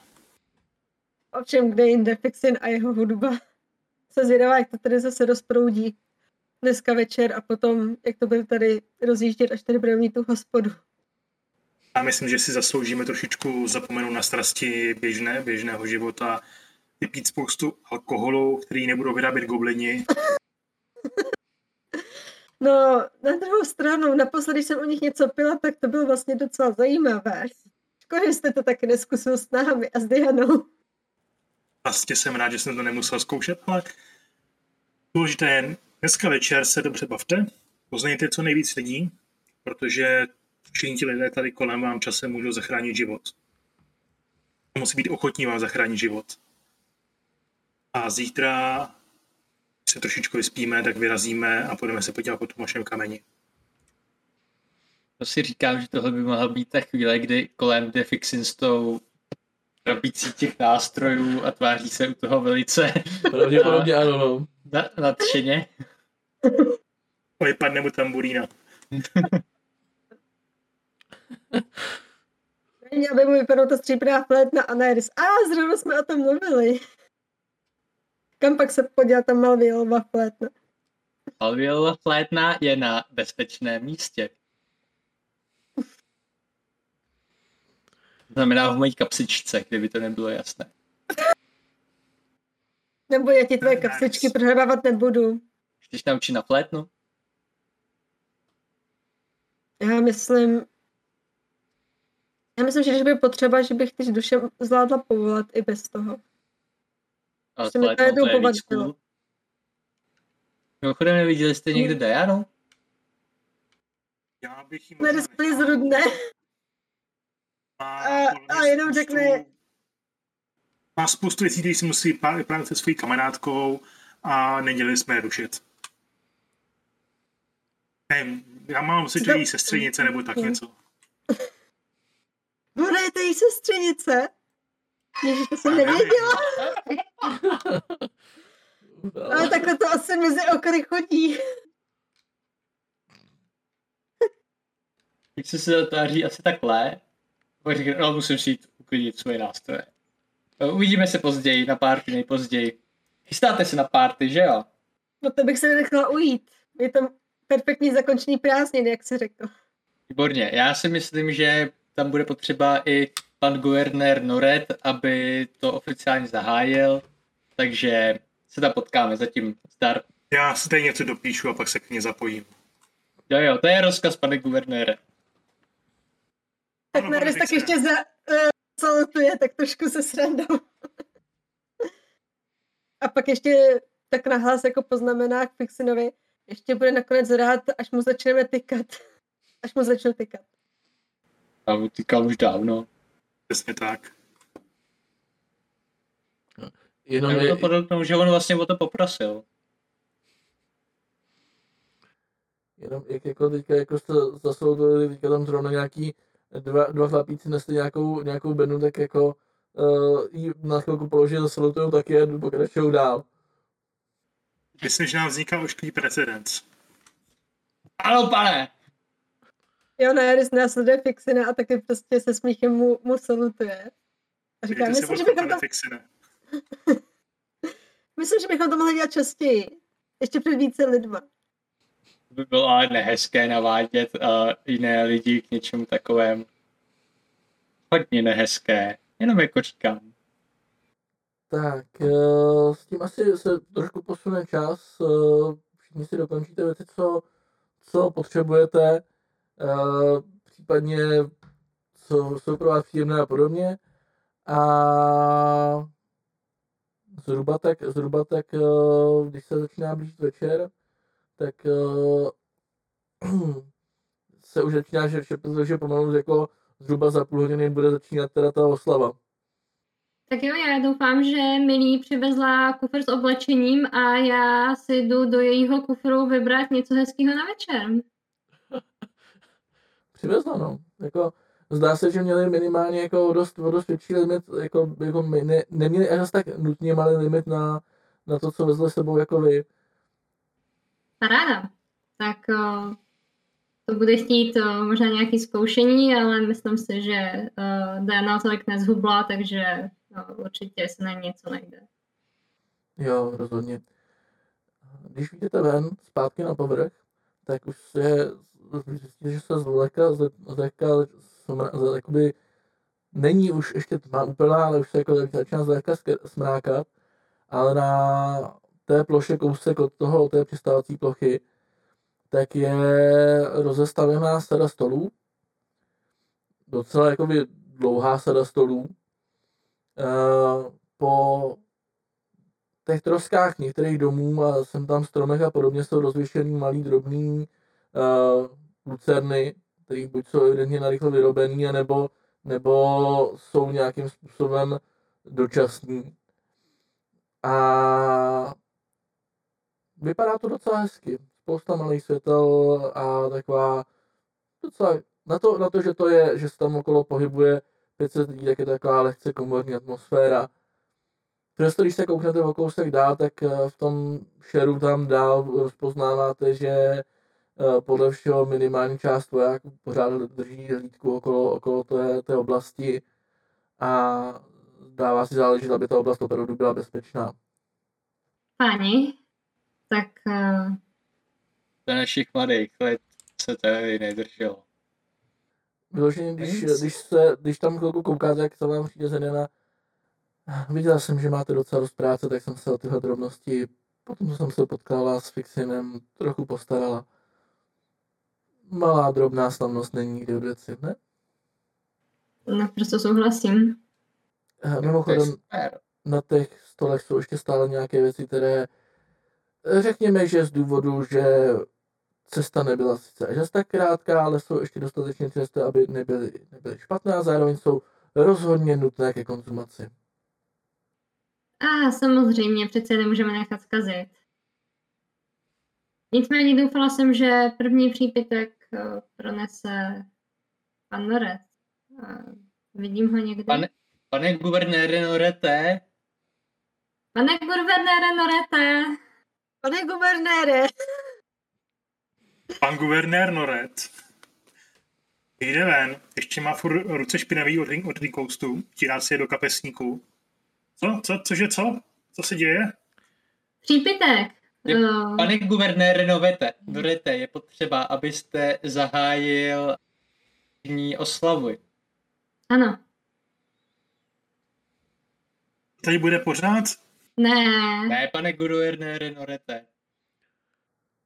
[SPEAKER 4] Ovšem, kde jinde Fixin a jeho hudba. Se zvědavá, jak to tady zase rozproudí dneska večer a potom, jak to bude tady rozjíždět, až tady budeme mít tu hospodu.
[SPEAKER 3] Já myslím, že si zasloužíme trošičku zapomenout na strasti běžné, běžného života, vypít spoustu alkoholu, který nebudou vyrábět goblini. <laughs>
[SPEAKER 4] No, na druhou stranu, naposledy, když jsem o nich něco pila, tak to bylo vlastně docela zajímavé. Škoda, že jste to taky neskusil s námi a s Dianou.
[SPEAKER 3] Vlastně jsem rád, že jsem to nemusel zkoušet, ale důležité je, dneska večer se dobře bavte, poznejte co nejvíc lidí, protože všichni ti lidé tady kolem vám časem můžou zachránit život. Musí být ochotní vám zachránit život. A zítra když se trošičku vyspíme, tak vyrazíme a budeme se podívat po tom vašem kameni.
[SPEAKER 5] To si říkám, že tohle by mohla být ta chvíle, kdy kolem jde Fixin s tou krabicí těch nástrojů a tváří se u toho velice <laughs>
[SPEAKER 1] Pravděpodobně ano, no. <laughs>
[SPEAKER 5] na- nadšeně.
[SPEAKER 3] Vypadne mu tamburína. <laughs>
[SPEAKER 4] Měla by mu vypadnout ta stříbrná flétna a Neris. A zrovna jsme o tom mluvili. Kam pak se podívat ta Malvielová flétna?
[SPEAKER 5] Alviel flétna je na bezpečném místě. Znamená v mojí kapsičce, kdyby to nebylo jasné.
[SPEAKER 4] Nebo já ti tvoje kapsičky prohrávat nebudu.
[SPEAKER 5] Chceš naučit na flétnu?
[SPEAKER 4] Já myslím, já myslím, že když by potřeba, že bych ty duše zvládla povolat i bez toho.
[SPEAKER 5] Ale
[SPEAKER 4] to
[SPEAKER 5] to je
[SPEAKER 4] povadilo.
[SPEAKER 5] cool. Mimochodem neviděli jste někde Dianu?
[SPEAKER 3] Já bych jí možná
[SPEAKER 4] Neris
[SPEAKER 3] nechal.
[SPEAKER 4] plizrudne.
[SPEAKER 3] Má
[SPEAKER 4] A- jenom
[SPEAKER 3] spoustu-
[SPEAKER 4] řekne-
[SPEAKER 3] Má spoustu věcí, které si musí právě se svojí kamarádkou a neděli jsme je rušit. Nevím, já mám si to její sestřenice nebo tak něco.
[SPEAKER 4] Ona je to její sestřenice. Ježiš, to jsem nevěděla. <laughs> Ale takhle to asi mezi okry chodí.
[SPEAKER 5] Když se se zatáří asi takhle, pak řekne, no musím si jít uklidit svoje nástroje. No, Uvidíme se později, na párty nejpozději. Chystáte se na párty, že jo?
[SPEAKER 4] No to bych se nenechala ujít. Je to perfektní zakončení prázdniny, jak jsi řekl.
[SPEAKER 5] Výborně, já si myslím, že tam bude potřeba i pan guvernér Noret, aby to oficiálně zahájil, takže se tam potkáme, zatím zdar.
[SPEAKER 3] Já si tady něco dopíšu a pak se k ní zapojím.
[SPEAKER 5] Jo jo, to je rozkaz, pane guvernére.
[SPEAKER 4] Tak
[SPEAKER 3] pane
[SPEAKER 4] tak ještě za, uh, salutuje, tak trošku se srandou. A pak ještě tak nahlas jako poznamená k Fixinovi, ještě bude nakonec rád, až mu začneme tykat. Až mu začnu tykat.
[SPEAKER 5] Já mu týkám už dávno.
[SPEAKER 3] Přesně tak.
[SPEAKER 1] Jenom
[SPEAKER 5] Já
[SPEAKER 1] je,
[SPEAKER 5] to podotknu, že on vlastně o to poprosil.
[SPEAKER 1] jenom jak jako teďka jako jste zasloužili, teďka tam zrovna nějaký dva, dva chlapíci nesli nějakou, nějakou benu, tak jako uh, jí na chvilku položil, salutujou taky a jdu pokračují dál.
[SPEAKER 3] Myslím, že nám vzniká ošklivý precedens.
[SPEAKER 5] Ano, pane!
[SPEAKER 4] Jo, Neris následuje Fixina a taky prostě se smíchem mu, mu salutuje. A říká,
[SPEAKER 3] si
[SPEAKER 4] myslím že, bychom to, <laughs> myslím, že bychom to mohli dělat častěji. Ještě před více lidma.
[SPEAKER 5] By bylo ale nehezké navádět uh, jiné lidi k něčemu takovému. Hodně nehezké, jenom jako říkám.
[SPEAKER 1] Tak, eh, s tím asi se trošku posune čas. eh, Všichni si dokončíte věci, co co potřebujete, uh, případně co jsou pro vás příjemné a podobně. A zhruba tak, zhruba tak, uh, když se začíná blížit večer, tak uh, <clears throat> se už začíná, že, že pomalu jako zhruba za půl hodiny bude začínat teda ta oslava.
[SPEAKER 2] Tak jo, já doufám, že Milí přivezla kufr s oblečením a já si jdu do jejího kufru vybrat něco hezkého na večer. <laughs>
[SPEAKER 1] přivezla, no. Jako, zdá se, že měli minimálně jako dost, dost větší limit, jako, jako ne, neměli až tak nutně malý limit na, na to, co vezli sebou jako vy.
[SPEAKER 2] Paráda. Tak uh, to bude chtít uh, možná nějaké zkoušení, ale myslím si, že uh, Diana tolik nezhubla, takže no, určitě se na něco najde.
[SPEAKER 1] Jo, rozhodně. Když vidíte ven, zpátky na povrch, tak už se zjistíte, že se zvleka, zleka, jakoby není už ještě tma úplná, ale už se jako začíná zleka smrákat, ale na té ploše kousek od toho, od té přistávací plochy, tak je rozestavená sada stolů, docela jakoby dlouhá sada stolů, Eh, po těch troskách některých domů a jsem tam stromech a podobně jsou rozvěšený malý drobný uh, lucerny, které buď jsou evidentně narychlo vyrobený, anebo, nebo jsou nějakým způsobem dočasný. A vypadá to docela hezky. Spousta malých světel a taková docela, na to, na to, že to je, že se tam okolo pohybuje 500 lidí, tak je taková lehce komorní atmosféra. Přesto, když se kouknete o kousek dál, tak eh, v tom šeru tam dál rozpoznáváte, že podle všeho minimální část vojáků pořád drží hlídku okolo, okolo té, té oblasti a dává si záležet, aby ta oblast opravdu byla bezpečná.
[SPEAKER 2] Pani, tak... Uh...
[SPEAKER 5] Za našich mladých let se tady nedrželo.
[SPEAKER 1] Vyloženě, když, když, se, když tam chvilku koukáte, jak to vám přijde Zenina, viděl jsem, že máte docela dost práce, tak jsem se o tyhle drobnosti, potom jsem se potkala s Fixinem, trochu postarala. Malá drobná slavnost není nikdy od věci, ne?
[SPEAKER 2] Naprosto souhlasím.
[SPEAKER 1] Mimochodem, na těch stolech jsou ještě stále nějaké věci, které řekněme, že z důvodu, že cesta nebyla sice až tak krátká, ale jsou ještě dostatečně časté, aby nebyly, nebyly špatné a zároveň jsou rozhodně nutné ke konzumaci.
[SPEAKER 2] A samozřejmě, přece nemůžeme nechat zkazit. Nicméně doufala jsem, že první přípitek eh, pronese pan Norec. Vidím ho někde.
[SPEAKER 5] Pane, pane guvernére Norete.
[SPEAKER 2] Pane guvernére Norete.
[SPEAKER 4] Pane guvernére.
[SPEAKER 3] Pan guvernér Noret jde ven, ještě má furt ruce špinavý od, od koustu, tírá si je do kapesníku. Co? Co? Cože co? Co se děje?
[SPEAKER 2] Přípitek.
[SPEAKER 5] Uh... Pane guvernére Novete, Norete, je potřeba, abyste zahájil dní oslavy.
[SPEAKER 2] Ano.
[SPEAKER 3] Tady bude pořád?
[SPEAKER 2] Ne.
[SPEAKER 5] Ne, pane guvernére Norete.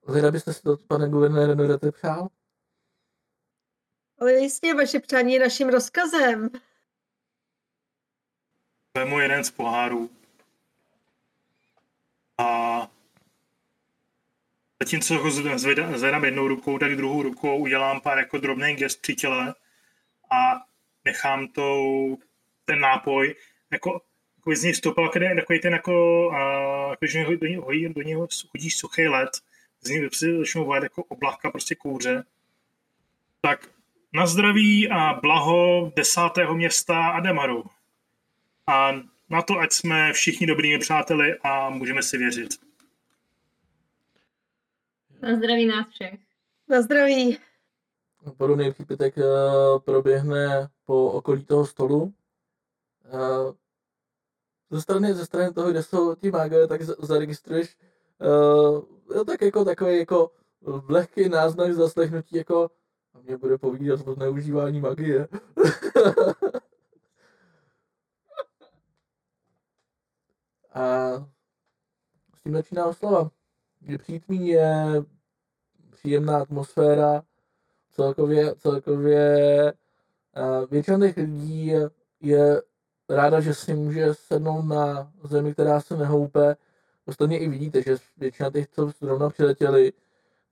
[SPEAKER 1] Zda byste si to, pane guvernére, Norete, přál?
[SPEAKER 4] Ale jistě, vaše přání je naším rozkazem.
[SPEAKER 3] Vemu jeden z pohárů. A zatímco ho zvedám jednou rukou, tak druhou rukou udělám pár jako drobný gest při těle a nechám to, ten nápoj jako, jako z něj stoupal, takový ten jako, uh, jako že do něho, do něho hodíš suchý led, z něj začnou volat jako oblaka prostě kouře. Tak na zdraví a blaho desátého města Ademaru. A na to, ať jsme všichni dobrými přáteli a můžeme si věřit.
[SPEAKER 2] Na zdraví nás všech.
[SPEAKER 4] Na zdraví.
[SPEAKER 1] Podobný přípitek uh, proběhne po okolí toho stolu. Uh, ze strany, ze strany toho, kde jsou ti mágové, tak zaregistruješ uh, tak jako takový jako lehký náznak zaslechnutí jako a mě bude povídat o zneužívání magie. <laughs> a s tím začíná oslava. Kdy přítmí je příjemná atmosféra, celkově, celkově uh, většina těch lidí je, je ráda, že si může sednout na zemi, která se nehoupe. Ostatně i vidíte, že většina těch, co zrovna přiletěli,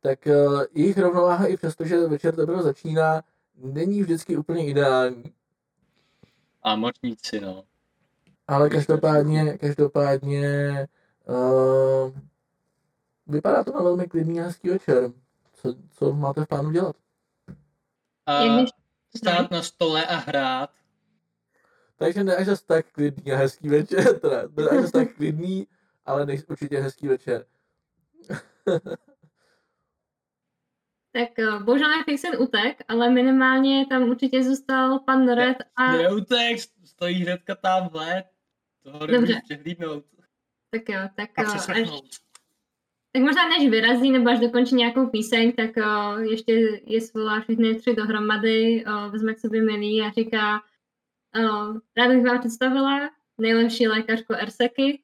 [SPEAKER 1] tak uh, jejich rovnováha i přesto, že večer teprve začíná, není vždycky úplně ideální.
[SPEAKER 5] A mořníci, no.
[SPEAKER 1] Ale každopádně, každopádně uh, vypadá to na velmi klidný a hezký večer. Co, co máte v plánu dělat?
[SPEAKER 5] A stát na stole a hrát.
[SPEAKER 1] Takže ne až zas tak klidný a hezký večer, <laughs> teda ne až zas tak klidný, ale nej, určitě hezký večer. <laughs>
[SPEAKER 2] Tak uh, bohužel Fixen utek, ale minimálně tam určitě zůstal pan Red a
[SPEAKER 5] Neutek, stojí hnedka tamhle. Toho
[SPEAKER 2] Dobře.
[SPEAKER 5] přehlídnout.
[SPEAKER 2] tak jo, tak,
[SPEAKER 3] A
[SPEAKER 2] až,
[SPEAKER 3] přeslechnout.
[SPEAKER 2] Tak možná než vyrazí nebo až dokončí nějakou píseň, tak uh, ještě je svolá všechny tři dohromady, uh, vezme k sobě milý a říká uh, ráda bych vám představila nejlepší lékařku Erseky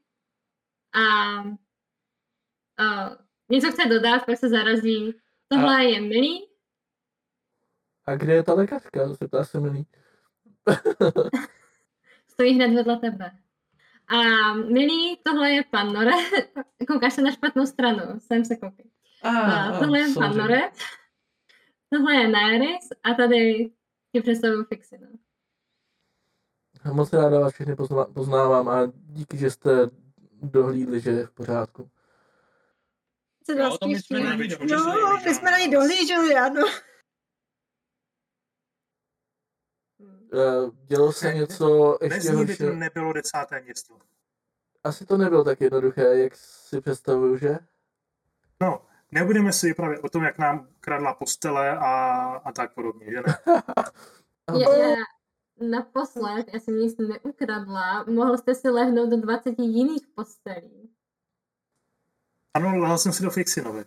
[SPEAKER 2] a uh, něco chce dodat, pak se zarazí. Tohle je milý,
[SPEAKER 1] A kde je ta lékařka? Zeptá se milý. <laughs>
[SPEAKER 2] stojí hned vedle tebe. A milý, tohle je pan Nore. <laughs> Koukáš se na špatnou stranu, sem se koukej. A tohle je pan Nore. Tohle je Nairis a tady ti představuju Fixina.
[SPEAKER 1] Moc ráda vás všechny pozna- poznávám a díky, že jste dohlídli, že je v pořádku.
[SPEAKER 4] No, my jsme na ní dohlíželi, ano.
[SPEAKER 1] Uh, dělo se něco
[SPEAKER 3] Bez
[SPEAKER 1] ještě
[SPEAKER 3] ní by to nebylo desáté město.
[SPEAKER 1] Asi to nebylo tak jednoduché, jak si představuju, že?
[SPEAKER 3] No, nebudeme si vyprávět o tom, jak nám kradla postele a, a tak podobně, že ne? <laughs>
[SPEAKER 2] Já, já naposled, já jsem nic neukradla, mohl jste si lehnout do 20 jiných postelí.
[SPEAKER 3] Ano, lehl jsem si do Fixinovi.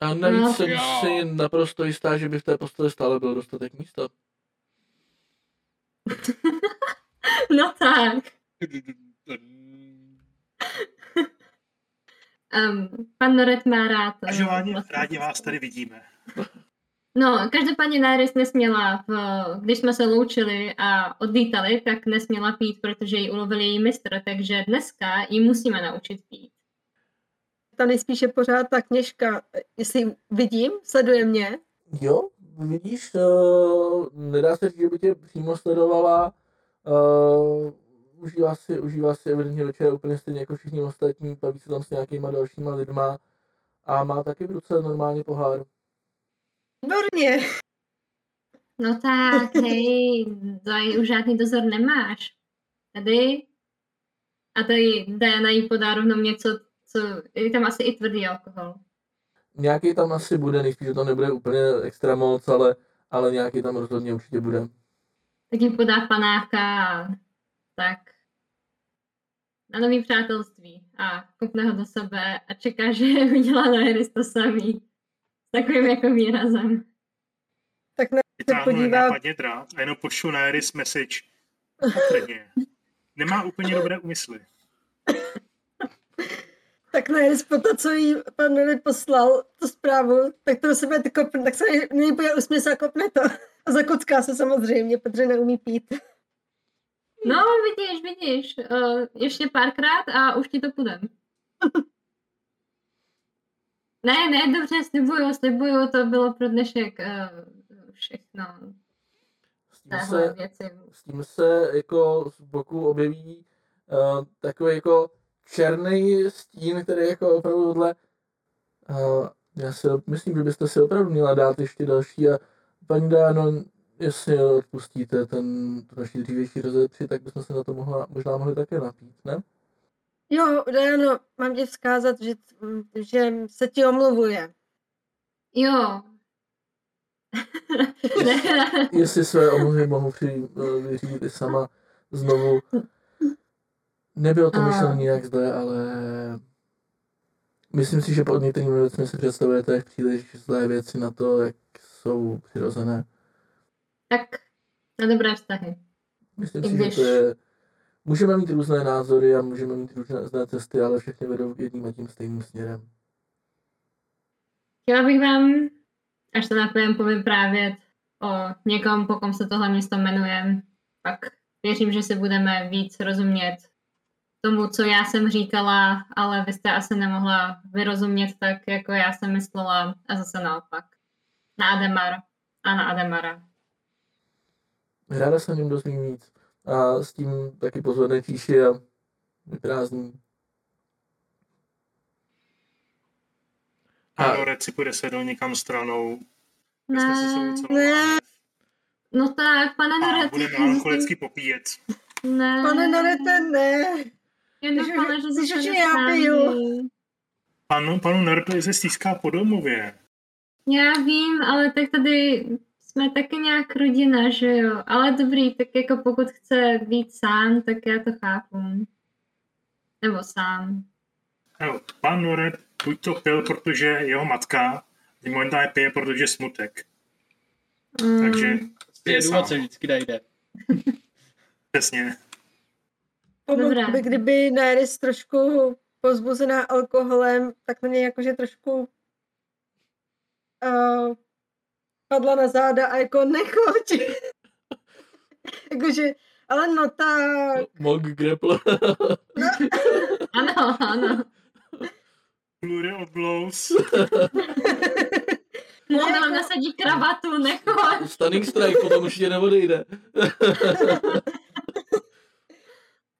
[SPEAKER 1] A navíc
[SPEAKER 2] No.
[SPEAKER 1] jsem
[SPEAKER 5] Jo.
[SPEAKER 1] si naprosto jistá, že by v té posteli stále bylo dostatek místa. <laughs>
[SPEAKER 2] No tak. <laughs> Um, pan Noret má rád. eh,
[SPEAKER 3] Každopádně
[SPEAKER 2] vlastně
[SPEAKER 3] rádi vás tady vidíme.
[SPEAKER 2] No, každopádně Nairis nesměla, v, když jsme se loučili a odlítali, tak nesměla pít, protože ji ulovil její mistr, takže dneska ji musíme naučit pít.
[SPEAKER 4] Ta nejspíše pořád ta kněžka, jestli vidím, sleduje mě.
[SPEAKER 1] Jo, vidíš, uh, nedá se říct, že by tě přímo sledovala. Uh, užívá si, užívá si evidentně večer úplně stejně jako všichni ostatní, baví se tam s nějakýma dalšíma lidma a má taky v ruce normálně pohár.
[SPEAKER 4] Výborně.
[SPEAKER 2] No tak, <laughs> hej, tady už žádný dozor nemáš. Tady. A tady Diana jí podá rovnou něco, co, je tam asi i tvrdý alkohol.
[SPEAKER 1] Nějaký tam asi bude, nejspíš, že to nebude úplně extra moc, ale, ale nějaký tam rozhodně určitě bude.
[SPEAKER 2] Tak jí podá panáka a tak. Na nový přátelství a kopne ho do sebe a čeká, že <laughs> udělá na Iris to samý. S takovým jako výrazem.
[SPEAKER 4] Tak ne,
[SPEAKER 3] Vytáhnu
[SPEAKER 4] podívá-
[SPEAKER 3] nenápadně drát a jenom pošlu na Iris message. Nemá úplně dobré úmysly. <laughs>
[SPEAKER 4] tak ne, po to, co jí pan Noret poslal, tu zprávu, tak to do sebe ty kopne, tak se na něj bude usměs a kopne to. A zakocká se samozřejmě, protože neumí pít.
[SPEAKER 2] No, vidíš, vidíš. Uh, ještě párkrát a už ti to půjde. <laughs> Ne, ne, dobře, slibuju, slibuju, to bylo pro dnešek uh, všechno.
[SPEAKER 1] S tím se,
[SPEAKER 2] věci.
[SPEAKER 1] s tím se jako z boku objeví uh, takový jako černý stín, který jako opravdu tohle uh, já si myslím, že byste si opravdu měla dát ještě další a paní Dáno, jestli odpustíte ten, tu naši dřívější rozepři, tak bychom se na to mohla, možná mohli také napít, ne?
[SPEAKER 4] Jo, Diano, mám ti vzkázat, že, že se ti omluvuje.
[SPEAKER 2] Jo. <laughs> ne,
[SPEAKER 1] Jestli své omluvy mohu při, eh, vyřídit i sama znovu. Nebylo to myšleno nijak zle, ale myslím si, že pod některými věcmi si představujete příliš zlé věci na to, jak jsou přirozené.
[SPEAKER 2] tak na dobré vztahy.
[SPEAKER 1] Myslím
[SPEAKER 2] I
[SPEAKER 1] si,
[SPEAKER 2] když-
[SPEAKER 1] že to je... Můžeme mít různé názory a můžeme mít různé cesty, ale všechny vedou jedním a tím stejným směrem.
[SPEAKER 2] Chtěla bych vám, až to napojem, povyprávět o někom, po kom se tohle město jmenuje. Pak věřím, že si budeme víc rozumět tomu, co já jsem říkala, ale vy jste asi nemohla vyrozumět tak, jako já jsem myslela a zase naopak. Na Ademar a na Ademara.
[SPEAKER 1] Ráda se o něm dozvím víc. A s tím taky pozvedne tíši a vyprázdní.
[SPEAKER 3] A Reci půjde se do někam stranou.
[SPEAKER 2] Ne,
[SPEAKER 4] Ne,
[SPEAKER 2] no tak, pane
[SPEAKER 3] a
[SPEAKER 2] Norete.
[SPEAKER 3] budeme alkoholicky popíjet.
[SPEAKER 2] Ne.
[SPEAKER 4] pane Norete, ne.
[SPEAKER 2] Že
[SPEAKER 4] já piju.
[SPEAKER 3] Panu, panu Nerdovi se stýská po domově.
[SPEAKER 2] Já vím, ale tak tady jsme taky nějak rodina, že jo? Ale dobrý, tak jako pokud chce být sám, tak já to chápu. Nebo sám.
[SPEAKER 3] Jo, pan Noret buď to pil, protože jeho matka, momentálně pije, protože je smutek.
[SPEAKER 2] Mm,
[SPEAKER 3] Takže
[SPEAKER 5] Je
[SPEAKER 3] pije
[SPEAKER 5] důvod se vždycky najde.
[SPEAKER 3] Přesně.
[SPEAKER 2] Dobrá.
[SPEAKER 4] by, kdyby Neris trošku pozbuzená alkoholem, tak na něj jakože trošku uh, padla na záda a jako nechoď. <laughs> jakože, ale no tak.
[SPEAKER 1] Mog grapple. <laughs>
[SPEAKER 2] Ano, ano.
[SPEAKER 3] Plury of blows.
[SPEAKER 2] Můj nám nasadí kravatu, nechoď.
[SPEAKER 1] Stunning strike potom už tě neodejde. <laughs>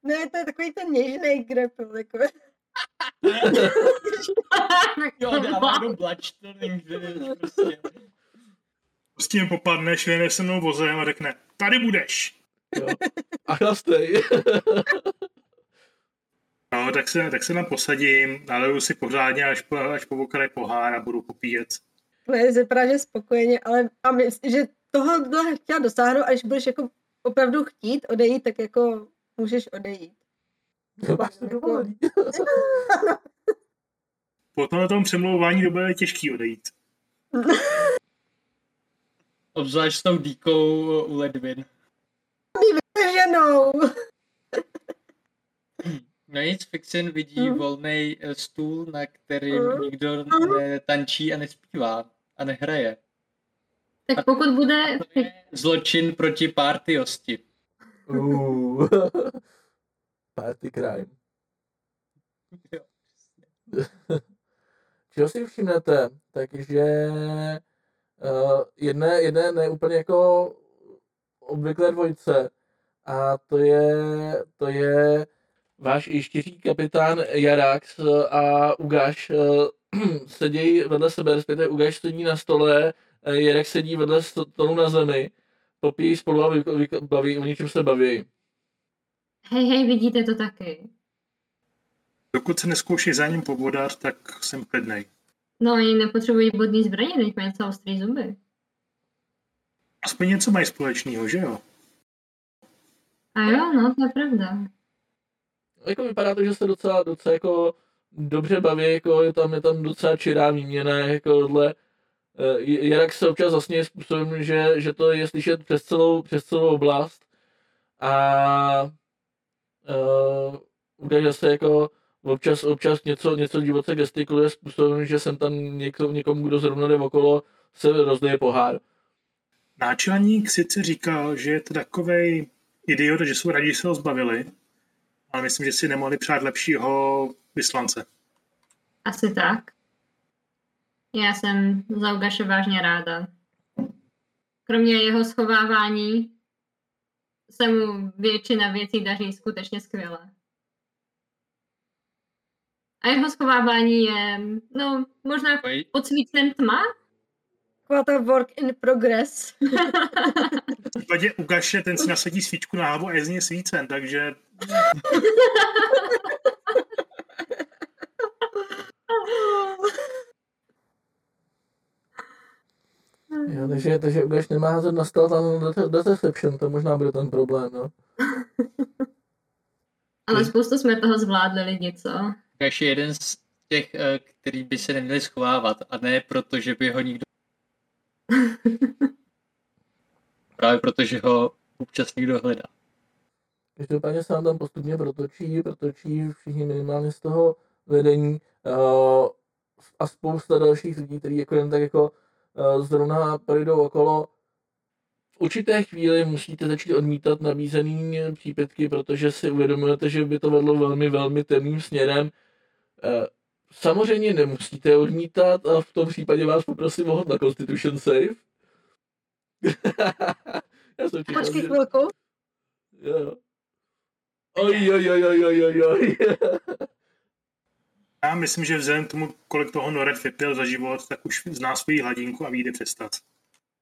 [SPEAKER 4] Ne, to je takový ten něžný grapple, jako.
[SPEAKER 5] Jo, dává do Village prostě.
[SPEAKER 3] Prostě jim popadne, švihne se mnou vozem a řekne, tady budeš.
[SPEAKER 1] Jo. A chlastej.
[SPEAKER 3] No, tak se, tak se tam posadím, naleju si pořádně až po, až po okraj pohár a budu popíjet.
[SPEAKER 4] Neris vypadá, že spokojeně, ale a myslím, že tohle chtěla dosáhnout, až budeš jako opravdu chtít odejít, tak jako můžeš odejít.
[SPEAKER 1] Máš to dovolený. <laughs>
[SPEAKER 3] Po tomhle tom přemlouvání to bude těžký odejít. <laughs>
[SPEAKER 5] Obzvlášť s tou díkou u Ledvin.
[SPEAKER 4] Ženou. <laughs>
[SPEAKER 5] No nic, Fixin vidí
[SPEAKER 4] Mhm.
[SPEAKER 5] volný stůl, na kterým
[SPEAKER 4] Mhm.
[SPEAKER 5] nikdo
[SPEAKER 4] Mhm.
[SPEAKER 5] netančí a nespívá a nehraje.
[SPEAKER 2] Tak pokud bude...
[SPEAKER 5] To je zločin proti partyosti.
[SPEAKER 1] Uh. <laughs> Party crime. <laughs>
[SPEAKER 5] Jo. <laughs>
[SPEAKER 1] Čeho si všimnete? Takže uh, jedné, jedné ne úplně jako obvyklé dvojce a to je, to je váš ještěří kapitán Jarax a Ugaš uh, sedějí vedle sebe, respektive Ugaš sedí na stole, eh, Jarax sedí vedle stolu na zemi, popíjí spolu a baví, o něčem se baví.
[SPEAKER 2] Hej, hej, vidíte to taky.
[SPEAKER 3] Dokud se neskouší za ním pobodat, tak jsem klidnej.
[SPEAKER 2] No, oni nepotřebují bodný zbraně, teď mají docela ostrý zuby.
[SPEAKER 3] Aspoň něco mají společného, že jo?
[SPEAKER 2] A jo, no, to je pravda.
[SPEAKER 1] jako vypadá to, že se docela, docela jako dobře baví, jako je tam, je tam docela čirá výměna, jako tohle. Eh, Jinak se občas zasněje způsobem, že, že to je slyšet přes celou, přes celou oblast a uh, ukáže se jako občas, občas něco, něco divoce gestikuluje způsobem, že jsem tam něko, někomu, kdo zrovna jde okolo, se rozlije pohár.
[SPEAKER 3] Náčelník sice říkal, že je to takovej idiot, že jsou rádi, že se ho zbavili, ale myslím, že si nemohli přát lepšího vyslance.
[SPEAKER 2] Asi tak. Já jsem za Ugaše vážně ráda. Kromě jeho schovávání se mu většina věcí daří skutečně skvěle. A jeho schovávání je, no, možná pod svícnem tma?
[SPEAKER 4] Taková ta work in progress. <laughs>
[SPEAKER 3] V případě Ugaše ten si nasadí svíčku na hlavu a je z něj svícen, takže <laughs>
[SPEAKER 1] Jo, takže, takže Ugaš nemá házet na stál tam data- data reception, to možná bude ten problém, no. <laughs>
[SPEAKER 2] Ale spoustu jsme toho zvládli lidi, co?
[SPEAKER 5] Ugaš je jeden z těch, eh, který by se neměli schovávat a ne proto, že by ho nikdo... <laughs> Právě proto, že ho občas někdo hledá.
[SPEAKER 1] Každopádně se nám tam postupně protočí, protočí všichni minimálně z toho vedení. Uh, a spousta dalších lidí, kteří jako jen tak jako zrovna projdou okolo. V určité chvíli musíte začít odmítat nabízený přípětky, protože si uvědomujete, že by to vedlo velmi, velmi temným směrem. Uh, samozřejmě nemusíte odmítat a v tom případě vás poprosím o na Constitution Save. <laughs> Já jsem čekal,
[SPEAKER 4] Počkej
[SPEAKER 1] že...
[SPEAKER 4] chvilku.
[SPEAKER 1] Jo. Oj, oj, oj, oj, oj, oj. <laughs>
[SPEAKER 3] Já myslím, že vzhledem k tomu, kolik toho Noret vypil za život, tak už zná svoji hladinku a vyjde přestat.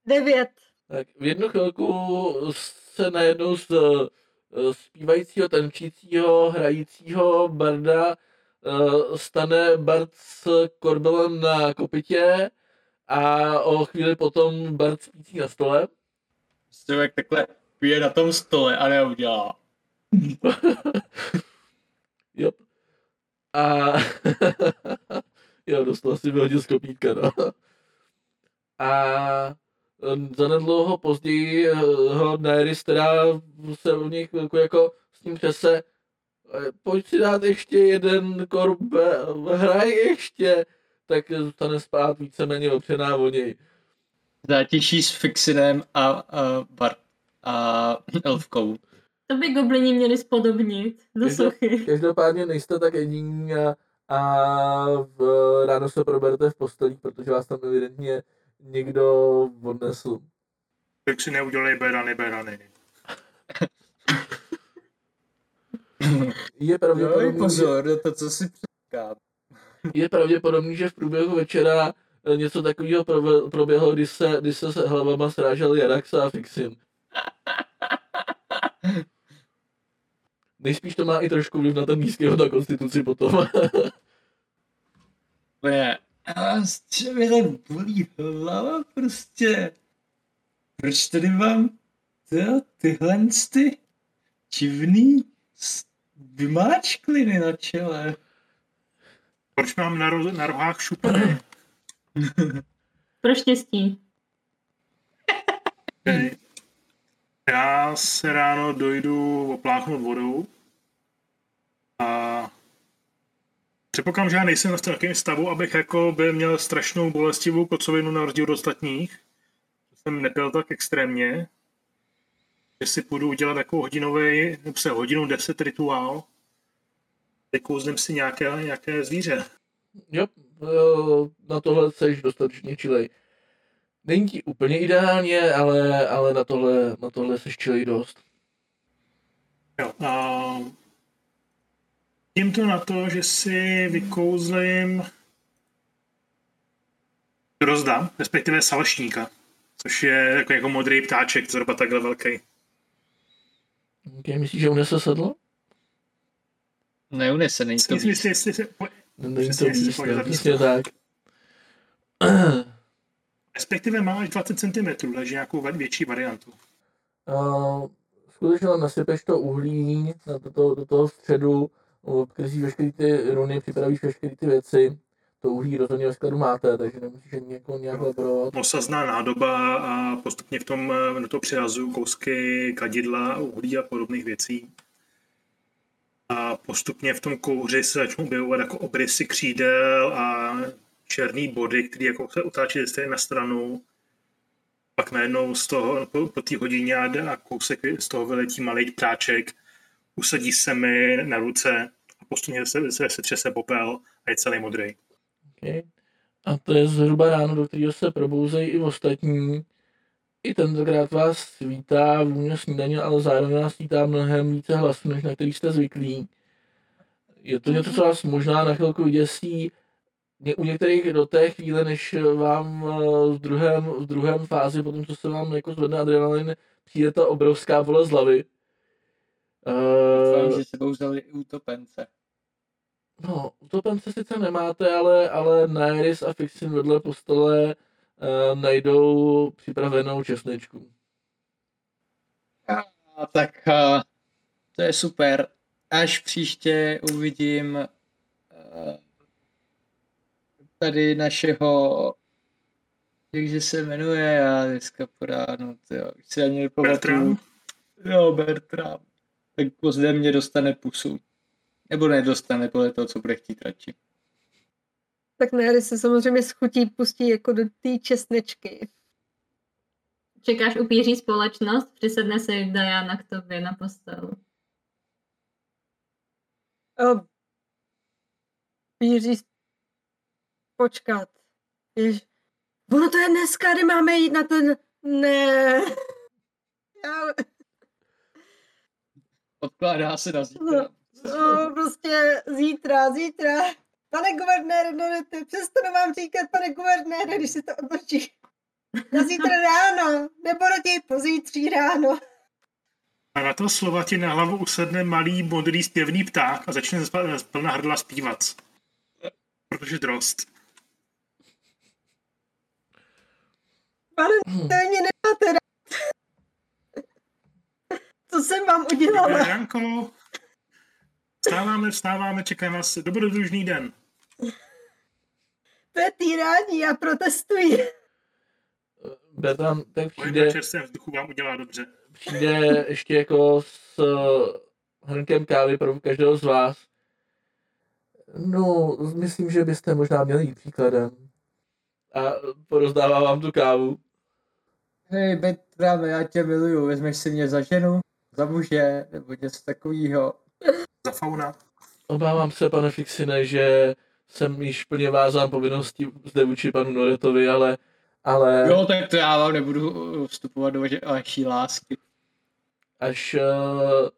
[SPEAKER 4] Devět.
[SPEAKER 1] Tak v jednu chvilku se najednou z eh, zpívajícího, tančícího, hrajícího barda eh, stane Bart s korbelem na kopitě a o chvíli potom Bart spící na stole.
[SPEAKER 5] Člověk takhle pije na tom stole a neudělá. <laughs>
[SPEAKER 1] Yep. A <laughs> jo, dostal si vyhodil z kopítka, no. A em, zanedlouho později eh, ho Daenerys teda se u něj chvilku jako s ním přese eh, pojď si dát ještě jeden korbe, hraj ještě, tak zůstane spát víceméně opřená o něj.
[SPEAKER 5] Zátěší s Fixinem a, a Bart a Elfkou.
[SPEAKER 2] To by goblini měli spodobnit do suchy.
[SPEAKER 1] Každopádně nejste tak jediní a, a v, ráno se proberete v postelích, protože vás tam evidentně někdo odnesl.
[SPEAKER 3] Tak si neudělej berany, berany.
[SPEAKER 1] Je pravděpodobný, že,
[SPEAKER 5] pozor na to, co si předkám.
[SPEAKER 1] je pravděpodobný, že v průběhu večera eh, něco takového proběhlo, když se, když se se hlavama srážel Jaraxa a Fixin. Nejspíš to má i trošku vliv na ten nízký na konstituci potom. <laughs>
[SPEAKER 5] Ne. A z čem tak bolí hlava prostě. Proč tady mám tyjo, tyhle ty divný s- vymáčkliny na čele?
[SPEAKER 3] Proč mám na, ro- na rohách šupany?
[SPEAKER 2] Pro štěstí.
[SPEAKER 3] Okay. Já se ráno dojdu opláchnout vodou a předpokládám, že já nejsem v takovém stavu, abych jako by měl strašnou bolestivou kocovinu na rozdíl od ostatních. Jsem nepil tak extrémně, že si půjdu udělat jako hodinový, nebo se hodinu deset rituál. Vykouznem si nějaké, nějaké zvíře.
[SPEAKER 1] Jo, eh, na tohle seš dostatečně čilej. Není ti úplně ideálně, ale, ale na tohle, na tohle seš čilej dost.
[SPEAKER 3] Jo. A tím to na to, že si vykouzlím rozda, respektive salašníka, což je jako, jako modrý ptáček, zhruba takhle velký.
[SPEAKER 1] Okay, myslíš, že unese sedlo?
[SPEAKER 5] Neunese, není to
[SPEAKER 3] Myslím jestli se,
[SPEAKER 1] Není to
[SPEAKER 3] místo.
[SPEAKER 1] tak. <clears throat> <clears throat>
[SPEAKER 3] respektive má až 20 cm, takže nějakou větší variantu.
[SPEAKER 1] Uh, skutečně nasypeš to uhlí na to, to, do toho středu, obkresíš veškeré ty runy, připravíš veškeré ty věci. To uhlí rozhodně ve skladu máte, takže nemusíš ani jako nějak laborovat.
[SPEAKER 3] Osazná nádoba a postupně v tom do toho přihazuju kousky kadidla, uhlí a podobných věcí. A postupně v tom kouři se začnou objevovat jako obrysy křídel a černý body, které jako se utáčí ze na stranu. Pak najednou z toho, po, po té hodině a kousek z toho vyletí malý ptáček, usadí se mi na ruce a postupně se, se, se třese popel a je celý modrý.
[SPEAKER 1] Okay. A to je zhruba ráno, do kterého se probouzejí i ostatní. I tentokrát vás vítá vůně snídaně, ale zároveň vás vítá mnohem více hlasů, než na který jste zvyklí. Je to něco, co vás možná na chvilku vyděsí. U některých do té chvíle, než vám eh, v druhém, v druhém fázi, potom co se vám jako zvedne adrenalin, přijde ta obrovská bolest hlavy.
[SPEAKER 5] Doufám,
[SPEAKER 1] Eh,
[SPEAKER 5] že sebou vzali i utopence.
[SPEAKER 1] No, utopence sice nemáte, ale, ale Nairis a Fixin vedle postele uh, najdou připravenou česnečku.
[SPEAKER 5] A tak a, to je super. Až příště uvidím a, tady našeho jakže se jmenuje, já dneska po ránu, tyjo, už si ani nepamatuju.
[SPEAKER 3] Bertram?
[SPEAKER 5] Jo, Bertram. Tak ode mě dostane pusu. Nebo nedostane podle toho, co bude chtít radši.
[SPEAKER 4] Tak Nery se samozřejmě schutí pustí jako do té česnečky.
[SPEAKER 2] Čekáš upíří společnost, přisedne si Diana k tobě na postel.
[SPEAKER 4] O, píří počkat. Jež... Ono to je dneska, kdy máme jít na ten... Ne. Já...
[SPEAKER 5] Odkládá se na zítra.
[SPEAKER 4] No, no, prostě zítra, zítra. Pane guvernére, no, to přestanu vám říkat, pane guvernére, když se to otočí. Na zítra ráno, nebo raději pozítří ráno.
[SPEAKER 3] A na to slova ti na hlavu usedne malý modrý zpěvný pták a začne z z plna hrdla zpívat. Protože drost.
[SPEAKER 4] Pane, to mě nemáte rád. Co jsem vám
[SPEAKER 3] Dobré
[SPEAKER 4] udělala?
[SPEAKER 3] ránko. Vstáváme, vstáváme, čekáme vás dobrodružný den.
[SPEAKER 4] To je týrání, já protestuji.
[SPEAKER 1] Bertram tak přijde,
[SPEAKER 3] na čerstvém vzduchu vám udělá dobře.
[SPEAKER 1] přijde ještě jako s eh, hrnkem kávy pro každého z vás. No, myslím, že byste možná měli jít příkladem. A porozdává vám tu kávu.
[SPEAKER 5] Hej, Bertrame, já tě miluju, vezmeš si mě za ženu, za muže, nebo něco takového.
[SPEAKER 3] Za fauna.
[SPEAKER 1] Obávám se, pane Fixine, že jsem již plně vázán povinností zde vůči panu Noretovi, ale, ale
[SPEAKER 5] Jo, tak to já vám nebudu uh, vstupovat do vaše- vaší lásky.
[SPEAKER 1] až... Uh,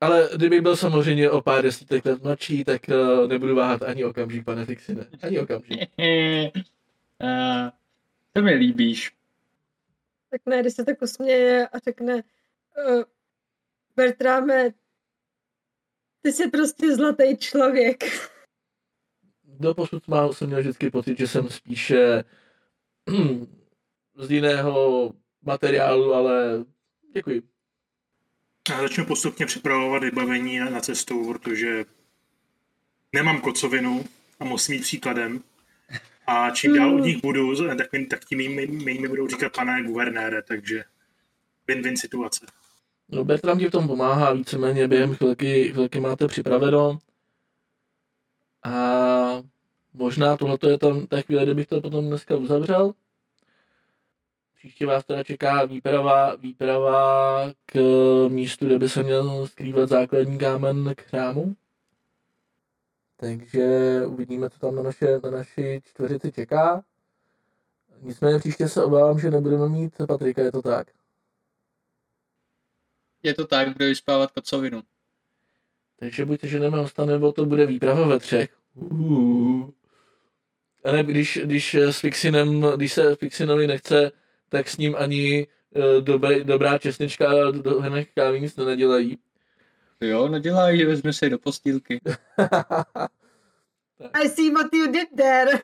[SPEAKER 1] ale kdybych byl samozřejmě o pár desítek let mladší, tak uh, nebudu váhat ani okamžik, pane Fixine. Ani okamžik.
[SPEAKER 5] uh, <laughs> to mi líbíš.
[SPEAKER 4] Tak ne, když se tak usměje a řekne uh, Bertráme, ty jsi prostě zlatý člověk.
[SPEAKER 1] Doposud mám, jsem měl vždycky pocit, že jsem spíše <clears throat> z jiného materiálu, ale děkuji.
[SPEAKER 3] Já začnu postupně připravovat vybavení na, na cestu, protože nemám kocovinu a musím jít příkladem. A čím dál od nich budu, tak, tak tím mi, mi budou říkat pane guvernére, takže win-win situace.
[SPEAKER 1] No, Bertram ti v tom pomáhá, víceméně během chvilky, chvilky máte připraveno. A možná tohle je tam ta chvíle, kdybych to potom dneska uzavřel. Příště vás teda čeká výprava, výprava k místu, kde by se měl skrývat základní kámen k chrámu. Takže uvidíme, co tam na, naše, na naši čtveřici čeká. Nicméně příště se obávám, že nebudeme mít Patrika, je to tak.
[SPEAKER 5] Je to tak, bude vyspávat kocovinu.
[SPEAKER 1] Takže buď ženeme hosta, nebo to bude výprava ve třech. Uh. A ne, když, když s Fixinem, když se Fixinovi nechce, tak s ním ani uh, dobrý, dobrá česnička a do hrnek kávy nic nedělají.
[SPEAKER 5] Jo, nedělají, že vezme se do postýlky. <laughs>
[SPEAKER 4] I see what you did there. <laughs>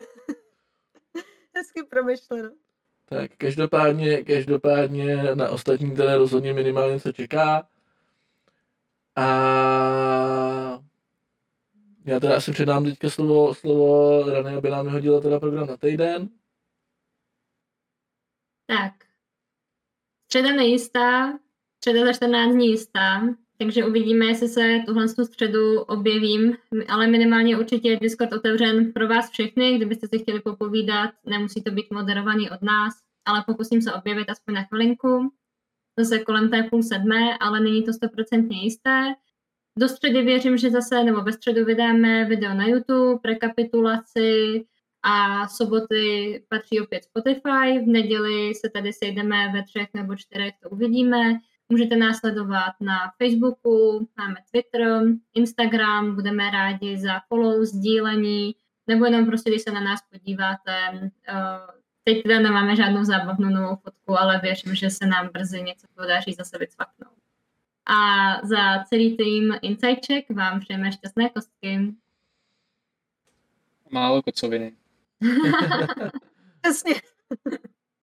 [SPEAKER 4] Hezky promyšleno.
[SPEAKER 1] tak každopádně, každopádně na ostatní teda rozhodně minimálně se čeká. A já teda asi předám teďka slovo, slovo Rany, aby nám vyhodila teda program na týden.
[SPEAKER 2] Tak. Středa nejistá, středa za 14 dní jistá, takže uvidíme, jestli se tuhle tu středu objevím, ale minimálně určitě je Discord otevřen pro vás všechny, kdybyste si chtěli popovídat, nemusí to být moderovaný od nás, ale pokusím se objevit aspoň na chvilinku, zase kolem té půl sedmé, ale není to stoprocentně jisté. Do středy věřím, že zase, nebo ve středu vydáme video na YouTube, rekapitulaci, a soboty patří opět Spotify. V neděli se tady sejdeme ve třech nebo čtyřech, to uvidíme. Můžete nás sledovat na Facebooku, máme Twitter, Instagram, budeme rádi za follow, sdílení, nebo jenom prostě, když se na nás podíváte. eh, Teď teda nemáme žádnou zábavnou novou fotku, ale věřím, že se nám brzy něco podaří zase vycvaknout. A za celý tým Inside Check vám přejeme šťastné kostky.
[SPEAKER 5] Málo kocoviny. <laughs> <laughs>
[SPEAKER 4] Přesně.